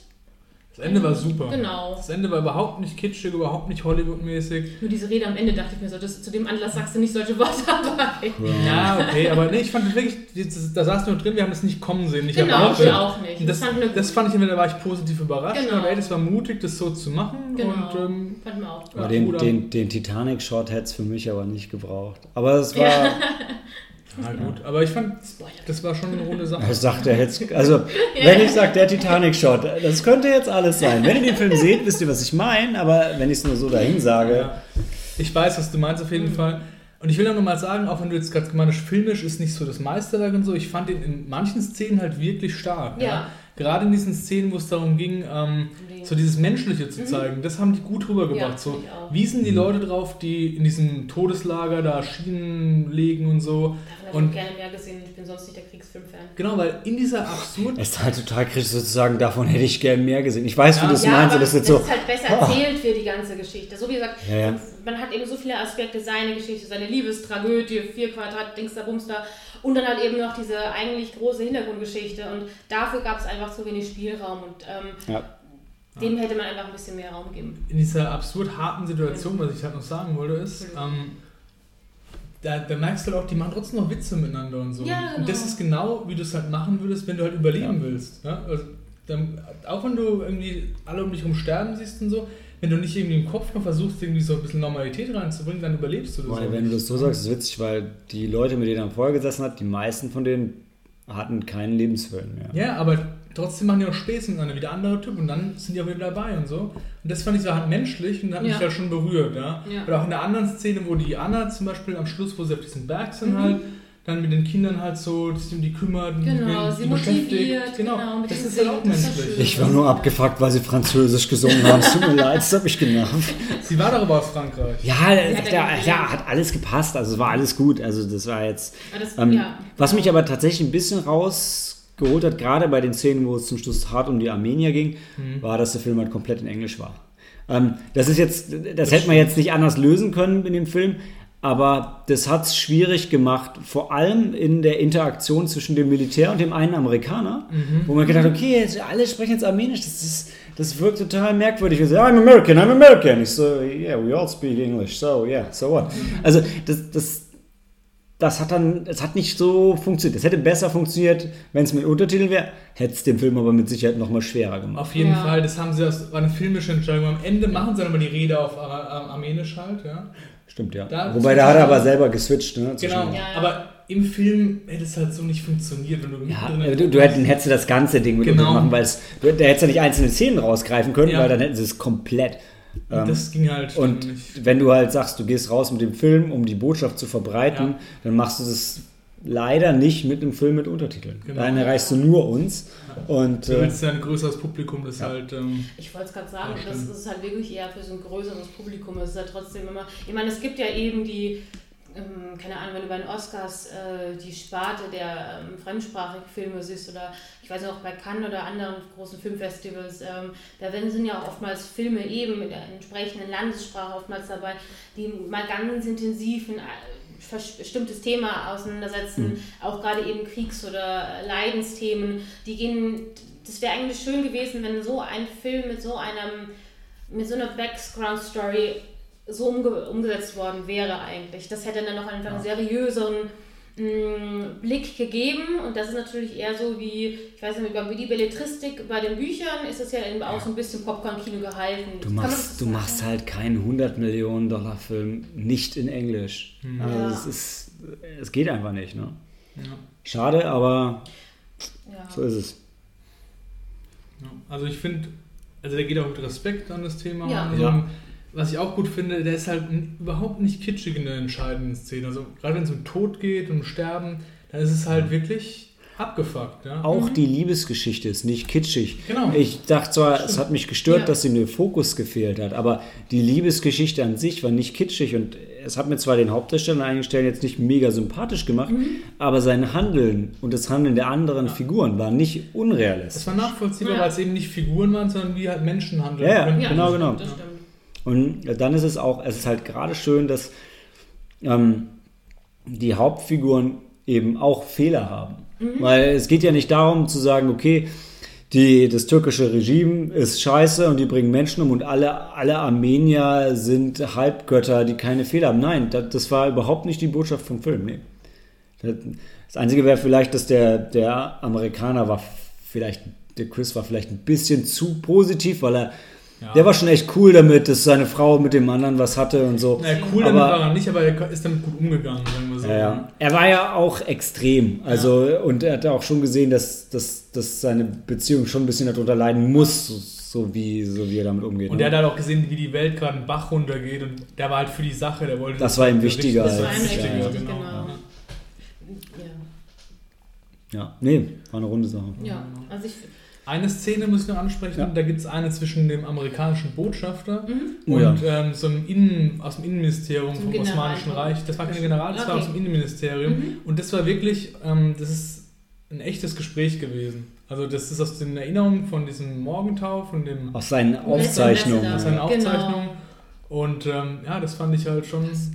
Das Ende war super. Genau. Das Ende war überhaupt nicht kitschig, überhaupt nicht Hollywood-mäßig. Nur diese Rede am Ende dachte ich mir so, das, zu dem Anlass sagst du nicht solche Worte dabei. Ja, okay, aber nee, ich fand wirklich, da saß nur drin, wir haben das nicht kommen sehen. Ich genau, ich auch nicht. Das, das, fand, das fand ich, da war ich positiv überrascht. Genau. Und ey, das war mutig, das so zu machen. Genau. Und, ähm, fand wir auch. Aber den, den, den Titanic-Shot hätte es für mich aber nicht gebraucht. Aber es war... Ja. Na gut, aber ich fand, das war schon eine runde Sache. Das sagt er jetzt, also wenn ich sage, der Titanic-Shot, das könnte jetzt alles sein. Wenn ihr den Film seht, wisst ihr, was ich meine, aber wenn ich es nur so dahin sage. Ja. Ich weiß, was du meinst auf jeden mhm. Fall. Und ich will auch nochmal sagen, auch wenn du jetzt gerade gemeint hast, filmisch ist nicht so das Meisterwerk und so, ich fand ihn in manchen Szenen halt wirklich stark. Ja. ja. Gerade in diesen Szenen, wo es darum ging, ähm, so dieses Menschliche zu zeigen, das haben die gut rübergebracht. Ja, so, wie sind die Leute drauf, die in diesem Todeslager da Schienen legen und so. Davon hätte Und- ich gerne mehr gesehen. Ich bin sonst nicht der Kriegsfilm-Fan. Genau, weil in dieser absurd Es ist halt total kritisch sozusagen, davon hätte ich gern mehr gesehen. Ich weiß, wie Ja. du es Ja, meinst, aber und das ist das jetzt so. ist halt besser erzählt für die ganze Geschichte. So wie gesagt, Ja, ja. Man hat eben so viele Aspekte, seine Geschichte, seine Liebestragödie, vier Quadrat, Dings da, Bums da. Und dann halt eben noch diese eigentlich große Hintergrundgeschichte. Und dafür gab es einfach zu wenig Spielraum. Und ähm, Ja. dem hätte man einfach ein bisschen mehr Raum geben. in dieser absurd harten Situation, was ich halt noch sagen wollte, ist, ähm, da, da merkst du halt auch, die machen trotzdem noch Witze miteinander und so. Ja, Und das genau. ist genau, wie du es halt machen würdest, wenn du halt überleben willst. Ja? Also, dann, auch wenn du irgendwie alle um dich herum sterben siehst und so, wenn du nicht irgendwie im Kopf noch versuchst, irgendwie so ein bisschen Normalität reinzubringen, dann überlebst du das Weil, wenn du das so sagst, ist es witzig, weil die Leute, mit denen er vorher gesessen hat, die meisten von denen hatten keinen Lebenswillen mehr. Ja, aber trotzdem machen die auch Späße miteinander, wie der andere Typ und dann sind die auch wieder dabei und so. Und das fand ich so halt menschlich und hat mich Ja. halt schon berührt, ja. Ja. Oder auch in der anderen Szene, wo die Anna zum Beispiel am Schluss, wo sie auf diesem Berg sind Mhm. halt, dann mit den Kindern halt so, die sich um die kümmert, Genau, die, sie die motiviert, beschäftigt. Genau, genau, mit das dem ist halt auch das menschlich. Ich war nur abgefuckt, weil sie Französisch gesungen haben. Es tut mir leid, das hat mich genervt. Sie war doch aber aus Frankreich. Ja, hat er ja, ja, hat alles gepasst. Also es war alles gut. Also das war jetzt. Aber das, Ähm, ja. Was mich aber tatsächlich ein bisschen rausgeholt hat, gerade bei den Szenen, wo es zum Schluss hart um die Armenier ging, Mhm. war, dass der Film halt komplett in Englisch war. Ähm, das ist jetzt, das hätte man jetzt nicht anders lösen können in dem Film, aber das hat es schwierig gemacht, vor allem in der Interaktion zwischen dem Militär und dem einen Amerikaner, Mhm. wo man gedacht hat, okay, jetzt, alle sprechen jetzt Armenisch, das ist, das wirkt total merkwürdig. Wir sagen, I'm American, I'm American. Ich so, yeah, we all speak English, so yeah, so what? Also das, das, das hat dann, es hat nicht so funktioniert. Es hätte besser funktioniert, wenn es mit Untertiteln wäre, hätte es den Film aber mit Sicherheit noch mal schwerer gemacht. Auf jeden Ja. Fall, das haben sie aus war eine filmische Entscheidung. Am Ende machen sie dann aber die Rede auf Ar Ar Armenisch halt, ja. Stimmt, ja. Da- Wobei, da hat er aber selber geswitcht, ne? Genau, Ja, ja. aber im Film hätte es halt so nicht funktioniert, wenn du Ja, du, du hätten, hättest du das ganze Ding mit Genau. Machen, weil es, du, da hättest du nicht einzelne Szenen rausgreifen können, Ja. weil dann hätten sie es komplett. Ähm, das ging halt und nicht. wenn du halt sagst, du gehst raus mit dem Film, um die Botschaft zu verbreiten, Ja. dann machst du das leider nicht mit einem Film mit Untertiteln. Genau. Dann erreichst du nur uns. Und Du äh, willst ja ein größeres Publikum, das Ja. halt. Ähm, Ich wollte es gerade sagen, das ist halt wirklich eher für so ein größeres Publikum. Es ist ja trotzdem immer. Ich meine, es gibt ja eben die, ähm, keine Ahnung, wenn du bei den Oscars äh, die Sparte der ähm, fremdsprachigen Filme siehst oder ich weiß noch bei Cannes oder anderen großen Filmfestivals, ähm, da werden- sind ja auch oftmals Filme eben mit der entsprechenden Landessprache oftmals dabei, die mal ganz intensiv äh, vers- bestimmtes Thema auseinandersetzen, auch gerade eben Kriegs- oder Leidensthemen, die gehen, das wäre eigentlich schön gewesen, wenn so ein Film mit so einem, mit so einer Background-Story so umge umgesetzt worden wäre eigentlich. Das hätte dann noch einfach einen seriöseren mh, Blick gegeben und das ist natürlich eher so wie, ich weiß nicht, wie die Belletristik bei den Büchern ist es ja eben auch so ein bisschen Popcorn-Kino gehalten. du machst, das du machst halt keinen 100 Millionen Dollar Film nicht in Englisch. Also Ja. es, ist, es geht einfach nicht. Ne? ja. Schade, aber Ja. so ist es. Also ich finde, also der geht auch mit Respekt an das Thema. Ja. Also, Ja. Was ich auch gut finde, der ist halt überhaupt nicht kitschig in der entscheidenden Szene. Also gerade wenn es um Tod geht, um Sterben, dann ist es halt wirklich abgefuckt. Ja? Auch die Liebesgeschichte ist nicht kitschig. Genau. Ich dachte zwar, es hat mich gestört, Ja. dass ihm der Fokus gefehlt hat, aber die Liebesgeschichte an sich war nicht kitschig und es hat mir zwar den Hauptdarsteller an einigen Stellen jetzt nicht mega sympathisch gemacht, Mhm. aber sein Handeln und das Handeln der anderen Figuren war nicht Es unrealistisch. war nachvollziehbar, Ja. weil es eben nicht Figuren waren, sondern wie halt Menschen handeln. Ja, ja. können. Ja, Genau, das genau. Stimmt, das stimmt. Und dann ist es auch, es ist halt gerade schön, dass ähm, die Hauptfiguren eben auch Fehler haben. Weil es geht ja nicht darum zu sagen, okay, die, das türkische Regime ist scheiße und die bringen Menschen um und alle, alle Armenier sind Halbgötter, die keine Fehler haben. Nein, das, das war überhaupt nicht die Botschaft vom Film. Nee. Das, das Einzige wäre vielleicht, dass der, der Amerikaner war vielleicht, der Chris war vielleicht ein bisschen zu positiv, weil er, Ja. der war schon echt cool damit, dass seine Frau mit dem anderen was hatte und so. Naja, cool damit Aber- war er nicht, aber er ist damit gut umgegangen, sagen wir so. Ja, ja. Er war ja auch extrem. Also, und er hat auch schon gesehen, dass, dass, dass seine Beziehung schon ein bisschen darunter leiden muss, so, so, wie, so wie er damit umgeht. Und ne? der hat halt auch gesehen, wie die Welt gerade einen Bach runtergeht und der war halt für die Sache, der wollte Das war ihm wichtiger Das war ihm echt ja, ja. wichtig, genau. genau. Ja. Ja. ja, nee, war eine runde Sache. Ja, also ich, Eine Szene muss ich noch ansprechen. Ja. Da gibt es eine zwischen dem amerikanischen Botschafter Mhm. Oh und ja. ähm, so einem Innen, aus dem Innenministerium Zum vom General. Osmanischen Reich. Das war kein General, das war Okay. aus dem Innenministerium. Mhm. Und das war wirklich, ähm, das ist ein echtes Gespräch gewesen. Also das ist aus den Erinnerungen von diesem Morgentau, von dem Aus seinen Aufzeichnungen. Aus seinen Genau. Aufzeichnungen. Und ähm, ja, das fand ich halt schon. Das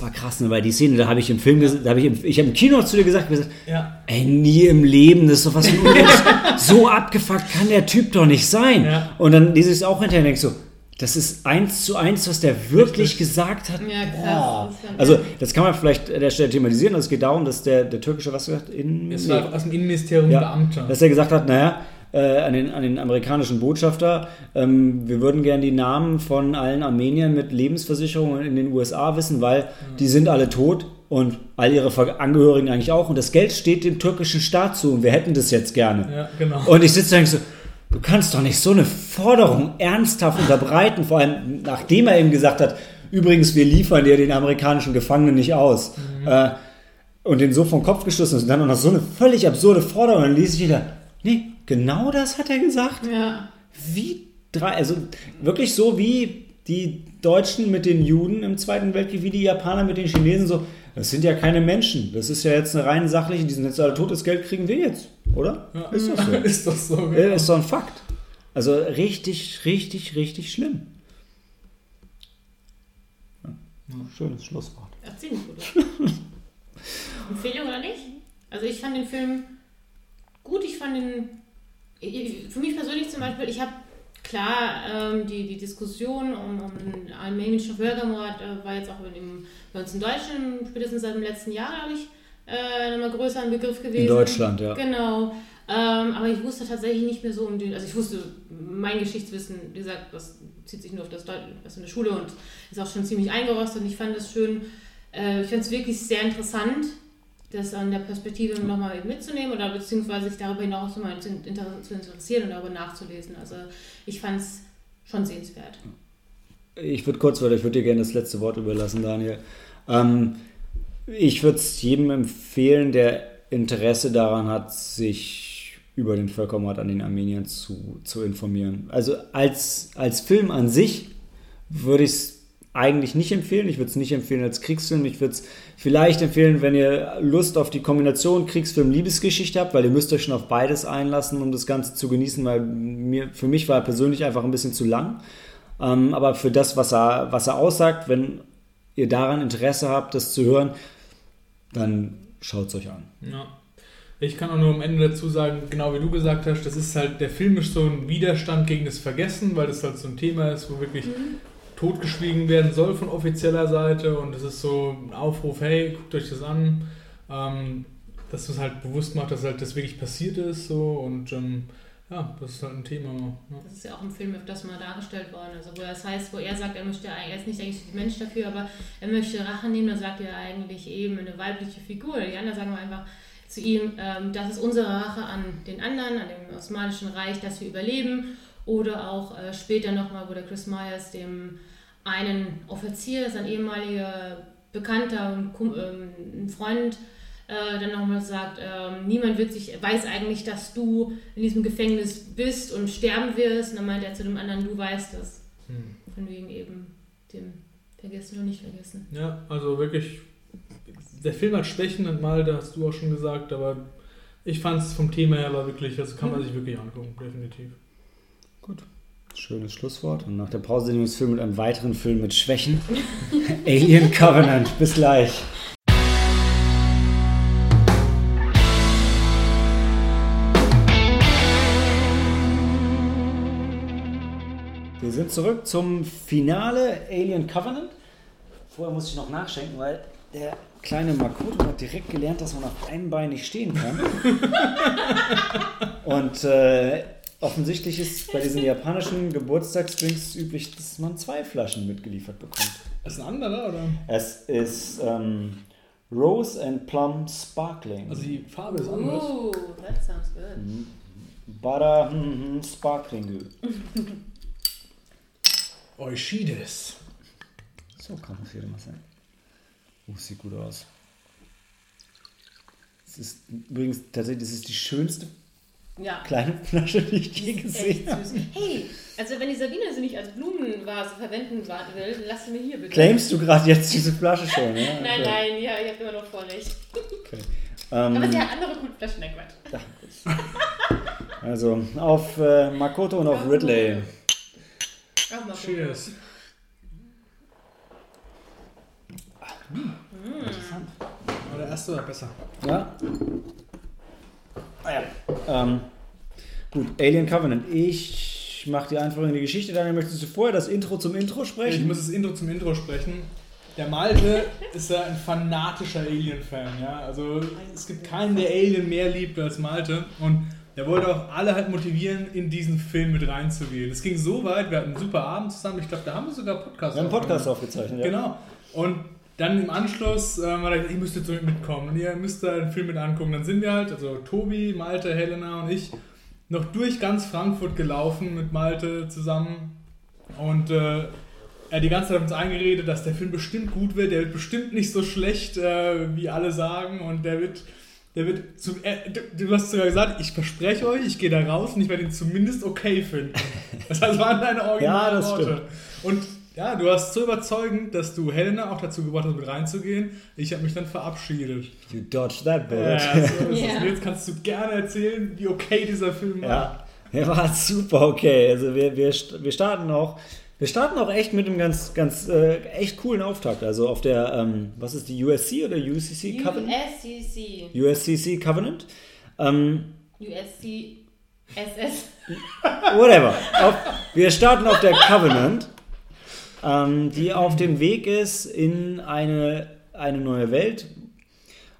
war krass, ne? weil die Szene, da habe ich im Film, ges- da habe ich, im, ich habe im Kino zu dir gesagt, gesagt, Ja, ey, nie im Leben, das ist doch was so abgefuckt kann der Typ doch nicht sein. Ja. Und dann lese ich es auch hinterher und denk so, das ist eins zu eins, was der wirklich Richtig. gesagt hat. Ja, krass. Boah. Das Also, das kann man vielleicht an der Stelle thematisieren. Also, es geht darum, dass der, der türkische, was gesagt, in, es nee, war aus dem Innenministerium Ja. Beamter. dass er gesagt hat, naja, äh, an, den, an den amerikanischen Botschafter, ähm, wir würden gerne die Namen von allen Armeniern mit Lebensversicherungen in den USA wissen, weil die sind alle tot und all ihre Angehörigen eigentlich auch und das Geld steht dem türkischen Staat zu und wir hätten das jetzt gerne. ja, genau. Und ich sitze da und denk so, du kannst doch nicht so eine Forderung ernsthaft unterbreiten, vor allem nachdem er eben gesagt hat, übrigens, wir liefern dir den amerikanischen Gefangenen nicht aus. Äh, und den so vom Kopf gestoßen ist und dann noch so eine völlig absurde Forderung. Und dann lese ich wieder, nee, genau das hat er gesagt. Ja. Wie drei, also wirklich so wie die Deutschen mit den Juden im Zweiten Weltkrieg, wie die Japaner mit den Chinesen, so, das sind ja keine Menschen. Das ist ja jetzt eine rein sachliche, die sind jetzt alle tot, das Geld kriegen wir jetzt, oder? Ja. Ist doch so. ist das so? Genau. ist doch ein Fakt. Also richtig, richtig, richtig schlimm. Ja. Schönes Schlusswort. Ja, ziemlich gut. Empfehlung oder nicht? Also ich fand den Film gut, ich fand den, ich- für mich persönlich zum Beispiel, ich habe klar ähm, die, die Diskussion um, um den armenischen Völkermord äh, war jetzt auch in dem, bei uns in Deutschland spätestens seit dem letzten Jahr, glaube ich, äh, nochmal größer ein Begriff gewesen. In Deutschland, ja. Genau. Ähm, aber ich wusste tatsächlich nicht mehr so um den, also ich wusste, mein Geschichtswissen, wie gesagt, das zieht sich nur auf das Deut in der Schule und ist auch schon ziemlich eingerostet und ich fand es schön, äh, ich fand es wirklich sehr interessant, das an der Perspektive nochmal mitzunehmen oder beziehungsweise sich darüber hinaus nochmal zu interessieren und darüber nachzulesen. Also ich fand es schon sehenswert. Ich würde kurz, weil ich würde dir gerne das letzte Wort überlassen, Daniel. Ähm, ich würde es jedem empfehlen, der Interesse daran hat, sich über den Völkermord an den Armeniern zu, zu informieren. Also als, als Film an sich würde ich es eigentlich nicht empfehlen. Ich würde es nicht empfehlen als Kriegsfilm. Ich würde es vielleicht empfehlen, wenn ihr Lust auf die Kombination Kriegsfilm-Liebesgeschichte habt, weil ihr müsst euch schon auf beides einlassen, um das Ganze zu genießen, weil mir, für mich war er persönlich einfach ein bisschen zu lang. Ähm, aber für das, was er, was er aussagt, wenn ihr daran Interesse habt, das zu hören, dann schaut es euch an. Ja. Ich kann auch nur am Ende dazu sagen, genau wie du gesagt hast, das ist halt, der Film ist so ein Widerstand gegen das Vergessen, weil das halt so ein Thema ist, wo wirklich totgeschwiegen werden soll von offizieller Seite und es ist so ein Aufruf, hey, guckt euch das an, ähm, dass es halt bewusst macht, dass halt das wirklich passiert ist so und ähm, ja, das ist halt ein Thema. Ja. Das ist ja auch im Film öfters mal dargestellt worden. Also wo das heißt, wo er sagt, er möchte er ist nicht eigentlich der Mensch dafür, aber er möchte Rache nehmen, dann sagt er eigentlich eben eine weibliche Figur. Die anderen sagen einfach zu ihm, ähm, das ist unsere Rache an den anderen, an dem Osmanischen Reich, dass wir überleben. Oder auch äh, später nochmal, wo der Chris Myers dem einen Offizier, sein ehemaliger Bekannter und ähm, ein Freund, äh, dann nochmal sagt, ähm, niemand wird sich, weiß eigentlich, dass du in diesem Gefängnis bist und sterben wirst. Und dann meint er zu dem anderen, du weißt das. Hm. Von wegen eben dem Vergessen oder nicht vergessen. Ja, also wirklich, der Film hat Schwächen und mal, da hast du auch schon gesagt, aber ich fand es vom Thema her war wirklich, das kann man sich wirklich angucken, definitiv. Schönes Schlusswort. Und nach der Pause sehen wir uns Film mit einem weiteren Film mit Schwächen. Alien Covenant. Bis gleich. Wir sind zurück zum Finale Alien Covenant. Vorher muss ich noch nachschenken, weil der kleine Makoto hat direkt gelernt, dass man auf einem Bein nicht stehen kann. Und äh, offensichtlich ist bei diesen japanischen Geburtstagsdrinks üblich, dass man zwei Flaschen mitgeliefert bekommt. Das ist ein anderer, oder? Es ist ähm, Rose and Plum Sparkling. Also die Farbe ist anders. Oh, that sounds good. Butter mm, mm, Sparkling. Euschides. So kann das hier immer sein. Oh, sieht gut aus. Es ist übrigens tatsächlich, das ist die schönste Ja. kleine Flasche, die ich je gesehen habe. Hey, also wenn die Sabine sie nicht als Blumenvase verwenden will, dann lass sie mir hier bitte. Claimst du gerade jetzt diese Flasche schon? Ja? Nein, Okay. nein, ja, ich habe immer noch vor nicht. Okay. Aber Ähm, sie hat andere gute Flaschen, nein, Quatsch. also auf äh, Makoto und auf Ridley. Ach, mal Cheers. Interessant. Aber der erste war besser. Ja. Ah ja. Ähm, gut, Alien Covenant. Ich mache die Einfahrung in die Geschichte. Daniel, möchtest du vorher das Intro zum Intro Ich sprechen? muss das Intro zum Intro sprechen. Der Malte ist ja ein fanatischer Alien-Fan, ja. Also es gibt keinen, der Alien mehr liebt als Malte. Und der wollte auch alle halt motivieren, in diesen Film mit reinzugehen. Es ging so weit, wir hatten einen super Abend zusammen. Ich glaube, da haben wir sogar Podcast Wir haben einen Podcast aufgezeichnet. Ja. Genau. Und dann im Anschluss äh, war er, ihr müsst jetzt mitkommen und ihr müsst da den Film mit angucken. Dann sind wir halt, also Tobi, Malte, Helena und ich, noch durch ganz Frankfurt gelaufen mit Malte zusammen. Und äh, er hat die ganze Zeit auf uns eingeredet, dass der Film bestimmt gut wird, der wird bestimmt nicht so schlecht, äh, wie alle sagen. Und der wird, der wird zum, äh, du, du hast sogar gesagt, ich verspreche euch, ich gehe da raus und ich werde ihn zumindest okay finden. Das waren deine originalen Ja, das Worte. stimmt. Und ja, du warst so überzeugend, dass du Helena auch dazu gebracht hast, mit reinzugehen. Ich habe mich dann verabschiedet. You dodged that bullet. Ja, so. Und Jetzt kannst du gerne erzählen, wie okay dieser Film war. Ja, er war super okay. Also wir, wir, wir starten auch, wir starten auch echt mit einem ganz, ganz äh, echt coolen Auftakt. Also auf der, ähm, was ist die USC oder UCC Covenant? USCC. USCC Covenant. Ähm, USC SS. whatever. Auf, wir starten auf der Covenant, ähm, die auf dem Weg ist in eine, eine neue Welt.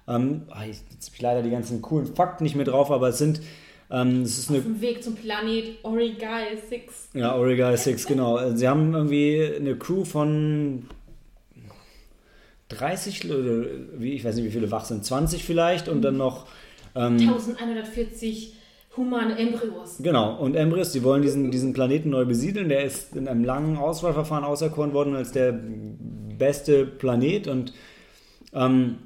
Ähm, ah, ich- jetzt habe ich leider die ganzen coolen Fakten nicht mehr drauf, aber es sind, ähm, es ist eine Auf dem Weg zum Planet Origai 6. Ja, Origai 6, genau. Sie haben irgendwie eine Crew von 30, oder wie, ich weiß nicht, wie viele wach sind, 20 vielleicht und dann noch, ähm, 1140 humane Embryos. genau, und Embryos, die wollen diesen, diesen Planeten neu besiedeln. Der ist in einem langen Auswahlverfahren auserkoren worden als der beste Planet. Und ähm,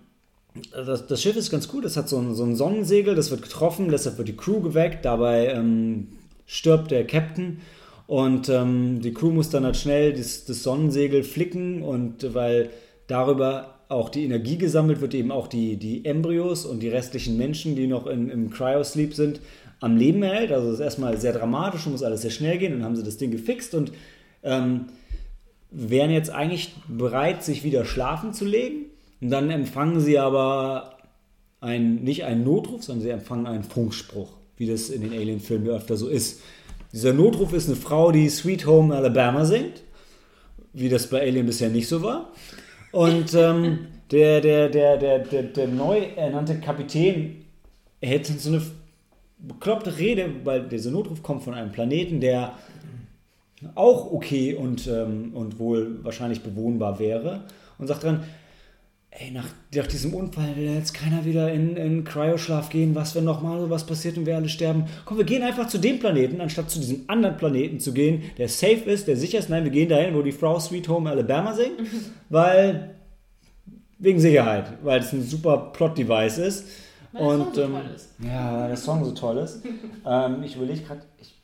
das, das Schiff ist ganz cool, das hat so ein, so ein Sonnensegel, das wird getroffen, deshalb wird die Crew geweckt, dabei ähm, stirbt der Captain. Und ähm, die Crew muss dann halt schnell das, das Sonnensegel flicken. Und weil darüber auch die Energie gesammelt wird, eben auch die, die Embryos und die restlichen Menschen, die noch in, im Cryosleep sind, am Leben erhält. Also das ist erstmal sehr dramatisch und muss alles sehr schnell gehen. Dann haben sie das Ding gefixt und ähm, wären jetzt eigentlich bereit, sich wieder schlafen zu legen. Und dann empfangen sie aber ein, nicht einen Notruf, sondern sie empfangen einen Funkspruch, wie das in den Alien-Filmen öfter so ist. Dieser Notruf ist eine Frau, die Sweet Home Alabama singt, wie das bei Alien bisher nicht so war. Und ähm, der, der, der, der, der, der neu ernannte Kapitän hält so eine bekloppte Rede, weil dieser Notruf kommt von einem Planeten, der auch okay und, ähm, und wohl wahrscheinlich bewohnbar wäre und sagt dann, ey, nach, nach diesem Unfall will jetzt keiner wieder in, in Cryoschlaf gehen, was, wenn nochmal sowas passiert und wir alle sterben. Komm, wir gehen einfach zu dem Planeten, anstatt zu diesem anderen Planeten zu gehen, der safe ist, der sicher ist. Nein, wir gehen dahin, wo die Frau Sweet Home Alabama singt, weil, wegen Sicherheit, weil es ein super Plot-Device ist. Weil der Song und, so ähm, toll ist. Ja, weil der Song so toll ist. ähm, ich überlege gerade, ich,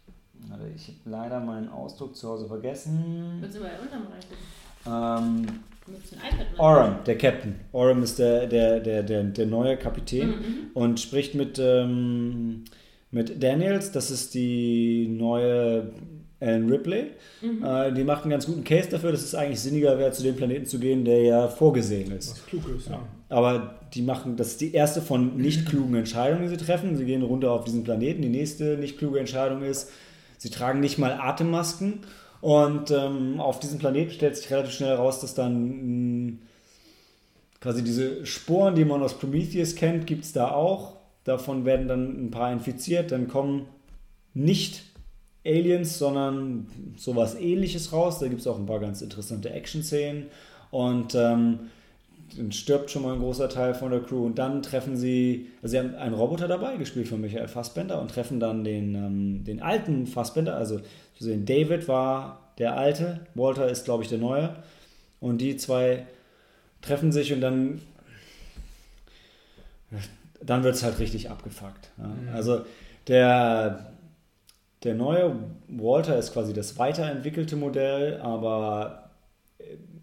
ich habe leider meinen Ausdruck zu Hause vergessen. Willst du mal unterm reingucken? Ähm, Mit dem iPad? Oram, der Captain. Oram ist der, der, der, der, der neue Kapitän Mhm. und spricht mit, ähm, mit Daniels, das ist die neue Ellen Ripley. Mhm. Äh, die macht einen ganz guten Case dafür, dass es eigentlich sinniger wäre, zu dem Planeten zu gehen, der ja vorgesehen ist. Was klug ist, ja. Aber die machen, das ist die erste von nicht klugen Entscheidungen, die sie treffen. Sie gehen runter auf diesen Planeten. Die nächste nicht kluge Entscheidung ist, sie tragen nicht mal Atemmasken. Und ähm, auf diesem Planeten stellt sich relativ schnell heraus, dass dann mh, quasi diese Sporen, die man aus Prometheus kennt, gibt es da auch. Davon werden dann ein paar infiziert. Dann kommen nicht Aliens, sondern sowas ähnliches raus. Da gibt es auch ein paar ganz interessante Action-Szenen. Und ähm, stirbt schon mal ein großer Teil von der Crew und dann treffen sie, also sie haben einen Roboter dabei, gespielt von Michael Fassbender und treffen dann den, ähm, den alten Fassbender, also zu sehen, David war der alte, Walter ist glaube ich der neue und die zwei treffen sich und dann dann wird es halt richtig abgefuckt. Ja. Also Der, der neue Walter ist quasi das weiterentwickelte Modell, aber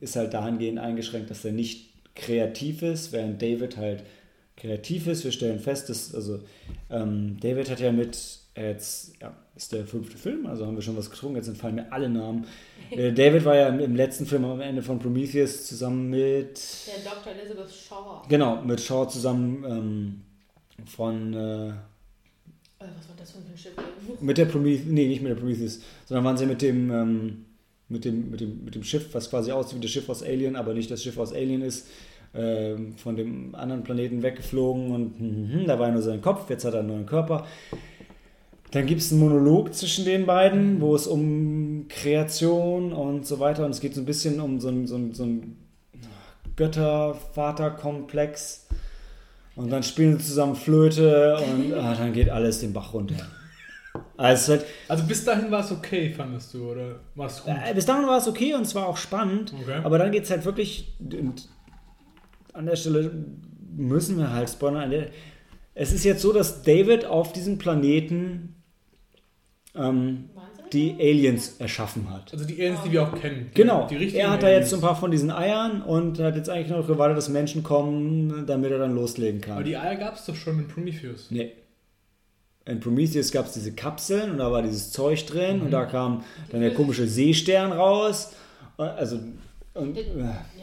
ist halt dahingehend eingeschränkt, dass er nicht kreativ ist, während David halt kreativ ist. Wir stellen fest, dass, also ähm, David hat ja mit, jetzt ja, ist der fünfte Film, also haben wir schon was getrunken, jetzt entfallen mir alle Namen. Äh, David war ja im, im, letzten Film am Ende von Prometheus zusammen mit. Der Dr. Elizabeth Shaw. Genau, mit Shaw zusammen ähm, von. Äh, was war das für ein Schiff? Mit der Prometheus, nee, nicht mit der Prometheus, sondern waren sie mit dem, ähm, mit dem, mit dem, mit dem Schiff, was quasi aussieht wie das Schiff aus Alien, aber nicht das Schiff aus Alien ist, äh, von dem anderen Planeten weggeflogen und hm, da war nur sein Kopf, jetzt hat er einen neuen Körper. Dann gibt es einen Monolog zwischen den beiden, wo es um Kreation und so weiter und es geht so ein bisschen um so ein, so ein, so ein Götter-Vater-Komplex. Und dann spielen sie zusammen Flöte und ah, dann geht alles den Bach runter. Also, halt, also bis dahin war es okay, fandest du, oder war es gut? Äh, bis dahin war es okay und es war auch spannend. Okay. Aber dann geht es halt wirklich, an der Stelle müssen wir halt spoilern. Es ist jetzt so, dass David auf diesem Planeten ähm, die Aliens erschaffen hat. Also die Aliens, die wir auch kennen. Genau. er hat da jetzt so ein paar von diesen Eiern und hat jetzt eigentlich nur noch gewartet, dass Menschen kommen, damit er dann loslegen kann. Aber die Eier gab es doch schon in Prometheus. Nee. In Prometheus gab es diese Kapseln und da war dieses Zeug drin mhm. und da kam dann der komische Seestern raus. Also und, ja,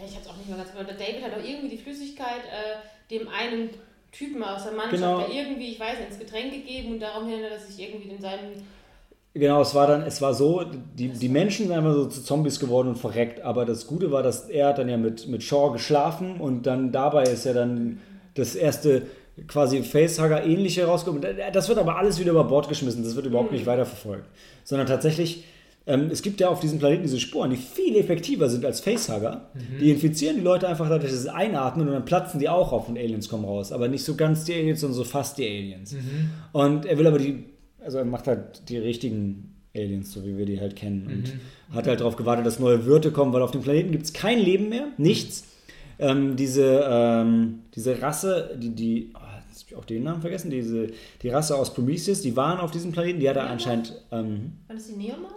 ich hab's auch nicht mehr ganz aber David hat auch irgendwie die Flüssigkeit äh, dem einen Typen aus der Mannschaft genau. irgendwie, ich weiß nicht, ins Getränk gegeben und darum hindert er sich irgendwie in seinem Genau, es war dann, es war so, die, die Menschen sind einfach so zu Zombies geworden und verreckt, aber das Gute war, dass er hat dann ja mit, mit Shaw geschlafen und dann dabei ist ja dann das erste quasi Facehugger ähnliche rausgekommen. Das wird aber alles wieder über Bord geschmissen, das wird überhaupt nicht mhm. weiterverfolgt, sondern tatsächlich ähm, es gibt ja auf diesem Planeten diese Sporen, die viel effektiver sind als Facehugger. Mhm. Die infizieren die Leute einfach dadurch, dass sie einatmen und dann platzen die auch auf und Aliens kommen raus. Aber nicht so ganz die Aliens, sondern so fast die Aliens. Mhm. Und er will aber die also er macht halt die richtigen Aliens, so wie wir die halt kennen. Und mhm. hat halt darauf gewartet, dass neue Wirte kommen, weil auf dem Planeten gibt es kein Leben mehr, nichts. Ähm, diese, ähm, diese Rasse, die, die oh, jetzt habe ich auch den Namen vergessen, diese, die Rasse aus Prometheus, die waren auf diesem Planeten, die hat er anscheinend. Ähm, War das die Neomorph?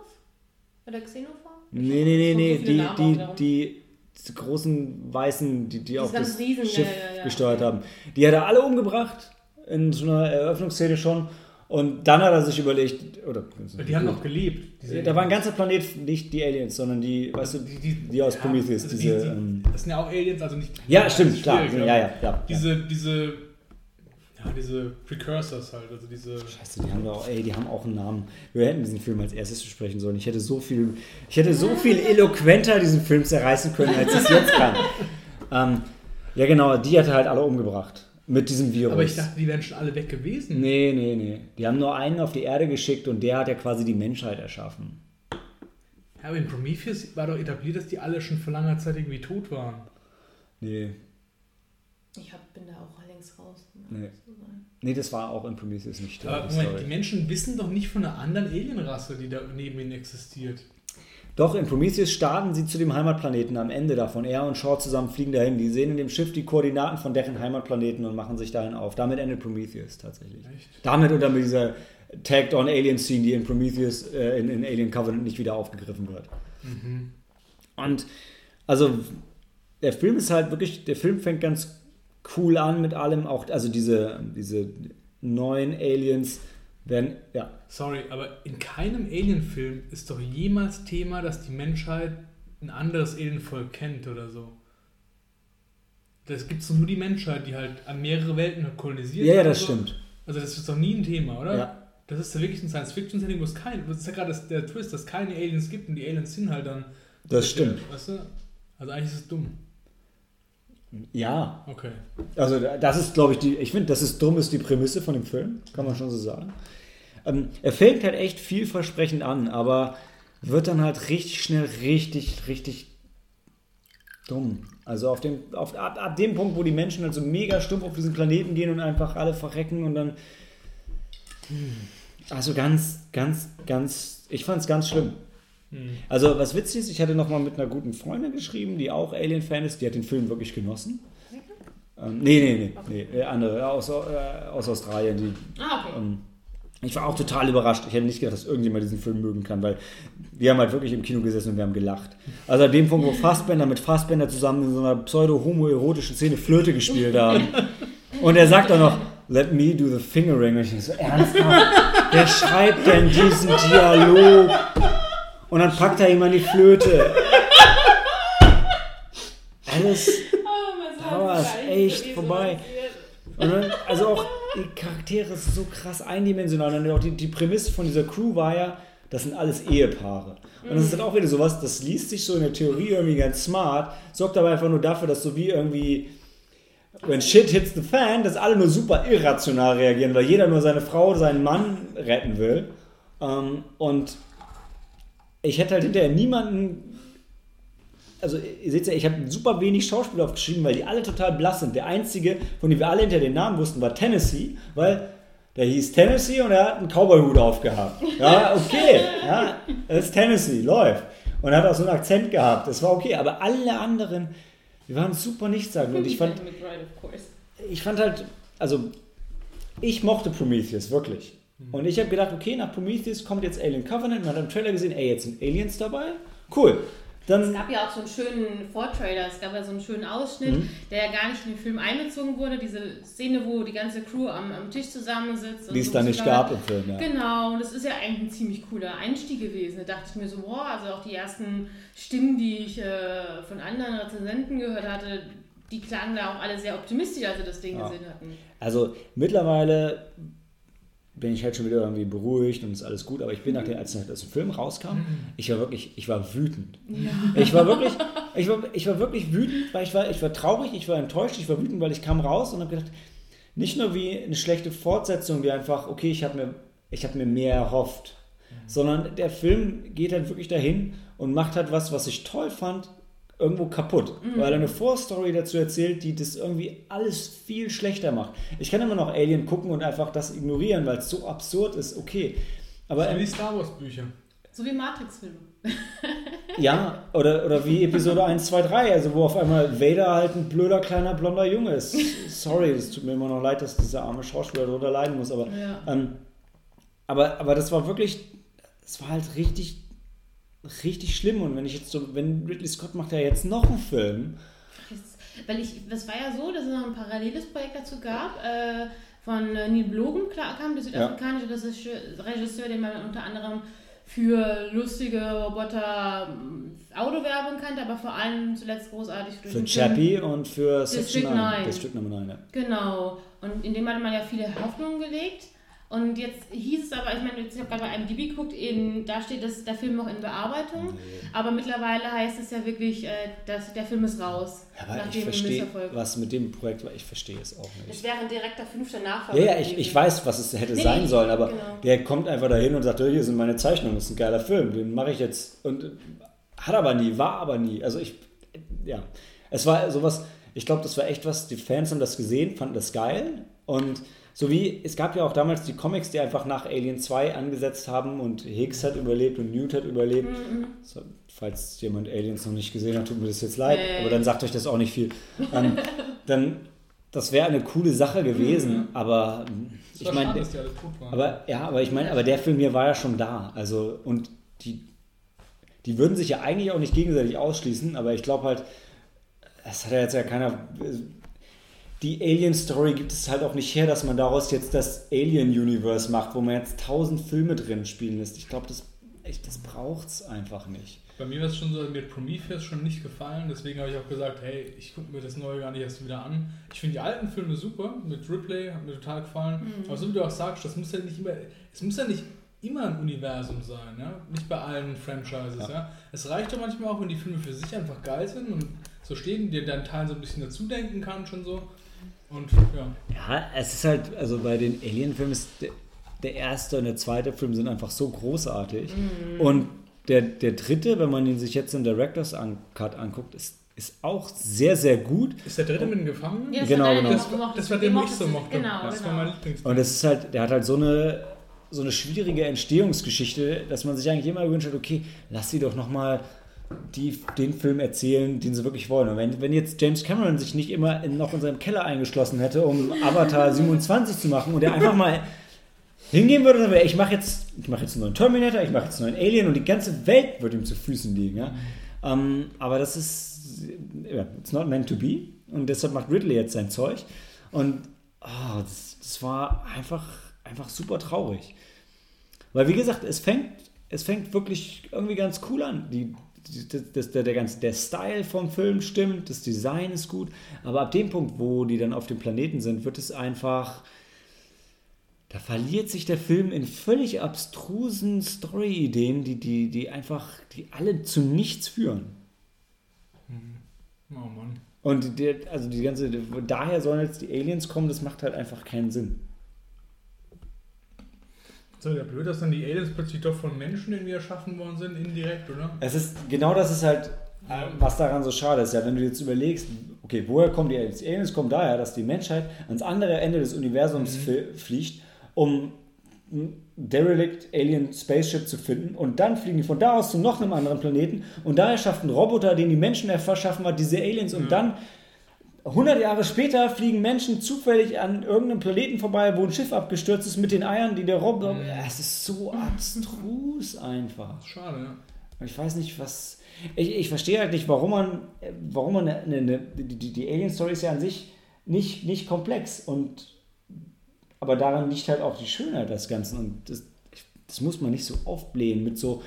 Oder Xenophor? Nee, nee, nee, nee, die, die, die, die großen Weißen, die, die auf das Riesen, Schiff ja, ja, gesteuert haben, die hat er alle umgebracht in so einer Eröffnungsszene schon und dann hat er sich überlegt, oder. Die haben noch gelebt. Da war ein ganzer Planet, nicht die Aliens, sondern die, weißt du, die, die, die aus ja, Prometheus. Also diese, die, ähm, das sind ja auch Aliens, also nicht. Ja, stimmt, klar. Ja, ja, ja, Diese, diese, ja, diese Precursors halt, also diese. Scheiße, die haben doch, ey, die haben auch einen Namen. Wir hätten diesen Film als erstes besprechen sollen. Ich hätte so viel, ich hätte so viel eloquenter diesen Film zerreißen können, als ich es jetzt kann. ähm, ja, genau, die hat er halt alle umgebracht. Mit diesem Virus. Aber ich dachte, die wären schon alle weg gewesen. Nee, nee, nee. Die haben nur einen auf die Erde geschickt und der hat ja quasi die Menschheit erschaffen. Ja, aber in Prometheus war doch etabliert, dass die alle schon vor langer Zeit irgendwie tot waren. Nee. Ich hab, bin da auch längst raus. Nee. nee, das war auch in Prometheus nicht. Aber Moment, die Menschen wissen doch nicht von einer anderen Alienrasse, die da neben ihnen existiert. Doch, in Prometheus starten sie zu dem Heimatplaneten am Ende davon. Er und Shaw zusammen fliegen dahin. Die sehen in dem Schiff die Koordinaten von deren Heimatplaneten und machen sich dahin auf. Damit endet Prometheus tatsächlich. Echt? Damit und dann mit dieser Tagged on Alien Scene, die in Prometheus, äh, in, in, Alien Covenant nicht wieder aufgegriffen wird. Mhm. Und also der Film ist halt wirklich, der Film fängt ganz cool an mit allem, auch also diese, diese neuen Aliens werden, ja. Sorry, aber in keinem Alien-Film ist doch jemals Thema, dass die Menschheit ein anderes Alienvolk kennt oder so. Das gibt es doch nur die Menschheit, die halt an mehrere Welten kolonisiert. Ja, ja, das so. stimmt. Also das ist doch nie ein Thema, oder? Ja. Das ist ja wirklich ein Science-Fiction-Setting, wo es kein, das ist ja gerade der Twist, dass es keine Aliens gibt und die Aliens sind halt dann. Das stimmt. weißt du? Also eigentlich ist es dumm. Ja. Okay. Also das ist, glaube ich, die, ich finde, das ist dumm, ist die Prämisse von dem Film, kann man schon so sagen. Ähm, er fängt halt echt vielversprechend an, aber wird dann halt richtig schnell richtig, richtig dumm. Also auf dem, auf, ab, ab dem Punkt, wo die Menschen halt so mega stumpf auf diesen Planeten gehen und einfach alle verrecken und dann. Also ganz, ganz, ganz. Ich fand es ganz schlimm. Hm. Also, was witzig ist, ich hatte nochmal mit einer guten Freundin geschrieben, die auch Alien-Fan ist, die hat den Film wirklich genossen. Ähm, nee, nee, nee, nee, andere, aus, äh, aus Australien. Die, ah, okay. ähm, Ich war auch total überrascht. Ich hätte nicht gedacht, dass irgendjemand diesen Film mögen kann, weil wir haben halt wirklich im Kino gesessen und wir haben gelacht. Also an dem Punkt, wo Fassbender mit Fassbender zusammen in so einer pseudo-homoerotischen Szene Flöte gespielt haben. Und er sagt dann noch, let me do the fingering. Und ich denke so, ernsthaft? Wer schreibt denn diesen Dialog? Und dann packt er ihm an die Flöte. Alles, Oh, ist echt vorbei. Dann, also auch die Charaktere sind so krass eindimensional. Und auch die, die Prämisse von dieser Crew war ja, das sind alles Ehepaare. Und das ist dann auch wieder sowas, das liest sich so in der Theorie irgendwie ganz smart, sorgt aber einfach nur dafür, dass so wie irgendwie, when shit hits the fan, dass alle nur super irrational reagieren, weil jeder nur seine Frau, seinen Mann retten will. Ähm, und ich hätte halt hinterher niemanden also ihr seht ja, ich habe super wenig Schauspieler aufgeschrieben, weil die alle total blass sind. Der einzige, von dem wir alle hinter den Namen wussten, war Tennessee, weil der hieß Tennessee und er hat einen Cowboy-Hut aufgehabt. Ja, okay, ja, das ist Tennessee, läuft. Und er hat auch so einen Akzent gehabt, das war okay, aber alle anderen, die waren super nichtssagend. Und ich fand, ich fand halt, also ich mochte Prometheus, wirklich. Und ich habe gedacht, okay, nach Prometheus kommt jetzt Alien Covenant. Man hat im Trailer gesehen, ey, jetzt sind Aliens dabei. Cool. Es Dann, gab ja auch so einen schönen Vortrailer, es gab ja so einen schönen Ausschnitt, Mhm. der ja gar nicht in den Film einbezogen wurde. Diese Szene, wo die ganze Crew am, am Tisch zusammensitzt. und die es so da nicht gab im Film, ja. Genau, und das ist ja eigentlich ein ziemlich cooler Einstieg gewesen. Da dachte ich mir so, boah, also auch die ersten Stimmen, die ich äh, von anderen Rezensenten gehört hatte, die klangen da auch alle sehr optimistisch, als sie das Ding Ja. gesehen hatten. Also mittlerweile bin ich halt schon wieder irgendwie beruhigt und ist alles gut, aber ich bin nachdem, als der Film rauskam, ich war wirklich, ich war wütend. Ich war wirklich, ich war, ich war wirklich wütend, weil ich war, ich war traurig, ich war enttäuscht, ich war wütend, weil ich kam raus und habe gedacht, nicht nur wie eine schlechte Fortsetzung, wie einfach, okay, ich habe mir, ich habe mir mehr erhofft, sondern der Film geht halt wirklich dahin und macht halt was, was ich toll fand, irgendwo kaputt, weil er eine Vorstory dazu erzählt, die das irgendwie alles viel schlechter macht. Ich kann immer noch Alien gucken und einfach das ignorieren, weil es so absurd ist, okay. Aber So wie ähm, die Star Wars Bücher. So wie Matrix-Filme. ja, oder, oder wie Episode 1, 2, 3, also wo auf einmal Vader halt ein blöder kleiner blonder Junge ist. Sorry, es tut mir immer noch leid, dass dieser arme Schauspieler darunter leiden muss, aber Ja. Ähm, aber, aber das war wirklich, es war halt richtig, richtig schlimm. Und wenn ich jetzt so, wenn Ridley Scott macht ja jetzt noch einen Film, weil ich, das war ja so, dass es noch ein paralleles Projekt dazu gab, äh, von äh, Neil Blomkamp klar kam, der südafrikanische Regisseur, Regisseur, den man unter anderem für lustige Roboter ähm, Autowerbung kannte, aber vor allem zuletzt großartig für Film Chappie und für District Section 9, 9. District Number 9, ja. Genau. Und in dem hatte man ja viele Hoffnungen gelegt. Und jetzt hieß es aber, ich meine, jetzt habe gerade bei IMDb geguckt, eben, da steht, dass der Film noch in Bearbeitung. Aber mittlerweile heißt es ja wirklich, äh, dass der Film ist raus. Aber ich verstehe, was mit dem Projekt war, ich verstehe es auch Es nicht. wäre ein direkter fünfter Nachfolger. Ja, ja, ich, ich weiß, was es hätte Nee, sein nee, sollen, aber genau. der kommt einfach dahin und sagt, hier sind meine Zeichnungen, das ist ein geiler Film, den mache ich jetzt. Und hat aber nie, war aber nie. Also ich, ja, es war sowas, ich glaube, das war echt was, die Fans haben das gesehen, fanden das geil und so wie, es gab ja auch damals die Comics, die einfach nach Alien 2 angesetzt haben und Higgs hat überlebt und Newt hat überlebt. Mhm, So, falls jemand Aliens noch nicht gesehen hat, tut mir das jetzt leid, Nee. aber dann sagt euch das auch nicht viel. Ähm, dann, das wäre eine coole Sache gewesen, aber ähm, Es ich meine, aber ja, aber ich meine, aber der Film hier war ja schon da. Also, und die, die würden sich ja eigentlich auch nicht gegenseitig ausschließen, aber ich glaube halt, es hat ja jetzt ja keiner. Die Alien-Story gibt es halt auch nicht her, dass man daraus jetzt das Alien-Universe macht, wo man jetzt tausend Filme drin spielen lässt. Ich glaube, das, echt, das braucht es einfach nicht. Bei mir war es schon so, mir hat Prometheus schon nicht gefallen, deswegen habe ich auch gesagt, hey, ich gucke mir das neue gar nicht erst wieder an. Ich finde die alten Filme super, mit Ripley, hat mir total gefallen. Aber so wie du auch sagst, das muss ja nicht immer, es muss ja nicht immer ein Universum sein, ja? Nicht bei allen Franchises, Ja. ja. Es reicht doch manchmal auch, wenn die Filme für sich einfach geil sind und so stehen, dir deinen Teilen so ein bisschen dazu denken kann, schon so. Und ja. Ja, es ist halt, also bei den Alien-Filmen ist der, der erste und der zweite Film sind einfach so großartig. Und der, der dritte, wenn man ihn sich jetzt im Director's Cut anguckt, ist, ist auch sehr, sehr gut. Ist der dritte mit dem Gefangenen? Ja, das Genau, genau. Das, war- das war Den der, den ich so mochte. Genau, das genau. war mein Lieblingsfilm. Und es ist halt, der hat halt so eine, so eine schwierige Entstehungsgeschichte, dass man sich eigentlich immer gewünscht hat, okay, lass sie doch nochmal die, den Film erzählen, den sie wirklich wollen. Und wenn, wenn jetzt James Cameron sich nicht immer in, noch in seinem Keller eingeschlossen hätte, um Avatar 27 zu machen und er einfach mal hingehen würde und sagen, ich mache jetzt, ich mache jetzt einen neuen Terminator, ich mache jetzt einen neuen Alien und die ganze Welt wird ihm zu Füßen liegen. Ja? Ähm, aber das ist, ja, it's not meant to be und deshalb macht Ridley jetzt sein Zeug und oh, das, das war einfach, einfach super traurig. Weil wie gesagt, es fängt, es fängt wirklich irgendwie ganz cool an. Die, die, das, der, der, ganze, der Style vom Film stimmt, das Design ist gut, aber ab dem Punkt, wo die dann auf dem Planeten sind, wird es einfach da verliert sich der Film in völlig abstrusen Story-Ideen, die, die, die einfach, die alle zu nichts führen. Mhm. Oh Mann. Und die, also die ganze, daher sollen jetzt die Aliens kommen, das macht halt einfach keinen Sinn. So, ja blöd, dass dann die Aliens plötzlich doch von Menschen irgendwie erschaffen worden sind, indirekt, oder? Es ist, genau das ist halt, was daran so schade ist. Ja, wenn du jetzt überlegst, okay, woher kommen die Aliens? Die Aliens kommen daher, dass die Menschheit ans andere Ende des Universums mhm. fliegt um ein Derelict Alien Spaceship zu finden und dann fliegen die von da aus zu noch einem anderen Planeten und da erschafft ein Roboter, den die Menschen erschaffen hat, diese Aliens und dann 100 Jahre später fliegen Menschen zufällig an irgendeinem Planeten vorbei, wo ein Schiff abgestürzt ist mit den Eiern, die der Roboter. Mhm. Es ist so abstrus einfach. Schade, ja. Ich weiß nicht, was. Ich, ich verstehe halt nicht, warum man, warum man eine, eine, die, die Alien-Story ist ja an sich nicht, nicht komplex und aber daran liegt halt auch die Schönheit des Ganzen. Und das, das muss man nicht so aufblähen mit so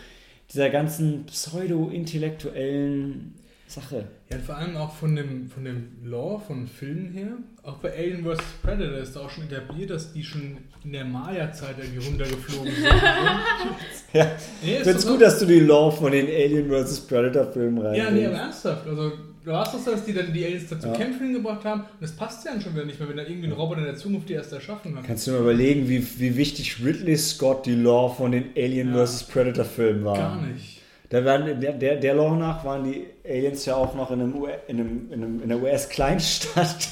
dieser ganzen pseudo-intellektuellen Sache. Ja, und vor allem auch von dem, von dem Lore von Filmen her. Auch bei Alien vs. Predator ist da auch schon etabliert, dass die schon in der Maya-Zeit irgendwie runtergeflogen sind. ja, nee, ich finde es gut, dass du die Lore von den Alien vs. Predator Filmen rein. Ja, nee, aber ernsthaft. Also du hast das, dass die dann die Aliens dazu ja. kämpfen gebracht haben. Und das passt ja dann schon wieder nicht mehr, wenn dann irgendwie ein Roboter in der Zukunft die erst erschaffen hat. Kannst du dir mal überlegen, wie, wie wichtig Ridley Scott die Lore von den Alien ja. vs. Predator Filmen war? Gar nicht. Da waren, der, der, der Lore nach waren die Aliens ja auch noch in, einem, in, einem, in, einem, in einer US-Kleinstadt.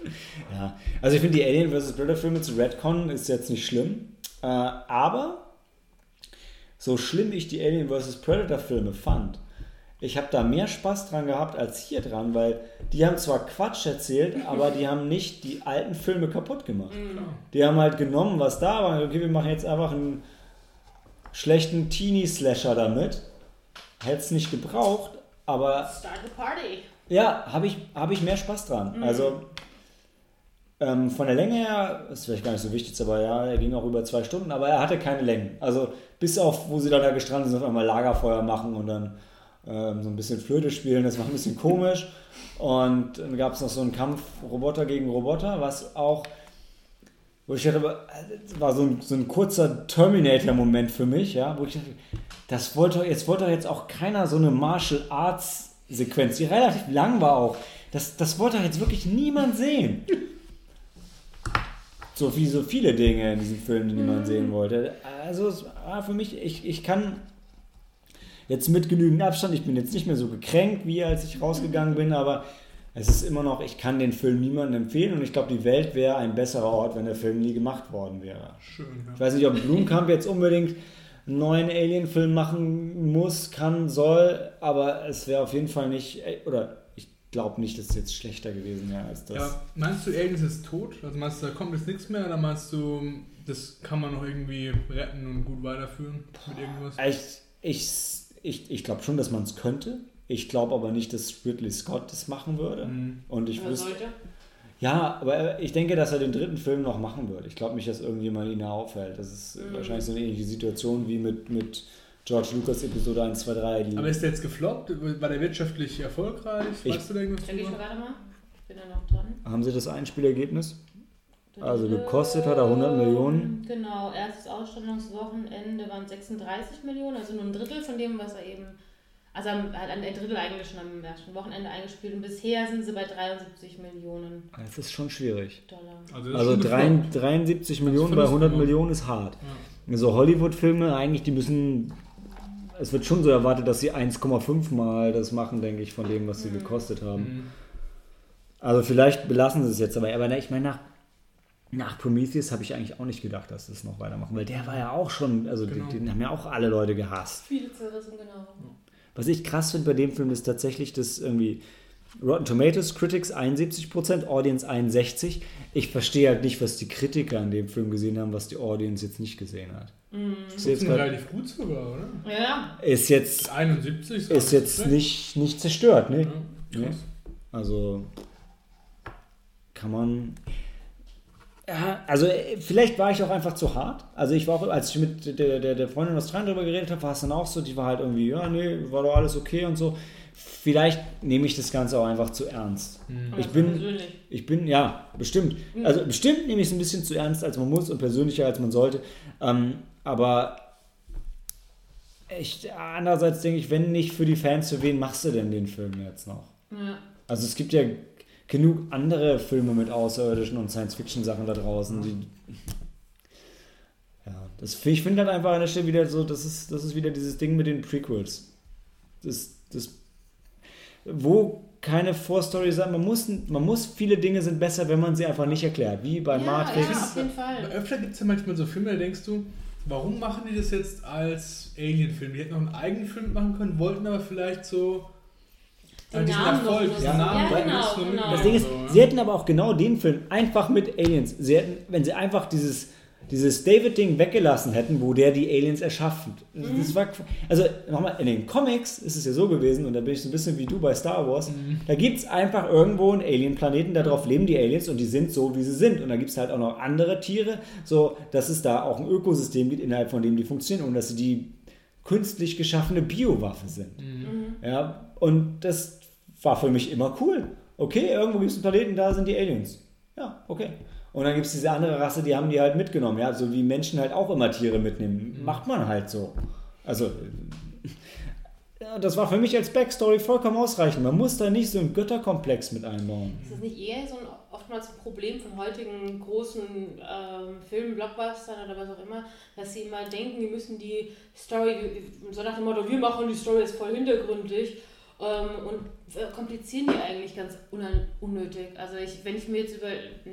ja, also ich finde die Alien vs. Predator Filme zu Redcon ist jetzt nicht schlimm. Äh, aber so schlimm ich die Alien vs. Predator Filme fand, ich habe da mehr Spaß dran gehabt als hier dran, weil die haben zwar Quatsch erzählt, aber die haben nicht die alten Filme kaputt gemacht. Mhm. Die haben halt genommen, was da war. Okay, wir machen jetzt einfach einen schlechten Teenie-Slasher damit. Hätte es nicht gebraucht, aber. Start the party. Ja, habe ich, hab ich mehr Spaß dran. Mhm. Also ähm, von der Länge her, ist vielleicht gar nicht so wichtig, aber ja, er ging auch über zwei Stunden, aber er hatte keine Längen. Also bis auf, wo sie dann da gestrandet sind, auf einmal Lagerfeuer machen und dann ähm, so ein bisschen Flöte spielen, das war ein bisschen komisch. Und dann gab es noch so einen Kampf Roboter gegen Roboter, was auch, wo ich dachte, das war so ein, so ein kurzer Terminator-Moment für mich, ja, wo ich dachte, das wollte jetzt wollte jetzt auch keiner so eine Martial Arts Sequenz, die relativ lang war auch. Das, das wollte jetzt wirklich niemand sehen. So wie so viele Dinge in diesem Film, die niemand mhm. sehen wollte. Also es war für mich, ich, ich kann Jetzt mit genügend Abstand, ich bin jetzt nicht mehr so gekränkt, wie als ich rausgegangen bin, aber es ist immer noch, ich kann den Film niemandem empfehlen und ich glaube, die Welt wäre ein besserer Ort, wenn der Film nie gemacht worden wäre. Schön, ja. Ich weiß nicht, ob Blumkamp jetzt unbedingt einen neuen Alien-Film machen muss, kann, soll, aber es wäre auf jeden Fall nicht, oder ich glaube nicht, dass es jetzt schlechter gewesen wäre als das. Ja, meinst du, Aliens ist tot? Also meinst du, da kommt jetzt nichts mehr oder meinst du, das kann man noch irgendwie retten und gut weiterführen mit irgendwas? Ich, ich ich, ich glaube schon, dass man es könnte. Ich glaube aber nicht, dass Ridley Scott das machen würde. Mhm. Und ich wüsste. Ja, aber ich denke, dass er den dritten Film noch machen würde. Ich glaube nicht, dass irgendjemand ihn aufhält. Das ist mhm. wahrscheinlich so eine ähnliche Situation wie mit, mit George Lucas Episode 1, 2, 3. aber ist der jetzt gefloppt? War der wirtschaftlich erfolgreich? Ich, weißt du da irgendwas drüber? Warte mal, ich bin da noch dran. Haben Sie das Einspielergebnis? Also gekostet hat er 100 Millionen. Genau, erstes Ausstellungswochenende waren 36 Millionen, also nur ein Drittel von dem, was er eben, also hat ein Drittel eigentlich schon am ersten Wochenende eingespielt und bisher sind sie bei 73 Millionen. Das ist schon schwierig. Dollar. Also, also 73, 73 Millionen bei 100 Millionen. Millionen ist hart. Ja. Also Hollywood-Filme eigentlich, die müssen, es wird schon so erwartet, dass sie 1,5 mal das machen, denke ich, von dem, was sie mhm. gekostet haben. Mhm. Also vielleicht belassen sie es jetzt, aber, aber ich meine, nach nach Prometheus habe ich eigentlich auch nicht gedacht, dass das noch weitermachen, weil der war ja auch schon, also genau. den, den, haben ja auch alle Leute gehasst. Viele zerrissen, genau. Was ich krass finde bei dem Film ist tatsächlich, dass irgendwie Rotten Tomatoes, Critics 71%, Audience 61%. Ich verstehe halt nicht, was die Kritiker an dem Film gesehen haben, was die Audience jetzt nicht gesehen hat. Mhm. Ist jetzt, relativ gut sogar, oder? Ja, ist jetzt, 71 ist, ist jetzt nicht, nicht zerstört, ne? Ja, krass. Also kann man. Ja, also äh, vielleicht war ich auch einfach zu hart. Also ich war auch, als ich mit der, der, der Freundin aus Australien darüber geredet habe, war es dann auch so, die war halt irgendwie, ja, nee, war doch alles okay und so. Vielleicht nehme ich das Ganze auch einfach zu ernst. aber Ich bin- persönlich. Ich bin, ja, bestimmt. Also bestimmt nehme ich es ein bisschen zu ernst, als man muss und persönlicher, als man sollte. Ähm, aber echt, andererseits denke ich, wenn nicht für die Fans, für wen machst du denn den Film jetzt noch? Ja. Also es gibt ja genug andere Filme mit Außerirdischen und Science-Fiction-Sachen da draußen, die. Ja, das, ich finde halt einfach an der Stelle wieder so, das ist, das ist wieder dieses Ding mit den Prequels. Das, das, wo keine Vorstory sein, man muss, man muss, viele Dinge sind besser, wenn man sie einfach nicht erklärt, wie bei Ja, Matrix. ja, auf jeden Fall. Aber öfter gibt es ja manchmal so Filme, da denkst du, warum machen die das jetzt als Alien-Film? Die hätten noch einen eigenen Film machen können, wollten aber vielleicht so Den äh, diesen Namen nutzen. diesen Ja, Namen genau, nutzen und genau. Das Ding ist, so, ja. sie hätten aber auch genau den Film einfach mit Aliens, sie hätten, wenn sie einfach dieses, dieses David-Ding weggelassen hätten, wo der die Aliens erschaffen. Das war, also nochmal, in den Comics ist es ja so gewesen, und da bin ich so ein bisschen wie du bei Star Wars, da gibt es einfach irgendwo einen Alien-Planeten, darauf leben die Aliens und die sind so, wie sie sind. Und da gibt es halt auch noch andere Tiere, so dass es da auch ein Ökosystem gibt, innerhalb von dem die funktionieren und dass sie die künstlich geschaffene Biowaffe sind. Ja, und das war für mich immer cool. Okay, irgendwo gibt es einen Planeten, da sind die Aliens. Ja, okay. Und dann gibt es diese andere Rasse, die haben die halt mitgenommen. Ja, so wie Menschen halt auch immer Tiere mitnehmen. Macht man halt so. Also, ja, das war für mich als Backstory vollkommen ausreichend. Man muss da nicht so einen Götterkomplex mit einbauen. Ist das nicht eher so ein oftmals ein Problem von heutigen großen ähm, Filmen, Blockbustern oder was auch immer, dass sie immer denken, die müssen die Story, so nach dem Motto, wir machen die Story jetzt voll hintergründig ähm, und komplizieren die eigentlich ganz unnötig. Also ich, wenn ich mir jetzt über,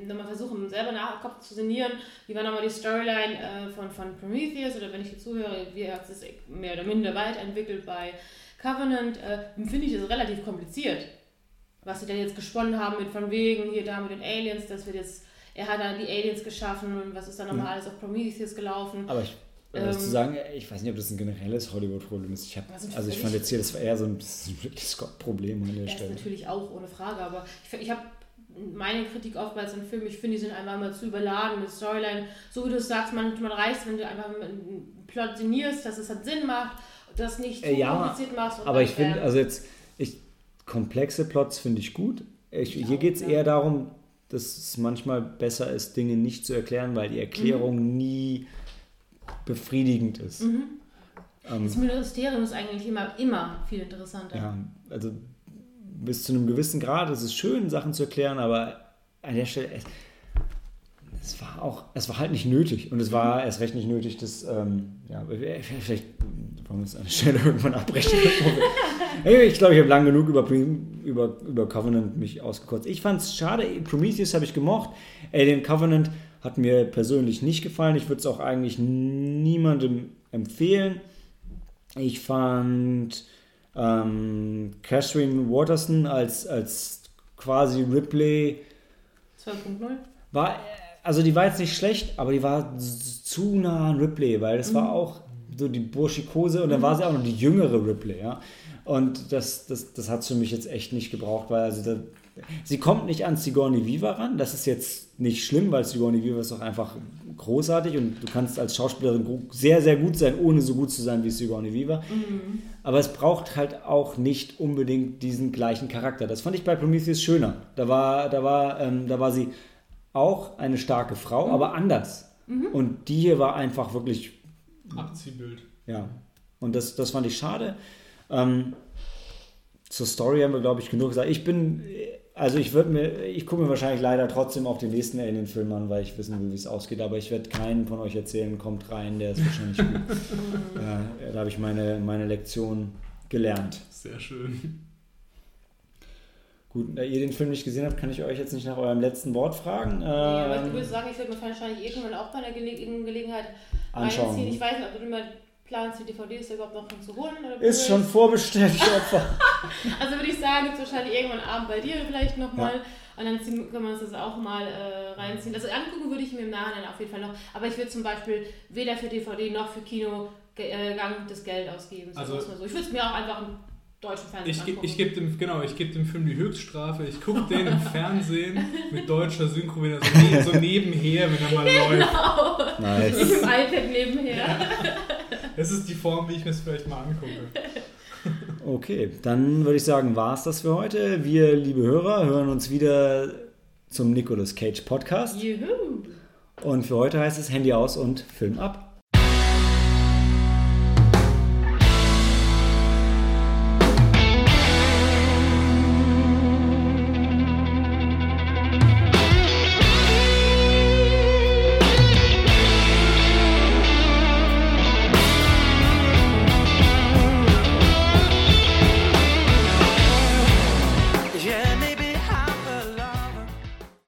nochmal versuche, selber nach Kopf zu sinnieren, wie war nochmal die Storyline äh, von, von Prometheus oder wenn ich hier zuhöre, wie hat es sich mehr oder minder weiterentwickelt bei Covenant, äh, finde ich das relativ kompliziert was sie denn jetzt gesponnen haben mit von wegen, hier da mit den Aliens, dass wir jetzt, er hat dann die Aliens geschaffen und was ist dann nochmal alles auf Prometheus gelaufen. Aber ich, um Ähm, das zu sagen, ich weiß nicht, ob das ein generelles Hollywood-Problem ist. Ich hab, Das ist also ich fand jetzt hier, das war eher so ein, das ist Ridley Scott-Problem an der Er ist Stelle. natürlich auch ohne Frage, aber ich, ich habe meine Kritik oftmals an Filmen, ich finde, die sind einfach mal zu überladen mit Storyline. So wie du es sagst, manchmal reicht wenn du einfach einen Plot signierst, dass es halt Sinn macht, das nicht zu Äh, ja, kompliziert machst. Aber ich finde, also jetzt, ich, komplexe Plots finde ich gut. Ich, Ich hier geht es ja. eher darum, dass es manchmal besser ist, Dinge nicht zu erklären, weil die Erklärung nie befriedigend ist. Mhm. Ähm, Das Ministerium ist eigentlich immer, immer viel interessanter. ja, also bis zu einem gewissen Grad ist es schön, Sachen zu erklären, aber an der Stelle, es, war auch, es war halt nicht nötig und es war erst recht nicht nötig, dass, ähm, ja, vielleicht wollen wir es an der Stelle irgendwann abbrechen. Ich glaube, ich habe lang genug über, über, über Covenant mich ausgekotzt. Ich fand es schade, Prometheus habe ich gemocht, Alien Covenant hat mir persönlich nicht gefallen. Ich würde es auch eigentlich niemandem empfehlen. Ich fand ähm, Catherine Waterston als, als quasi Ripley 2.0. war, also die war jetzt nicht schlecht, aber die war zu nah an Ripley, weil das war auch so die Burschikose und dann war sie auch noch die jüngere Ripley, ja. Und das, das, das hat es für mich jetzt echt nicht gebraucht, weil also da, sie kommt nicht an Sigourney Weaver ran. Das ist jetzt nicht schlimm, weil Sigourney Weaver ist doch einfach großartig und du kannst als Schauspielerin sehr, sehr gut sein, ohne so gut zu sein wie Sigourney Weaver. Aber es braucht halt auch nicht unbedingt diesen gleichen Charakter. Das fand ich bei Prometheus schöner. Da war, da war, ähm, da war sie auch eine starke Frau, aber anders. Und die hier war einfach wirklich Abziehbild. ja, und das, das fand ich schade. Ähm, zur Story haben wir, glaube ich, genug gesagt. Ich bin, also ich würde mir, ich gucke mir wahrscheinlich leider trotzdem auch den nächsten Alien-Film an, weil ich wissen will, wie es ausgeht. Aber ich werde keinen von euch erzählen, kommt rein, der ist wahrscheinlich gut. ja, da habe ich meine, meine Lektion gelernt. Sehr schön. Gut, da ihr den Film nicht gesehen habt, kann ich euch jetzt nicht nach eurem letzten Wort fragen. Ja, aber ich Ähm, würde sagen, ich würde mir wahrscheinlich irgendwann auch bei einer Gele Gelegenheit Anschauen. reinziehen. Ich weiß nicht, ob du immer planst, die DVDs überhaupt noch zu holen. Oder ist schon vorbestellt, ich Opfer. also würde ich sagen, jetzt wahrscheinlich irgendwann Abend bei dir vielleicht nochmal. Ja. Und dann ziehen, können wir uns das auch mal äh, reinziehen. Also angucken würde ich mir im Nachhinein auf jeden Fall noch. Aber ich würde zum Beispiel weder für DVD noch für Kino äh, Gang das Geld ausgeben. Also, so. Ich würde es mir auch einfach deutschen Fernsehen ich, angucken. Ich gebe dem, genau, ich gebe dem Film die Höchststrafe. Ich gucke den im Fernsehen mit deutscher Synchro, wenn er so, ne so nebenher, wenn er mal genau. läuft. Nice. Ich im iPad nebenher. Ja. Das ist die Form, wie ich mir es vielleicht mal angucke. Okay, dann würde ich sagen, war es das für heute. Wir, liebe Hörer, hören uns wieder zum Nicolas Cage Podcast. Juhu. Und für heute heißt es Handy aus und Film ab.